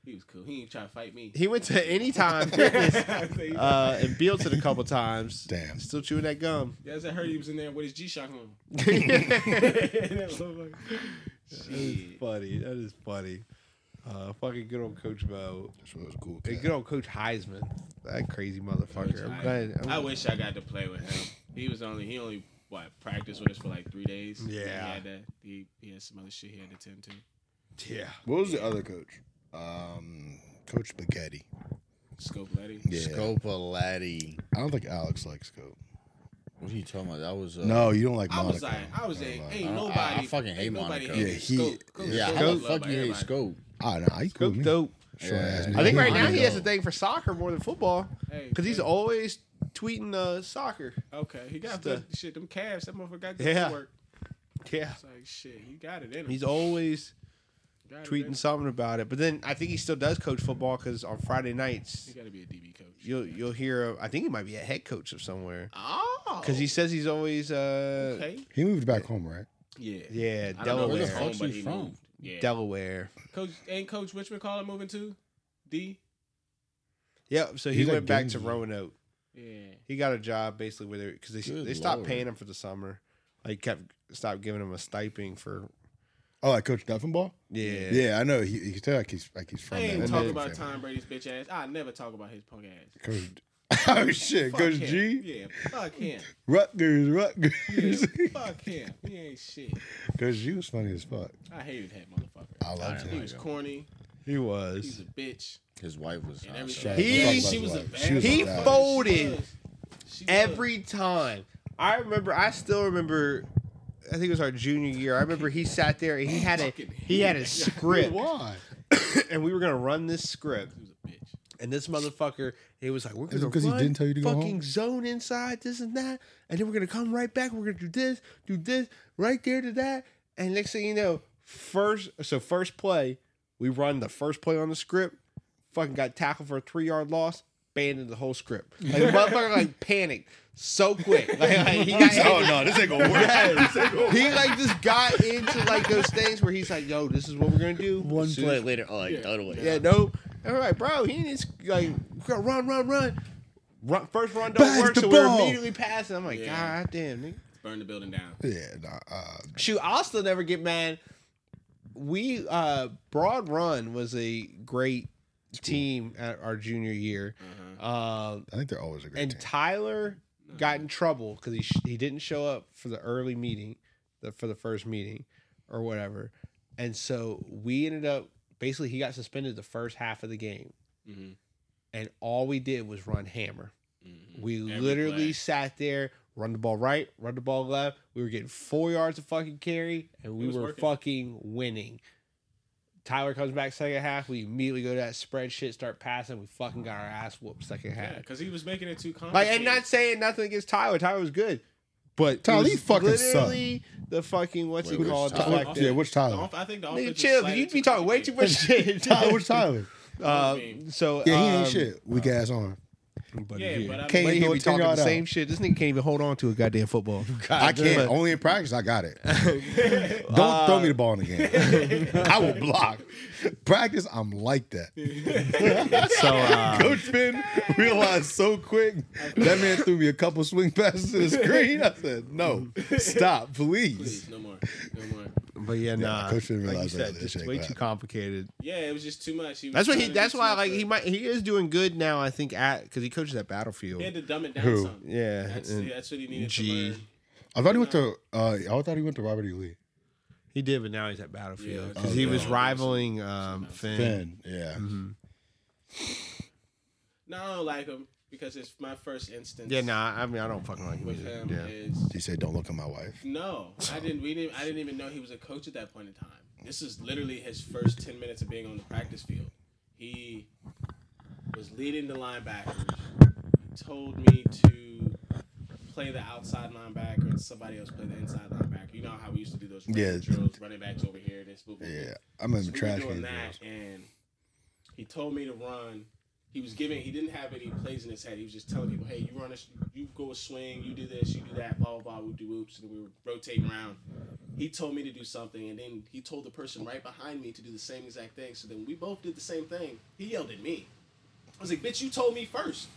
He was cool. He ain't try to fight me. he went to Anytime Fitness uh, and built it a couple times. Damn. Still chewing that gum. Yes, I heard he was in there with his G Shock on. That is funny. That is funny. Uh, fucking good old Coach Mo. This was cool. Hey, cat. good old Coach Heisman. That crazy motherfucker. I'm glad. I'm- I wish I got to play with him. He was only he only what practiced with us for like three days. Yeah. he had that. He, he had some other shit he had to tend to. yeah. What was the other coach? Um, Coach Spaghetti. Scope Letty. Yeah. Scopoletti. I don't think Alex likes Scope. What are you talking about? That was uh, No, you don't like Monaco. I Monaco. was like, I was like, Never ain't mind. I- nobody. I fucking ain't hate nobody Monaco. hate Yeah, he- Scope. Coach Yeah, Scope how the loved fuck by you hate everybody. Scope? Ah, nah, he cool. Coach man. dope. Short ass Yeah. nigga. I think right now he has a thing for soccer more than football Hey, because he's hey, always tweeting uh, soccer. okay. He got Stuff. good shit. Them calves. That motherfucker got good Yeah. work. Yeah. It's like shit. He got it in him. He's always Got it in tweeting something about it. But then I think he still does coach football because on Friday nights He got to be a DB coach. You'll you'll hear. I think he might be a head coach of somewhere Oh, because he says he's always uh okay. He moved back home, right? Yeah. yeah I don't know where Delaware the fuck's but he he from? Yeah. Delaware. Coach ain't Coach Richmond Caller moving to D. Yep. So he He's at went back to Gainesville. Roanoke. Yeah. He got a job basically where they because they Good they stopped Lord. paying him for the summer. Like kept stopped giving him a stipend for Oh, like Coach Duffenball? yeah Yeah, I know. He, he can tell like he's like he's from I that. ain't And talking then- about Tom Brady's bitch ass. I never talk about his punk ass. Coach. oh shit, Fuck Coach him. G. Yeah, fuck him. Rutgers, Rutgers. Yeah, fuck him. He ain't shit. Coach G was funny as fuck. I hated that motherfucker. I loved him. He was corny. he was. He's was a bitch. His wife was. And uh, everything. He- she was a bad. She was a he folded She was. She was. every time. I remember. I still remember. I think it was our junior year. I remember he sat there and he had a he had a script, Why? and we were gonna run this script. He was a bitch. And this motherfucker, he was like, "We're gonna because he run, didn't tell you to go fucking home? zone inside this and that, and then we're gonna come right back. We're gonna do this, do this, right there to that, and next thing you know, first so first play, we run the first play on the script. Fucking got tackled for a three yard loss. Abandoned the whole script. Like the motherfucker like panicked so quick. Like, like, he got oh no, this ain't gonna work. Yes. he like just got into like those things where he's like, "Yo, this is what we're gonna do." One As soon play later. Oh, like, Yeah. the other way. yeah, no. And bro, he needs like run, run, run. Run first run don't Pass work, the so we're immediately passing. I'm like, Yeah. God damn, nigga. Burn the building down. Yeah, nah, uh, Shoot, I'll still never get mad. We uh Broad Run was a great team at our junior year. Um I think they're always a great and team. Tyler got in trouble because he sh- he didn't show up for the early meeting, the for the first meeting, or whatever, and so we ended up basically he got suspended the first half of the game, Mhm. and all we did was run hammer. Mhm. We Every literally play. sat there, run the ball right, run the ball left. We were getting four yards of fucking carry, and we were working. fucking winning. Tyler comes back second half. We immediately go to that spread shit, start passing. We fucking got our ass whooped second Yeah, half. because he was making it too Like, complicated. and not saying nothing against Tyler. Tyler was good, but Tyler, was he fucking literally the fucking what's Wait, he called? The Tyler? fuck- Yeah, which The Tyler? off- I think the Nigga, offense chill. slightly You be talking way too much shit. Tyler, which Tyler? Uh, so Yeah, he ain't um, shit. Weak ass arm. But Yeah, he- but I Can't but mean, he throw be a 10 talking the yard out. same shit. This nigga can't even hold on to a goddamn football. I can't. But- Only in practice, I got it. Don't throw me the uh, ball in the game. I will block. Practice, I'm like that. So uh, Coach Finn realized so quick that man threw me a couple swing passes to the screen. I said, "No, stop, please." please, no more, no more. but yeah, nah. Coach didn't like you said, that just way too complicated. Yeah, it was just too much. That's what he. trying to do That's why like he might. He is doing good now. I think at because he coaches at Battlefield. He had to dumb it down Who? some. Yeah, That's, and that's what he needed G. to learn. I thought he went to. Uh, I thought he went to Robert E. Lee. He did, but now he's at Battlefield Yeah, because oh, he yeah. was rivaling um, Finn. Finn, yeah. No, I don't like him because it's my first instance. Yeah, nah. I mean, I don't fucking like him. With him Yeah. is He said, "Don't look at my wife." no. I didn't. We didn't. I didn't even know he was a coach at that point in time. This is literally his first ten minutes of being on the practice field. He was leading the linebackers. He told me to play the outside linebacker and somebody else play the inside linebacker. You know how we used to do those Yeah. drills, running backs over here, this, boop. Yeah, I remember So we trash were doing that, drills. and he told me to run. He was giving. He didn't have any plays in his head. He was just telling people, "Hey, you run a, you go a swing, you do this, you do that, blah blah blah, whoop de whoops." And we were rotating around. He told me to do something, and then he told the person right behind me to do the same exact thing. So then we both did the same thing. He yelled at me. I was like, "Bitch, you told me first.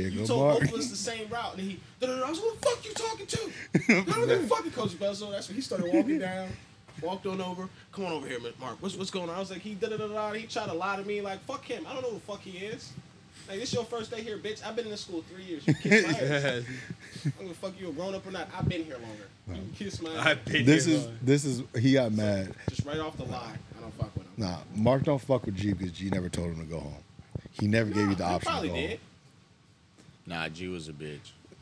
Here You told Mark. both of us the same route." And he. I was like, "What the fuck you talking to?" I don't give a fucking Coach Bezos. That's when he started walking down. Walked on over. Come on over here, Mark. What's what's going on? I was like, he da da da da. He tried to lie to me. Like, fuck him. I don't know who the fuck he is. Like, this your first day here, bitch. I've been in this school three years. You kiss my ass. I don't give a fuck you a grown up or not. I've been here longer. You can kiss my ass. This is this is he got mad. Just right off the lie. I don't fuck with him. Nah, Mark don't fuck with G because G never told him to go home. He never gave you the He option to probably go did. Home. Nah, G was a bitch.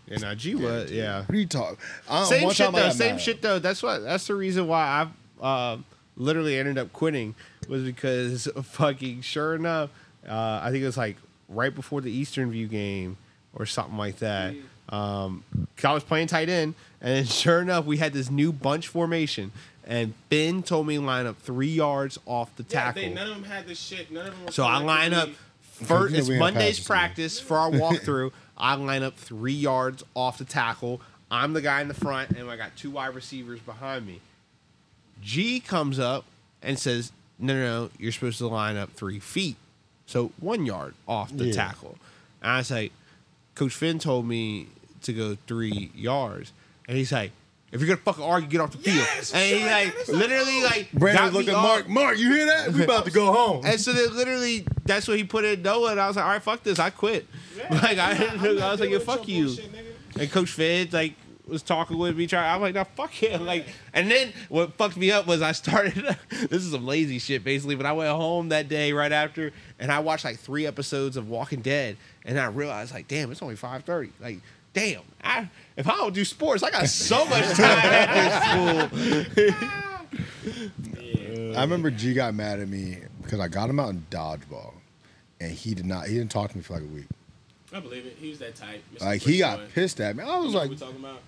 Yeah, nah, G was yeah. What are you talking? Uh, Same one shit though. Same mad. shit though. That's what. That's the reason why I uh, literally ended up quitting was because fucking sure enough, uh, I think it was like right before the Eastern View game or something like that. Um, 'cause I was playing tight end, and then sure enough, we had this new bunch formation, and Ben told me to line up three yards off the Yeah, tackle. they, none of them had this shit. None of them. Were So I line up first. It's Monday's passing. practice for our walkthrough. I line up three yards off the tackle. I'm the guy in the front, and I got two wide receivers behind me. G comes up and says, "No, no, no, you're supposed to line up three feet, so one yard off the Yeah. tackle." And I say, "Coach Finn told me to go three yards," and he's like. If you're gonna fucking argue, get off the field. Yes, and he like literally like Brandon got look me at off. Mark. Mark, you hear that? We about to go home. And so then literally, that's what he put in Noah, and I was like, all right, fuck this, I quit. Yeah, like I, I'm not- I'm I was like, dealing yeah, fuck you. bullshit. And Coach Fed like was talking with me, trying. I'm like, no, fuck him. Like, and then what fucked me up was I started. this is some lazy shit, basically. But I went home that day right after, and I watched like three episodes of Walking Dead, and I realized like, damn, it's only five thirty. Like. Damn, I, if I don't do sports, I got so much time after school. I remember G got mad at me because I got him out in dodgeball, and he did not. He didn't talk to me for like a week. I believe it. He was that type. Mr. Like he got boy. pissed at me. I was You know like, what we talking about?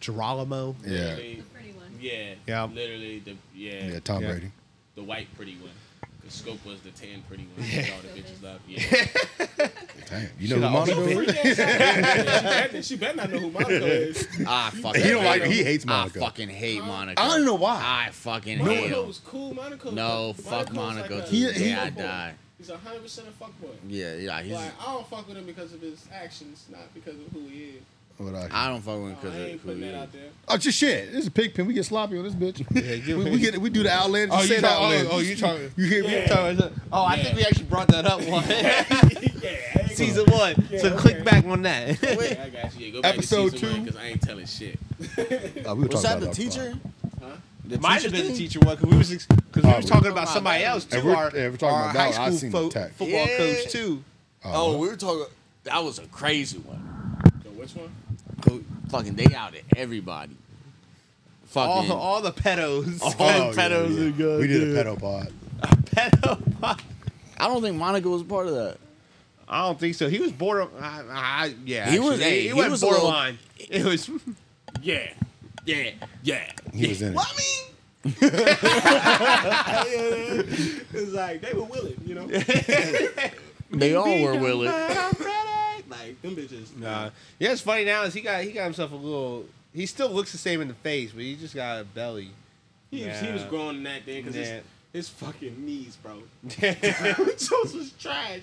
Geralamo. yeah, Literally, Pretty one. yeah, Yeah. Literally the yeah, yeah, Tom Yeah. Brady. the white pretty one. Cause Scope was the tan pretty one. that All the bitches love. Yeah. Damn, you know Should who I Monaco also is? she, better, she better not know who Monaco is. Ah, I fucking He don't like. hate He him. hates I Monaco. fucking hate Monaco. I don't know why. I fucking hate Monaco him. was cool. Monaco. No, Monaco's fuck Monaco. Like a, He- He, he- yeah, I die. He's a hundred percent a fuckboy. Yeah, yeah. He's, Like I don't fuck with him because of his actions, not because of who he is. What I, I don't fuck with him No, because I of ain't who putting he that is. out there. oh, just shit. This is a pig pen. We get sloppy on this bitch. give we, we get we do the outlandish. Oh, say you the talking? outlandish. Oh, oh, you talking? You hear me? Yeah. Oh, I think we actually brought that up one. yeah, season one. so okay. click back on that. Yeah, I got you. Yeah, go back Episode to season two. because I ain't telling shit. Uh, we were Was talking that about the that teacher? The Might teacher have been the thing? teacher one because we was because we Oh, was we- talking about somebody else too. If we're- our if we're talking our about high that, I school seen fo- the text. football Yeah. coach too. Oh, what? we were talking. That was a crazy one. So which one? Fucking, they outed everybody. all, fucking all the pedos. all Oh, the pedos yeah, yeah. are good. We did a dude. pedo pod. pedo. pod. I don't think Monaco was part of that. I don't think so. He was border. I, I, yeah, He was- actually, hey, He, he was was a little- borderline. It was. Yeah, yeah, yeah. He was in it. Well, I mean. it's like they were willing, you know. They all were willing. Like them bitches. Nah. Yeah, it's funny now is he got he got himself a little. He still looks the same in the face, but he just got a belly. He, was, he was growing in that thing because Yeah. his, his fucking knees, bro. he Jones was trash.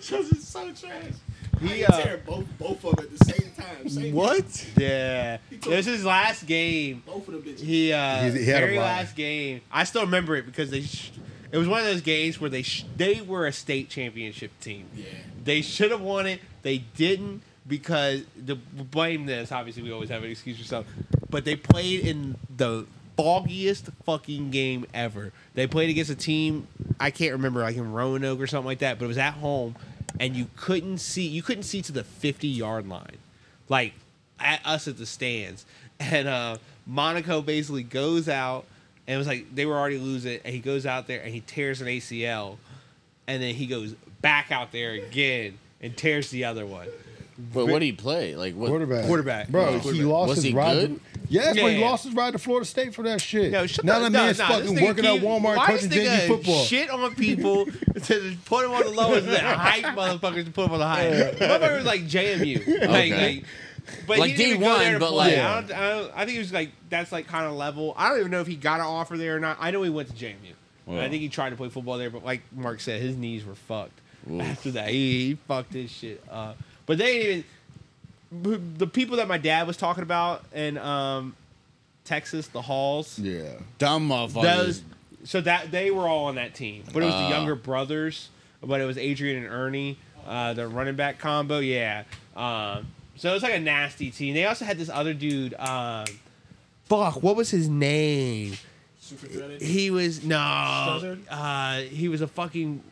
Jones is so trash. He, He uh, tear both both of them at the same time. Same What? yeah. This is his last game. Both of them bitches. He uh, He's- he had very run. last game. I still remember it because they. Sh- it was one of those games where they sh- they were a state championship team. yeah. They should have won it. They didn't because the blame this. Obviously, we always have an excuse for something, but they played in the foggiest fucking game ever. They played against a team I can't remember, like in Roanoke or something like that, but it was at home, and you couldn't see you couldn't see to the fifty yard line, like at us at the stands, and uh, Monaco basically goes out. And it was like they were already losing, and he goes out there and he tears an ACL, and then he goes back out there again and tears the other one. But what did he play? Like what? Quarterback. Quarterback. Bro, Oh, he quarterback. lost Was his he ride. good? To, yeah, that's Yeah, why he yeah. lost his ride to Florida State for that shit. No, shut now the, that no, man's no, fucking this nigga working at Walmart why coaching this JV nigga football. Shit on people to put him on the lowest, and then hype motherfuckers to put him on the high. Motherfucker was like JMU, like, Okay. like but Like he didn't even D1, to but play. like- I, don't, I, don't, I think he was like that's like kind of level. I don't even know if he got an offer there or not. I know he went to JMU. Wow. I think he tried to play football there, but like Mark said, his knees were fucked after that. He, he fucked his shit up. But they didn't even the people that my dad was talking about in um, Texas, the Halls. Yeah. Dumb motherfuckers. Those, so that they were all on that team, but it was Uh. the younger brothers. But it was Adrian and Ernie, uh, the running back combo. Yeah. Um, so it was like a nasty team. They also had this other dude. Um, fuck, what was his name? Super dreaded. He was no. Uh, he was a fucking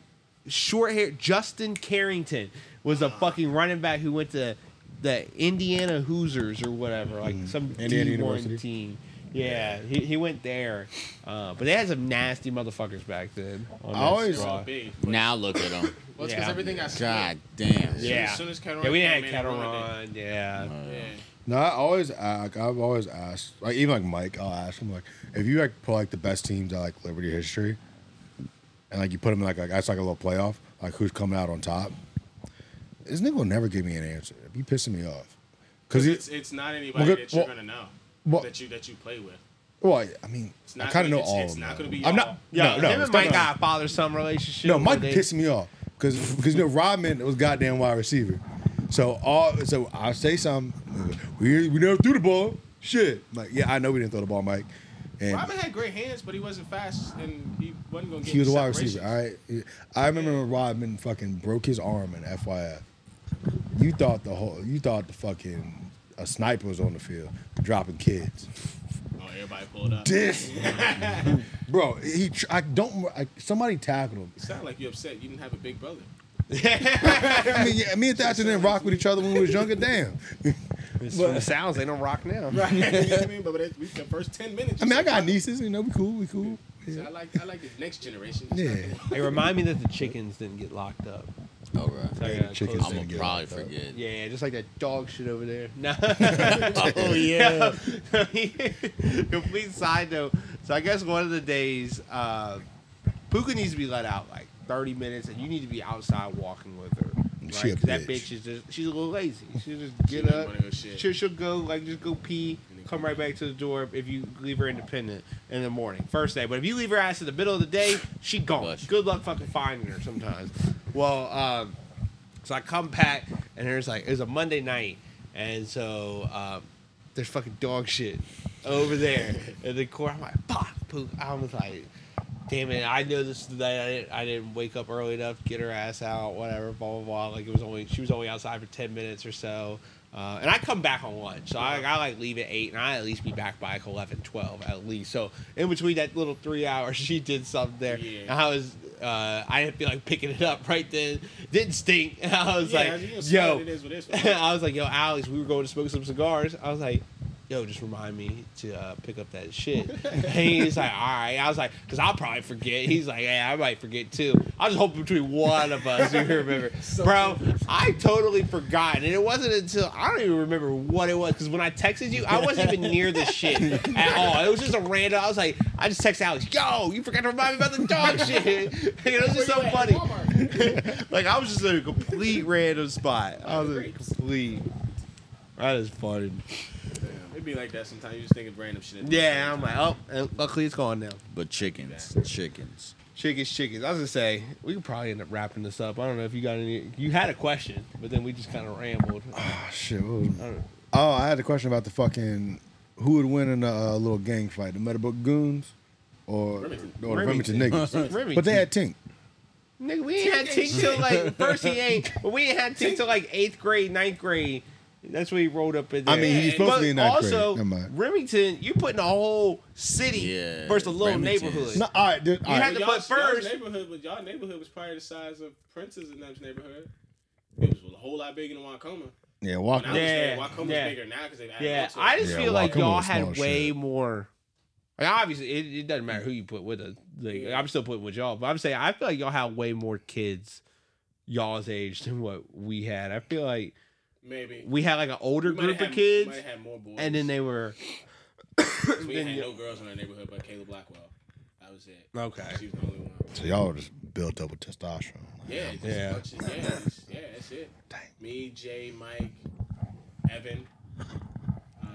short hair. Justin Carrington was a fucking running back who went to the Indiana Hoosiers or whatever, like some Indiana D1 University. team. Yeah, he, he went there, uh, but they had some nasty motherfuckers back then. On I that always- squad. now look at him. Well, it's because Yeah. everything got God split. damn. As soon- Yeah. As soon as Kettle Yeah, we had didn't came have in, kettle it ruined run. Yeah, it. Yeah. No, I always ask. I've always asked. Like even like Mike, I'll ask him like, if you like pull like the best teams out like Liberty history, and like you put them in like, like that's like a little playoff, like who's coming out on top. This nigga will never give me an answer. It be pissing me off. Because it's it's not anybody Well, that you're well- gonna know well- that you that you play with. well, I mean, It's I kind of know it's- all it's of them. not gonna be I'm y'all. not. yeah. no, no, him it's and Mike gonna- got a father son relationship. No, where Mike they- pissing me off because because you know Rodman was goddamn wide receiver. So all so I say something. We we never threw the ball. Shit. Like yeah, I know we didn't throw the ball, Mike. And Robin had great hands, but he wasn't fast, and he wasn't gonna get. he was a wide receiver. All right. I remember when Rodman fucking broke his arm in FYF. You thought the whole you thought the fucking a sniper was on the field dropping kids. Everybody pulled up. This, bro, he tr- I don't I, somebody tackled him. It sound like you're upset. You didn't have a big brother. I mean, yeah, me and Thatcher didn't rock with each other when we was younger. Damn. It's from the sounds they don't rock now. Right. you know what I mean? But it, we, the first ten minutes. I mean, I got "Fuck it." nieces. You know, we cool. We cool. So I like I like the next generation. Yeah. Hey, remind me that the chickens didn't get locked up. All right. So I Yeah, gotta the chickens close I'm gonna get probably locked up. forget. Yeah, just like that dog shit over there. No. Oh yeah. Complete side note. So I guess one of the days, uh, Puka needs to be let out like 30 minutes, and you need to be outside walking with her. Right? She a 'Cause that bitch. bitch is just, she's a little lazy. She'll just get ain't up. one of those shit. She'll, she'll go, like, just go pee, come right back to the door if you leave her independent in the morning. First day. But if you leave her ass in the middle of the day, she gone. Bush. Good luck fucking finding her sometimes. Well, um, so I come back, and there's like, it was a Monday night, and so um, there's fucking dog shit over there in the corner. I'm like, fuck, poop. I was like, damn it, I know this today. I didn't, I didn't wake up early enough get her ass out, whatever, blah, blah, blah. Like, it was only, she was only outside for 10 minutes or so. Uh, and I come back on lunch. So I, I like leave at 8, and I at least be back by like 11, 12 at least. So in between that little three hours, she did something there. Yeah. And I was, uh, I didn't feel like picking it up right then. Didn't stink. And I was Yeah, like, you know, smell yo. it is what it is. I was like, yo, Alex, we were going to smoke some cigars. I was like, "Yo, just remind me to uh, pick up that shit." and he's like, "All right." I was like, "Cause I'll probably forget." He's like, "Yeah, I might forget too." I was hoping between one of us who remember, bro. I totally forgot, and it wasn't until I don't even remember what it was. Cause when I texted you, I wasn't even near the shit at all. It was just a random. I was like, I just texted Alex, "Yo, you forgot to remind me about the dog shit." it was just so funny. like I was just in a complete random spot. I was in a complete. That is funny. It'd be like that sometimes. You just think of random shit. Yeah, I'm time. like, oh, and luckily it's gone now. But chickens, chickens. Chickens, chickens. I was gonna say we could probably end up wrapping this up. I don't know if you got any. You had a question, but then we just kind of rambled. Oh, shit. What was, I don't know. oh, I had a question about the fucking who would win in a uh, little gang fight, the Meadowbrook Goons or Remington. or the Remington niggas. Remington. But they had Tink. Nigga, we ain't had Tink till like first he ain't, but we ain't had Tink till like eighth grade, ninth grade. That's when he rolled up in there. I mean, he's supposed but to be in ninth grade. also, Never. Remington, you putting a whole city Yeah, versus a little Remington. neighborhood. No, all right, dude, all You right. had to Y'all- put first- neighborhood, but y'all neighborhood was probably the size of Prince's and them's neighborhood. It was a whole lot bigger than Wacoma. yeah, When walk. I was there, Yeah, yeah. bigger now because they've added Yeah, on to I just Yeah, feel like Wacoma y'all had way shit. more. Like obviously, it, it doesn't matter who you put with us. Like, Yeah. I'm still putting with y'all, but I'm saying I feel like y'all had way more kids y'all's age than what we had. I feel like Maybe. we had like an older We might have group of kids, might have more boys. and then they were. we had you- no girls in our neighborhood but Kayla Blackwell. That was it. okay. She was the only one. So y'all were just built up with testosterone. Yeah, Yeah. Of, yeah, just- yeah, that's it. Dang. Me, Jay, Mike, Evan, uh,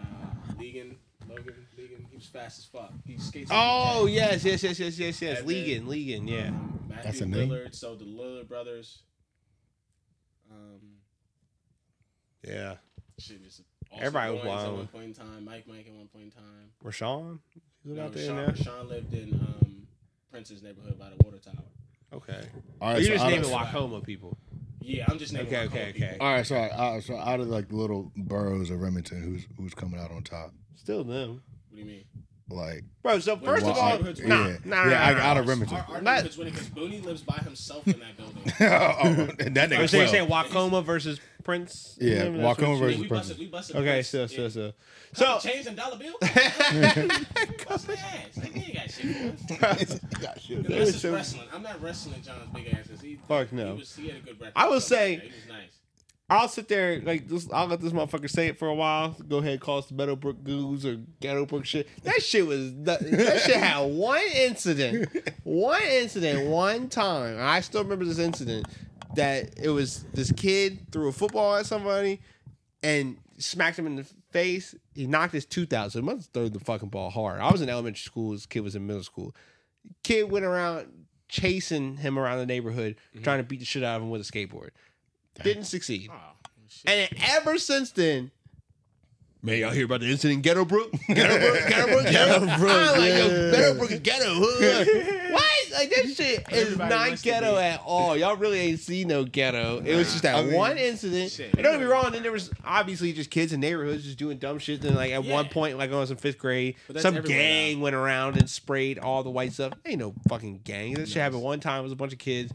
Legan, Logan, Legan. He was fast as fuck. He skates. Oh yes, yes, yes, yes, yes, yes. Evan. Legan, Legan, yeah. Um, That's Matthew a name? Lillard. So the Lillard brothers. Um, Yeah. shit, just Everybody was Goins At one point in time, Mike, Mike at one point in time. Rashawn? He live No, out there Sean, now? Sean lived in um, Prince's neighborhood by the water tower. Okay. All right, you so just out naming of, Wacoma people. Yeah, I'm just naming. Okay, Wacoma okay, people. okay. all right, so uh, so out of like the little boroughs of Remington, who's who's coming out on top? Still them. What do you mean? Like, Bro, so first well, of all, I- neighborhoods- nah, yeah, nah, yeah, nah, I- nah, out of. Remington. Our, our Not- neighborhood's winning because Booney lives by himself in that building. Oh, oh, and that Oh, nigga so you're saying Wacoma versus Prince? Yeah, Remember Wacoma versus we busted, we busted. Okay, Prince so so so. So So change them dollar bill. Bust their ass. Like, we ain't got shit for us. Unless it's so- wrestling. I'm not wrestling John's big ass. 'cause He, Fuck He, no. was, he had a good breakfast. I will say- He was nice. I'll sit there like this. I'll let this motherfucker say it for a while. Go ahead, call us the Meadowbrook Goose or Ghetto Brook shit. That shit was that, that shit had one incident, one incident, one time. I still remember this incident that it was this kid threw a football at somebody and smacked him in the face. He knocked his tooth out. So he must have thrown the fucking ball hard. I was in elementary school. This kid was in middle school. Kid went around chasing him around the neighborhood, mm-hmm. trying to beat the shit out of him with a skateboard. Didn't succeed. Oh. And ever since then, man, y'all hear about the incident in Ghetto Brook? Ghetto Brook, Ghetto Brook, Ghetto Brook. I'm like, yo, Ghetto Brook is ghetto. Hood. what? Like that shit is Everybody not ghetto at all. Y'all really ain't seen no ghetto. It was just that I mean, one incident. shit, and don't get me wrong. Then there was obviously just kids in neighborhoods just doing dumb shit. Then like at one point, like I was in fifth grade, some everywhere gang went around and sprayed all the white stuff. Ain't no fucking gang. That shit happened one time. It was a bunch of kids.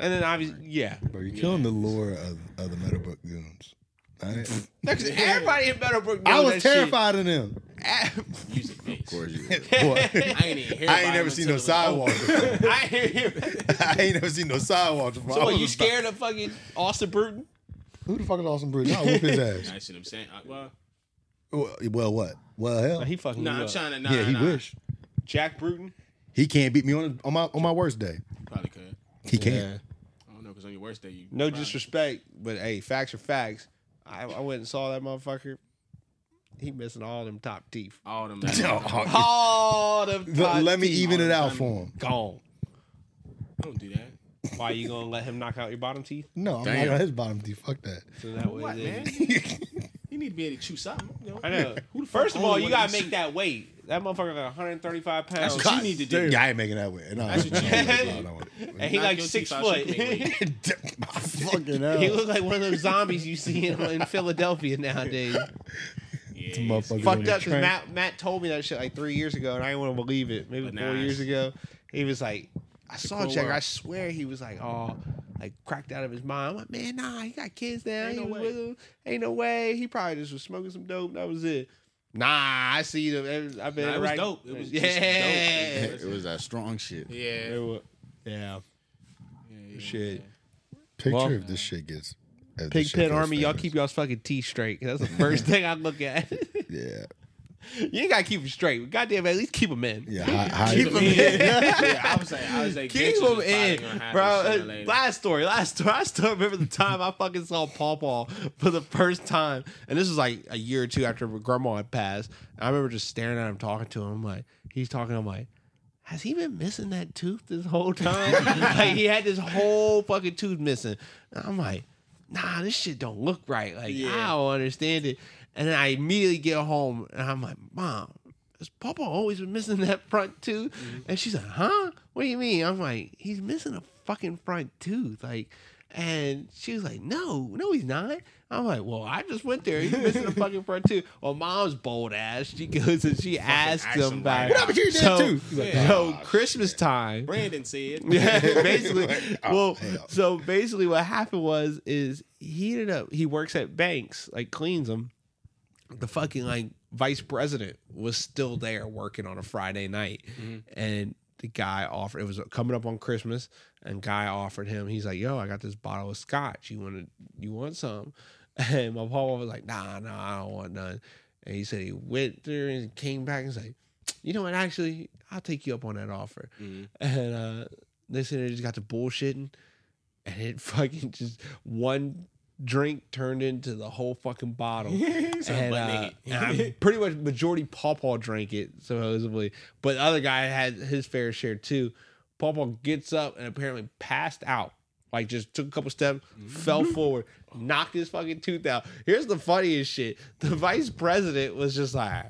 And then obviously, yeah. Bro, you're killing the lure of, of the Meadowbrook goons. All right? That's 'cause everybody in Meadowbrook I was that shit. terrified of them. Music face. Of course you. Boy, I ain't even hear I ain't never seen no it was sidewalks. I hear. I ain't never seen no sidewalks. before. So I what, was you about- scared of fucking Austin Bruton? Who the fuck is Austin Bruce? I'll whoop his ass. I see what I'm saying. I, well, Well, well, what? Well, hell. Nah, he fucking nah, I'm up. trying to. Nah, yeah, he nah. wish. Jack Bruton. He can't beat me on on my on my worst day. Probably could. He can't. I don't know because on your worst day, you. No probably- disrespect, but hey, facts are facts. I, I went and saw that motherfucker. He missing all them top teeth. All them. All them Let- top Let me teeth. even it out for him. Gone. Don't do that. Why are you gonna let him knock out your bottom teeth? No, I'm Damn. not on his bottom teeth. Fuck that. So that way What they- man? you need to be able to chew something. You know? I know. Who the First of all, you gotta these- make that weight. That motherfucker like 135 pounds. That's what you need to do. Yeah, I ain't making that way. No, That's what you need. to do. no. and he Knock like your six teeth out, foot. shake me, Fucking hell. he look like one of those zombies you see in, in Philadelphia nowadays. Yeah, motherfucker. it's- fucked on the up because train. Matt Matt told me that shit like three years ago, and I didn't want to believe it. Maybe But four nah, years it's- ago, he was like, I saw cool Jack. I swear he was like, oh, like cracked out of his mind. I'm like, man, nah, he got kids now. Ain't he no was way. with him. Ain't no way. He probably just was smoking some dope. That was it. Nah, I see them. I've been Nah, it was right- dope. It was yeah. just dope. It was that strong shit. Yeah. It wa- yeah. yeah, Shit. Picture Well- if this shit gets. if this Pig shit Pen goes Army, y'all keep y'all's fucking teeth straight. That's the first thing I look at. Yeah, you ain't gotta keep them straight. Goddamn, at least keep them in. yeah. High, high, Keep 'em in. yeah, I was like, I was like, Keep them in, probably gonna happen bro. Uh. Last story, last story. I still remember the time I fucking saw Paw Paw for the first time, and this was like a year or two after Grandma had passed. I remember just staring at him, talking to him. Like, he's talking. I'm like, has he been missing that tooth this whole time? like he had this whole fucking tooth missing. And I'm like, nah, this shit don't look right. Like Yeah. I don't understand it. And then I immediately get home, and I'm like, mom. Has Papa always been missing that front tooth? Mm-hmm. And she's like, huh? What do you mean? I'm like, he's missing a fucking front tooth. Like, and she was like, no, no, he's not. I'm like, well, I just went there. He's missing a fucking front tooth. Well, mom's bold ass. She goes and she asks ask him about right it. out. but so, too. He's like, so "Oh, Christmas time. Brandon said, Yeah, basically. Oh, well, hell. so basically, what happened was is he ended up he works at banks, like cleans them. The fucking like vice president was still there working on a Friday night, and the guy offered. It was coming up on Christmas, and guy offered him. He's like, "Yo, I got this bottle of scotch. You want to? You want some?" And my papa was like, "Nah, nah, I don't want none." And he said he went there and came back and was like, "You know what? Actually, I'll take you up on that offer." And uh, they said they just got to bullshitting, and it fucking just one drink turned into the whole fucking bottle. and, uh, and I'm pretty much majority Paw Paw drank it supposedly, but the other guy had his fair share too. Paw Paw gets up and apparently passed out. Like just took a couple steps, fell forward, knocked his fucking tooth out. Here's the funniest shit: the vice president was just like,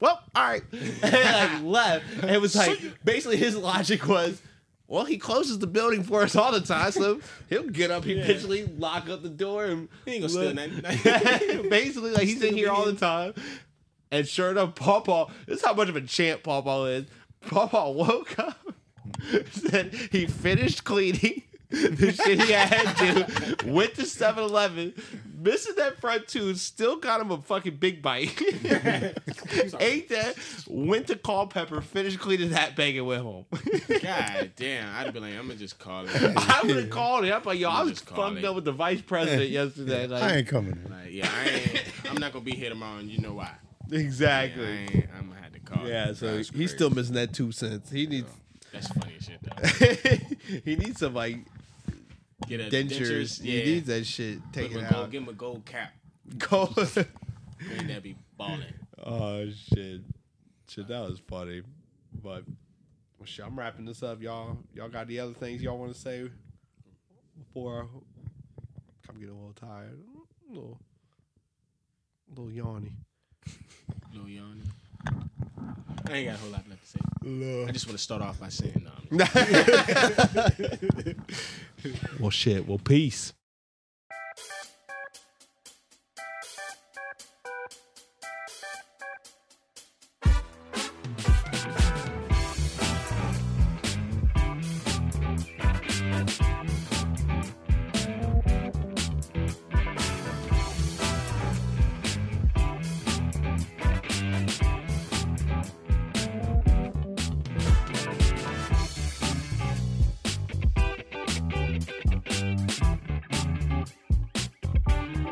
well, all right. And like left. And it was like basically his logic was, well, he closes the building for us all the time, so he'll get up eventually, lock up the door, and He ain't gonna steal nothing. basically like he's in here all the time. And sure enough, Paw Paw, this is how much of a champ Paw Paw is. Paw Paw woke up, said he finished cleaning the shit he had to, went to 7 Eleven, missing that front tooth, still got him a fucking big bite. Ate that, went to Culpeper, finished cleaning that bag and went home. God damn, I'd be like, I'm gonna just call it. I would have called it. I'm like, yo, I I'ma was just fucked it. up with the vice president yesterday. Like, I ain't coming. In. Like, yeah, I ain't. I'm not gonna be here tomorrow, and you know why? Yeah, I exactly. ain't, I'm gonna have to call. Yeah, it. so That's he's crazy. still missing that two cents. He needs That's funny as shit though. he needs some like Get a dentures. Yeah, He needs that shit him taken a gold, out. give him a gold cap. Go. Ain't that be balling? oh shit, shit, that was funny. But well, shit, I'm wrapping this up, y'all. Y'all got the other things y'all want to say before I'm getting a little tired, a little, a little yawny. Lil Yanni. I ain't got a whole lot left to say. I just want to start off by saying, um, well, shit. Well, peace.